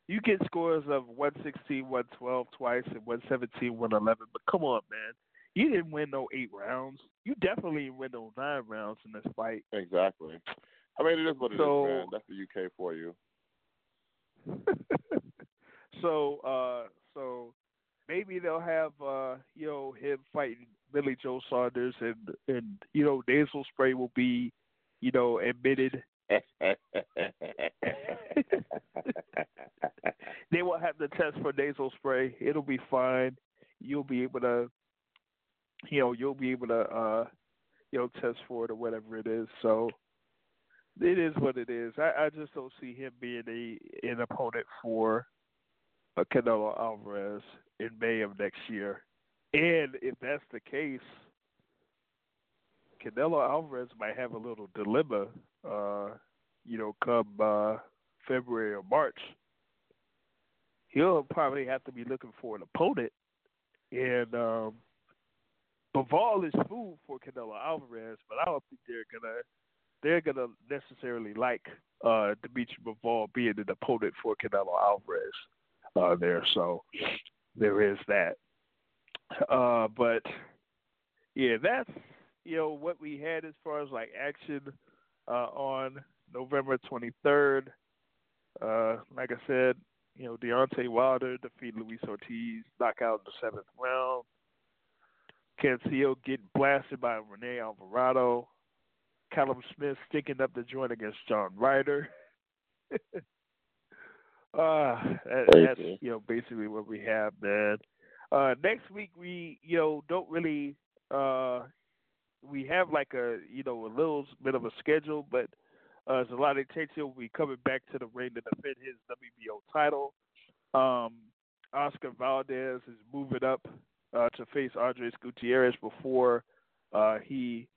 [SPEAKER 2] You get scores of 116, 112 twice and 117, 111, but come on, man. You didn't win no eight rounds. You definitely didn't win no nine rounds in this fight.
[SPEAKER 3] Exactly. I mean, it is what it is,
[SPEAKER 2] So-
[SPEAKER 3] man. That's the UK for you.
[SPEAKER 2] So uh, so maybe they'll have uh, you know him fighting Billy Joe Saunders, and and you know nasal spray will be you know admitted. they won't have to test for nasal spray. It'll be fine. You'll be able to, you know, you'll be able to, uh, you know, test for it or whatever it is. So it is what it is. I, I just don't see him being a an opponent for uh, Canelo Alvarez in May of next year. And if that's the case, Canelo Alvarez might have a little dilemma, uh, you know, come uh, February or March. He'll probably have to be looking for an opponent, and um, Bivol is food for Canelo Alvarez, but I don't think they're gonna they're gonna necessarily like uh, Dimitri Bivol being an opponent for Canelo Alvarez uh, there. So there is that. Uh, but yeah, that's you know what we had as far as like action uh, on November 23rd. Uh, like I said, you know Deontay Wilder defeated Luis Ortiz, knockout in the seventh round. Cancio getting blasted by Rene Alvarado. Callum Smith sticking up the joint against John Ryder. uh, that, that's you know basically what we have, man. Uh, next week we you know don't really uh, we have like a you know a little bit of a schedule, but uh, Zolani Tete will be coming back to the ring to defend his WBO title. Um, Oscar Valdez is moving up uh, to face Andres Gutierrez before uh, he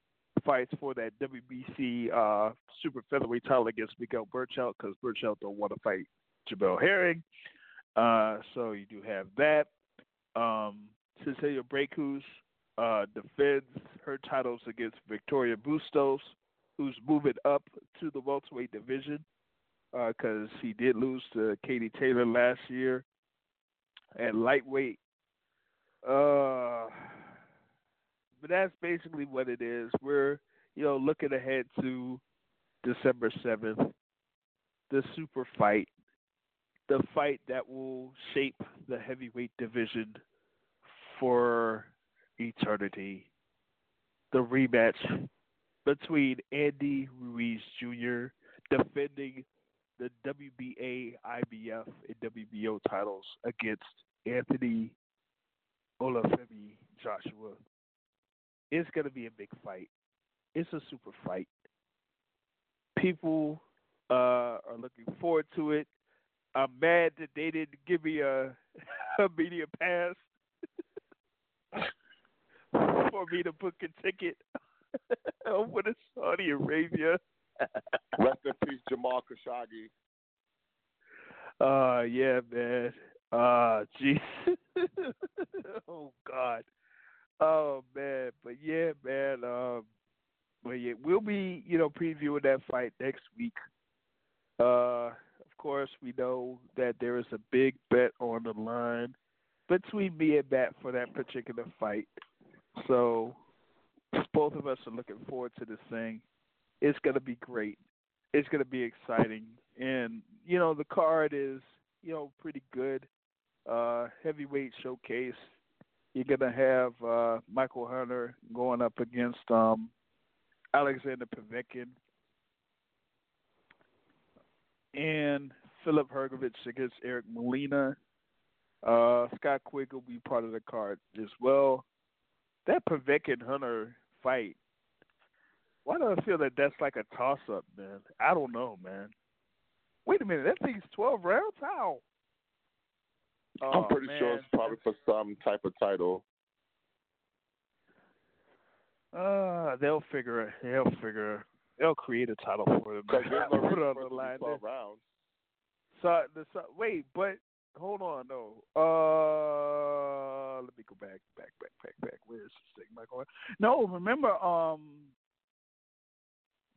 [SPEAKER 2] fights for that WBC uh, super featherweight title against Miguel Berchelt because Berchelt don't want to fight Jamel Herring. Uh, so you do have that. Um, Cecilia Braekhus uh, defends her titles against Victoria Bustos, who's moving up to the welterweight division because uh, she did lose to Katie Taylor last year at lightweight. Uh, but that's basically what it is. We're you know looking ahead to December seventh, the super fight, the fight that will shape the heavyweight division for eternity. The rematch between Andy Ruiz Jr. defending the WBA, IBF, and WBO titles against Anthony Olufemi Joshua. It's going to be a big fight. It's a super fight. People uh, are looking forward to it. I'm mad that they didn't give me a, a media pass for me to book a ticket over to Saudi Arabia.
[SPEAKER 3] Rest in peace, Jamal Khashoggi.
[SPEAKER 2] Uh, yeah, man. Uh, jeez. oh God. Oh man, but yeah, man. Um, but yeah, we'll be you know previewing that fight next week. Uh, of course, we know that there is a big bet on the line between me and Matt for that particular fight. So both of us are looking forward to this thing. It's to be great. It's to be exciting, and you know the card is you know pretty good. Uh, heavyweight showcase. You're gonna have uh, Michael Hunter going up against um, Alexander Povetkin and Philip Hrgovic against Eric Molina. Uh, Scott Quigg will be part of the card as well. That Povetkin Hunter fight, why do I feel that that's like a toss up, man? I don't know, man. Wait a minute, that thing's 12 rounds? How?
[SPEAKER 3] Oh, I'm pretty
[SPEAKER 2] man.
[SPEAKER 3] sure it's probably for some type of title.
[SPEAKER 2] Uh, they'll figure it. They'll figure. They'll create a title for them.
[SPEAKER 3] Because there's no
[SPEAKER 2] Put it on the line.
[SPEAKER 3] 12 rounds.
[SPEAKER 2] So the so, wait, but hold on, no. Uh, let me go back, back, back, back, back. Where is this thing? Am I going? No, remember um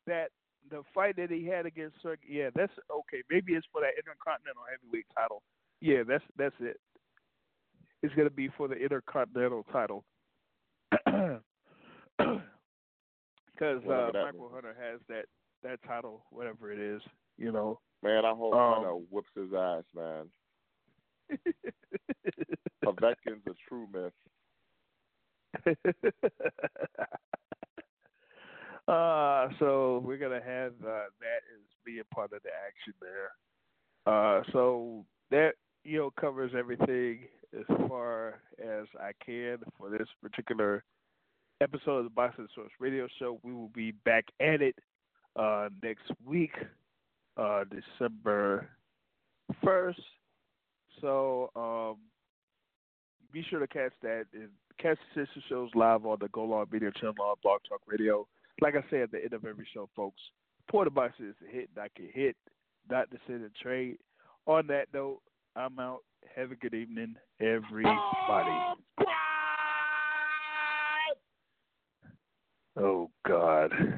[SPEAKER 2] that the fight that he had against Sergey. Yeah, that's okay. Maybe it's for that Intercontinental Heavyweight title. Yeah, that's that's it. It's gonna be for the Intercontinental title. Because uh, Michael
[SPEAKER 3] means.
[SPEAKER 2] Hunter has that that title, whatever it is, you know.
[SPEAKER 3] Man, I hope
[SPEAKER 2] Um,
[SPEAKER 3] Hunter whoops his ass, man. Povetkin's a true myth.
[SPEAKER 2] uh, so we're gonna have uh, that as being part of the action there. Uh, so that you know covers everything as far as I can for this particular episode of the Boxing Source Radio Show. We will be back at it uh, next week, uh, December first. So um, be sure to catch that and catch the sister shows live on the Go On Media channel on Blog Talk Radio. Like I say at the end of every show, folks, Porter Box is a hit, not get hit, not to sit and trade. On that note, I'm out. Have a good evening, everybody. Oh God. Oh,